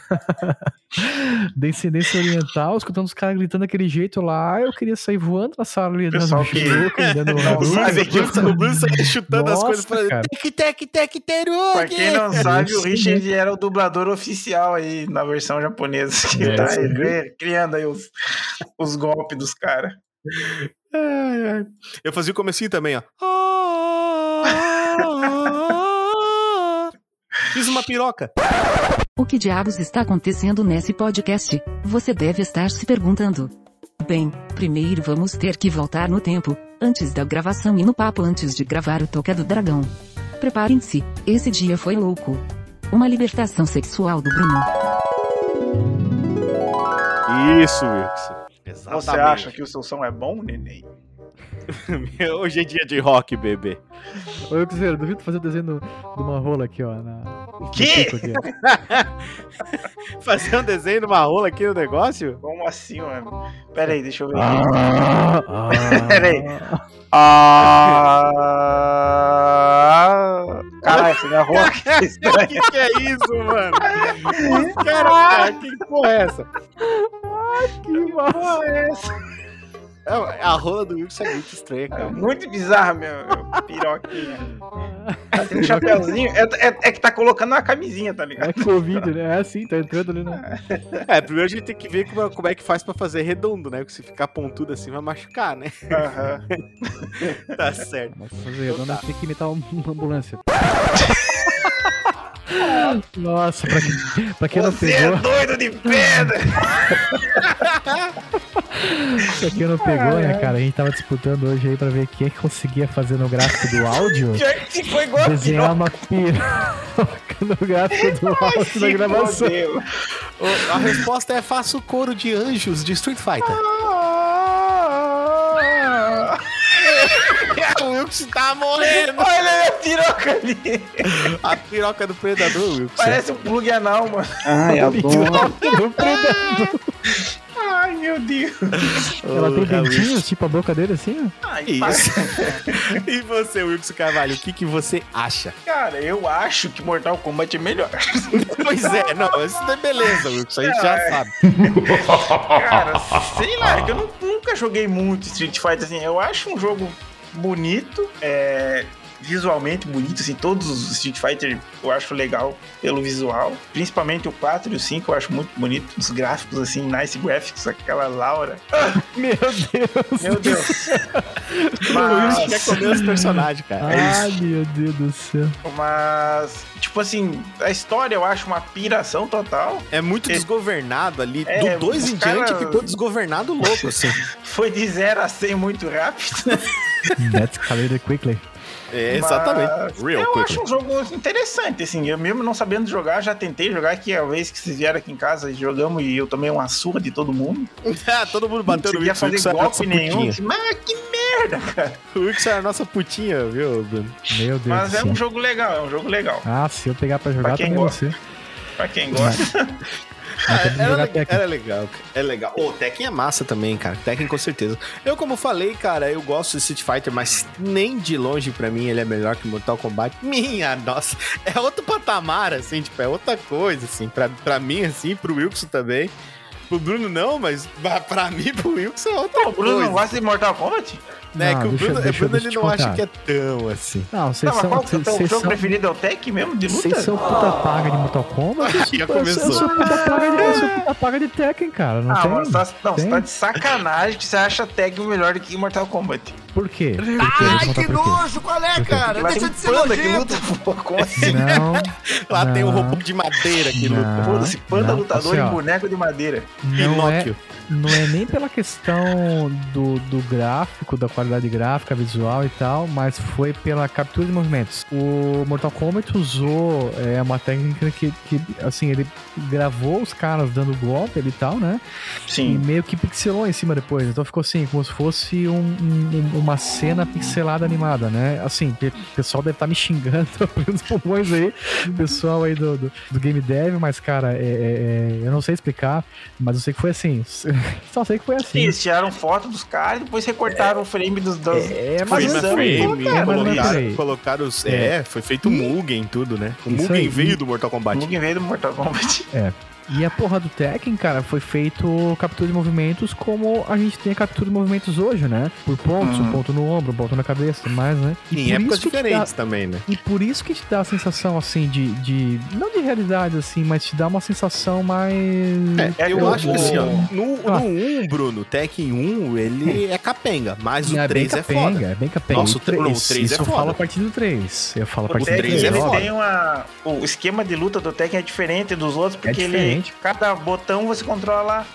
Descendência oriental, escutando os caras gritando daquele jeito lá. Eu queria sair voando na sala ali, Pessoal que... dando O Bruno saía chutando Nossa, as coisas pra tec, tec, tec, teru. Pra quem não sabe, o Richard era o dublador oficial aí na versão japonesa. Que é, tá aí, criando aí os, os golpes dos caras. Eu fazia o comecinho também, ó. Fiz uma piroca. O que diabos está acontecendo nesse podcast? Você deve estar se perguntando. Bem, primeiro vamos ter que voltar no tempo, antes da gravação e no papo antes de gravar o Toca do Dragão. Preparem-se, esse dia foi louco. Uma libertação sexual do Bruno. Isso, Wilson. Exatamente. Você acha que o seu som é bom, neném? Hoje é dia de rock, bebê. Ô, Cruzeiro, duvido fazer o desenho de uma rola aqui, ó. Na, que? Aqui, fazer um desenho de uma rola aqui no negócio? Como assim, mano? Pera aí, deixa eu ver. Ah, ah, Pera aí. Ah, Caralho, você minha rola. que, que é isso, mano? Cara, que porra é essa? Ah, que porra é essa? A rola do Wilson é muito estranha, cara. É muito bizarra, meu, meu piroquinha. Tá um chapéuzinho. É, é, é, que tá colocando uma camisinha, tá ligado? É Covid, né? É assim, tá entrando ali, né? É, primeiro a gente tem que ver como, como é que faz pra fazer redondo, né? Porque se ficar pontudo assim vai machucar, né? Uhum. tá certo. Mas fazer redondo então, tá. tem que imitar uma ambulância. Nossa, pra, que, pra quem Você não pegou. Você é doido de pedra! Isso aqui não pegou, né, cara? A gente tava disputando hoje aí pra ver quem é que conseguia fazer no gráfico do áudio. Que foi igual a Desenhar uma piroca no gráfico do áudio da gravação. A resposta é faço coro de anjos de Street Fighter. o Wilson tá morrendo. Olha a piroca ali. A piroca do predador, Wilson. Parece um plug anal, mano. Ai, adoro. Do predador. Ai, meu Deus. Ela tem dentinhos, tipo a boca dele assim. Ai, Isso. e você, Wilson Carvalho, o que, que você acha? Cara, eu acho que Mortal Kombat é melhor. Pois é, não, isso é beleza, Wilson, a gente já sabe. Cara, sei lá, é que eu nu- nunca joguei muito Street Fighter, assim, eu acho um jogo bonito, é, visualmente bonito, assim, todos os Street Fighter eu acho legal pelo visual, principalmente o 4 e o 5 eu acho muito bonito, os gráficos, assim, nice graphics, aquela Laura, Meu Deus. meu Deus. O Wilson quer mas, comer os personagens, cara. É Ai, meu Deus do céu. mas, tipo assim, a história eu acho uma piração total, É muito desgovernado ali. É, Do 2 os em cara- diante ficou desgovernado louco, assim. foi de 0 a 100 muito rápido. That's escalated quickly. É, exatamente. Mas Real eu quick. acho um jogo interessante, assim. Eu mesmo não sabendo jogar, já tentei jogar aqui a vez que vocês vieram aqui em casa, jogamos e eu tomei uma surra de todo mundo. Ah, todo mundo bateu não no conseguia Wilson. O fazer golpe nenhum. putinha. Assim, mas que merda, cara. O Wilson era a nossa putinha, viu, Bruno? Meu Deus Mas é um jogo legal, é um jogo legal. Ah, se eu pegar pra jogar, Pra quem também gosta. você. Pra quem gosta. Que era, le- era legal, cara. é legal. O Tekken é massa também, cara. Tekken com certeza. Eu, como falei, cara, eu gosto de Street Fighter, mas nem de longe pra mim ele é melhor que Mortal Kombat. Minha nossa, é outro patamar, assim, tipo, é outra coisa, assim. Pra, pra mim, assim, pro Wilson também. Pro Bruno não, mas pra- mim, pro Wilson é outra Pô, o Bruno coisa. não gosta de Mortal Kombat? né? Não, que o Bruno, deixa- o Bruno deixa ele não acha contar. que é tão assim. Não, vocês mas são. qual que é o jogo são. preferido? É o Tekken mesmo, de luta? Vocês são puta paga de Mortal Kombat? Já Eu sou- começou. Eu sou puta paga de, eu sou puta paga de Tekken, cara. Não ah, tem? tá, não, você tem? tá de sacanagem que você acha Tekken melhor do que Mortal Kombat. Por quê? Por quê? Ai, que nojo, qual é, cara? Lá Deixa tem de ser panda que luta, pô, como assim? Não. Lá tem um não, robô de madeira que luta. não, Foda-se, panda não. lutador Assim, em ó, boneco de madeira. Não é, não é nem pela questão do, do gráfico, da qualidade gráfica, visual e tal, mas foi pela captura de movimentos. O Mortal Kombat usou é, uma técnica que, que, assim, ele gravou os caras dando golpe ali e tal, né? E Sim. meio que pixelou em cima depois. Então ficou assim, como se fosse um- um- uma cena pixelada animada, né? Assim, o pessoal deve estar me xingando pelos pulmões aí, o pessoal aí do, do, do Game Dev, mas, cara, é- é- é- eu não sei explicar, mas eu sei que foi assim. Só sei que foi assim. Eles tiraram foto dos caras e depois recortaram o frame dos. dos... É, Mas mas Frame é frame, mas é por colocaram, colocaram os. É. É, foi feito um Mugen tudo, né? O Mugen aí. veio do Mortal Kombat. Ninguém veio do Mortal Kombat. E a porra do Tekken, cara, foi feito captura de movimentos como a gente tem a captura de movimentos hoje, né? Por pontos, Uhum. um ponto no ombro, um ponto na cabeça e mais, né? E Em épocas isso que te dá- diferentes também, né? E por isso que te dá a sensação, assim, de, de. Não de realidade, assim, mas te dá uma sensação mais. É, eu eu acho que assim, ó, no, Ah. no 1, Bruno, Tekken 1, ele é capenga, mas o é bem 3 é capenga, foda. é bem capenga. Nossa, o 3, não, o três isso é eu foda. falo a partir do 3. Eu falo a O partir do Tekken 3 é ele foda. tem uma. O esquema de luta do Tekken é diferente dos outros, porque ele. Diferente. Cada botão você controla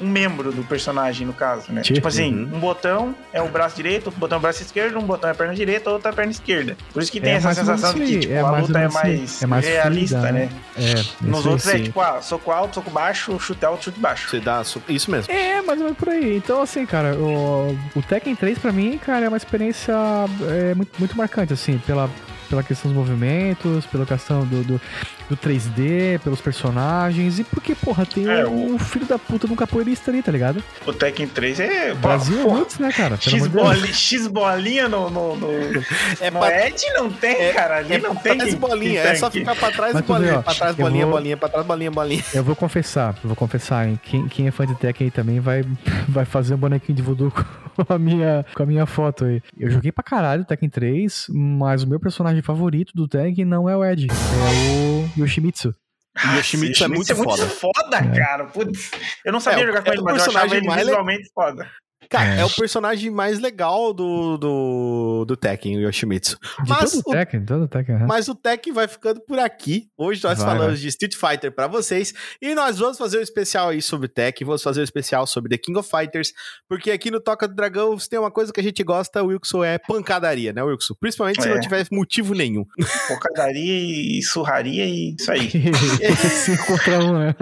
um membro do personagem, no caso, né? Tipo, Tipo assim, uhum. um botão é o braço direito, outro botão é o braço esquerdo, um botão é a perna direita, outro é a perna esquerda. Por isso que tem É essa sensação de que tipo, é a luta é mais, É mais realista, fluida, né? É, Nos outros é sim. tipo, ah, soco alto, soco baixo, chute alto, chute baixo. Você dá. Isso mesmo. É, mais ou menos por aí. Então, assim, cara, o, o Tekken 3 pra mim, cara, é uma experiência é, muito, muito marcante, assim, pela, pela questão dos movimentos, pela questão do, do, do 3D, pelos personagens e porque, porra, tem É, um, um filho da puta de um capoeirista ali, tá ligado? O Tekken 3 é. Brasil pô, Roots, né, cara? Pelo X, bolinha, X bolinha no. no, no... É no pra, Ed não tem, é- cara. Ali é não pra tem. trás bolinha, é só ficar pra trás Mas vê, bolinha, ó, pra trás bolinha, vou- bolinha, pra trás bolinha, bolinha. Eu vou confessar, eu vou confessar, hein? Quem, quem é fã de Tekken aí também vai, vai fazer um bonequinho de voodoo com a, minha, com a minha foto aí. Eu joguei pra caralho Tekken 3, mas o meu personagem favorito do Tekken não é o Ed, é o Yoshimitsu. Ah, Yoshimitsu é muito foda. foda, cara. Putz, eu não sabia É, jogar com é ele, mas eu achava personagem ele mais le- visualmente foda. Cara, é. é. o personagem mais legal do, do, do Tekken, o Yoshimitsu. De mas todo o Tekken, todo Tekken. Uhum. Mas o Tekken vai ficando por aqui. Hoje nós vai, falamos vai. de Street Fighter para vocês. E nós vamos fazer um especial aí sobre Tekken, vamos fazer um especial sobre The King of Fighters, porque aqui no Toca do Dragão, se tem uma coisa que a gente gosta, Wilson, é pancadaria, né, Wilson? Principalmente se é. não tiver motivo nenhum. Pancadaria e surraria e isso aí. se encontrar um, né?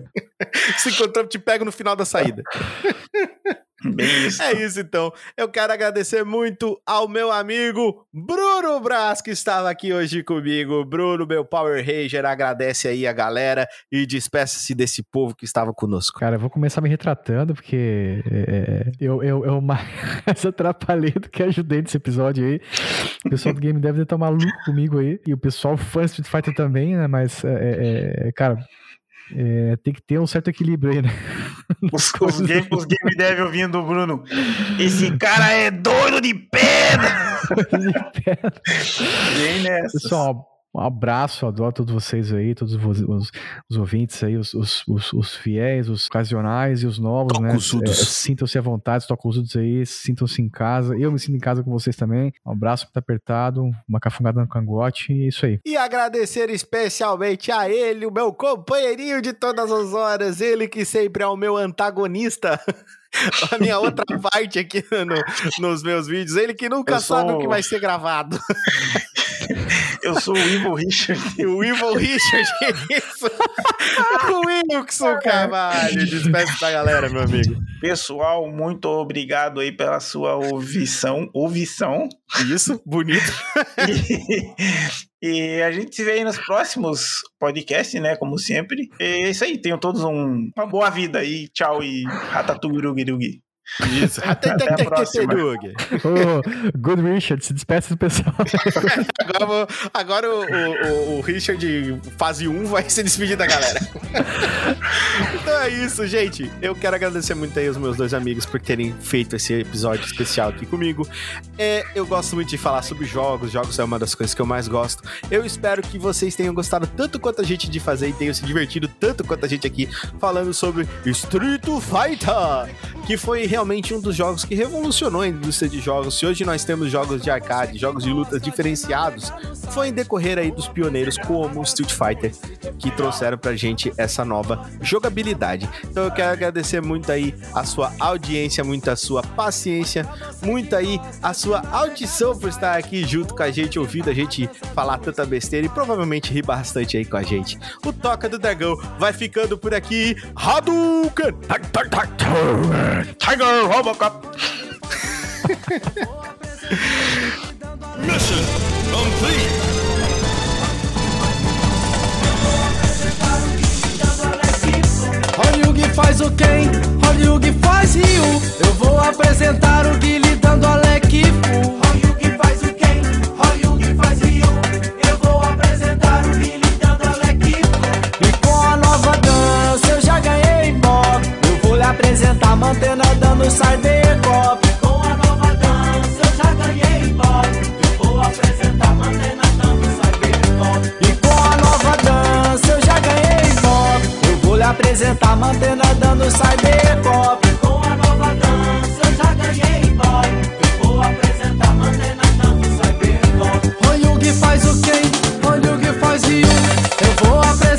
se encontrar, te pego no final da saída. Bem isso. É isso então. Eu quero agradecer muito ao meu amigo Bruno Braz, que estava aqui hoje comigo. Bruno, meu Power Ranger, agradece aí a galera e despeça-se desse povo que estava conosco. Cara, eu vou começar me retratando, porque é, é eu, eu, eu mais atrapalhei do que ajudei nesse episódio aí. O pessoal do game deve estar maluco comigo aí. E o pessoal fã de Street Fighter também, né? Mas, é, é, é cara, é, tem que ter um certo equilíbrio aí, né? Os, os, game, os game dev ouvindo, Bruno. Esse cara é doido de pedra! de pedra. Bem nessa. Pessoal, um abraço, adoro todos vocês aí, todos os, os, os ouvintes aí, os, os, os, fiéis, os ocasionais e os novos, né? É, sintam-se à vontade, tocuzudos aí, sintam-se em casa. Eu me sinto em casa com vocês também. Um abraço muito apertado, uma cafungada no cangote e é isso aí. E agradecer especialmente a ele, o meu companheirinho de todas as horas, ele que sempre é o meu antagonista. a minha outra parte aqui no, nos meus vídeos. Ele que nunca sou... sabe o que vai ser gravado. Eu sou o Evil Richard. o Evil Richard, isso. o Wilson Carvalho. Despeça da galera, meu amigo. Pessoal, muito obrigado aí pela sua ouvição. Ouvição. Isso, bonito. e, e, a gente se vê aí nos próximos podcasts, né? Como sempre. E é isso aí. Tenham todos um, uma boa vida aí. Tchau e ratatouille. Isso. Até, até, até a próxima. oh, good Richard, se despeça do pessoal. agora, agora o, o, o, Richard, fase 1, vai se despedir da galera. então é isso, gente. Eu quero agradecer muito aí aos meus dois amigos por terem feito esse episódio especial aqui comigo. É, eu gosto muito de falar sobre jogos. Jogos é uma das coisas que eu mais gosto. Eu espero que vocês tenham gostado tanto quanto a gente de fazer e tenham se divertido tanto quanto a gente aqui falando sobre Street Fighter, que foi realmente realmente um dos jogos que revolucionou a indústria de jogos. Se hoje nós temos jogos de arcade, jogos de lutas diferenciados, foi em decorrer aí dos pioneiros como Street Fighter que trouxeram pra gente essa nova jogabilidade. Então eu quero agradecer muito aí a sua audiência, muito a sua paciência, muito aí a sua audição por estar aqui junto com a gente, ouvindo a gente falar tanta besteira e provavelmente rir bastante aí com a gente. O Toca do Dragão vai ficando por aqui. Hadouken! Tiger! Robocop. Mission complete. Hollywood faz o quem? Hollywood faz Rio. Eu vou apresentar o Guilherme dando Alec Hollywood faz o quem? Hollywood faz Rio. Eu vou apresentar o Guilherme dando Alec E com a nova dança eu já ganhei apresentar mantendo a no Cyberpop. Com a nova dança eu já ganhei pop. Vou apresentar mantendo a dança Cyberpop. E com a nova dança eu já ganhei pop. Eu vou lhe apresentar mantendo a dança Cyberpop. Com a nova dança eu já ganhei pop. Vou apresentar mantendo a dança Cyberpop. Royug faz o quem? Royug faz o Eu vou apresentar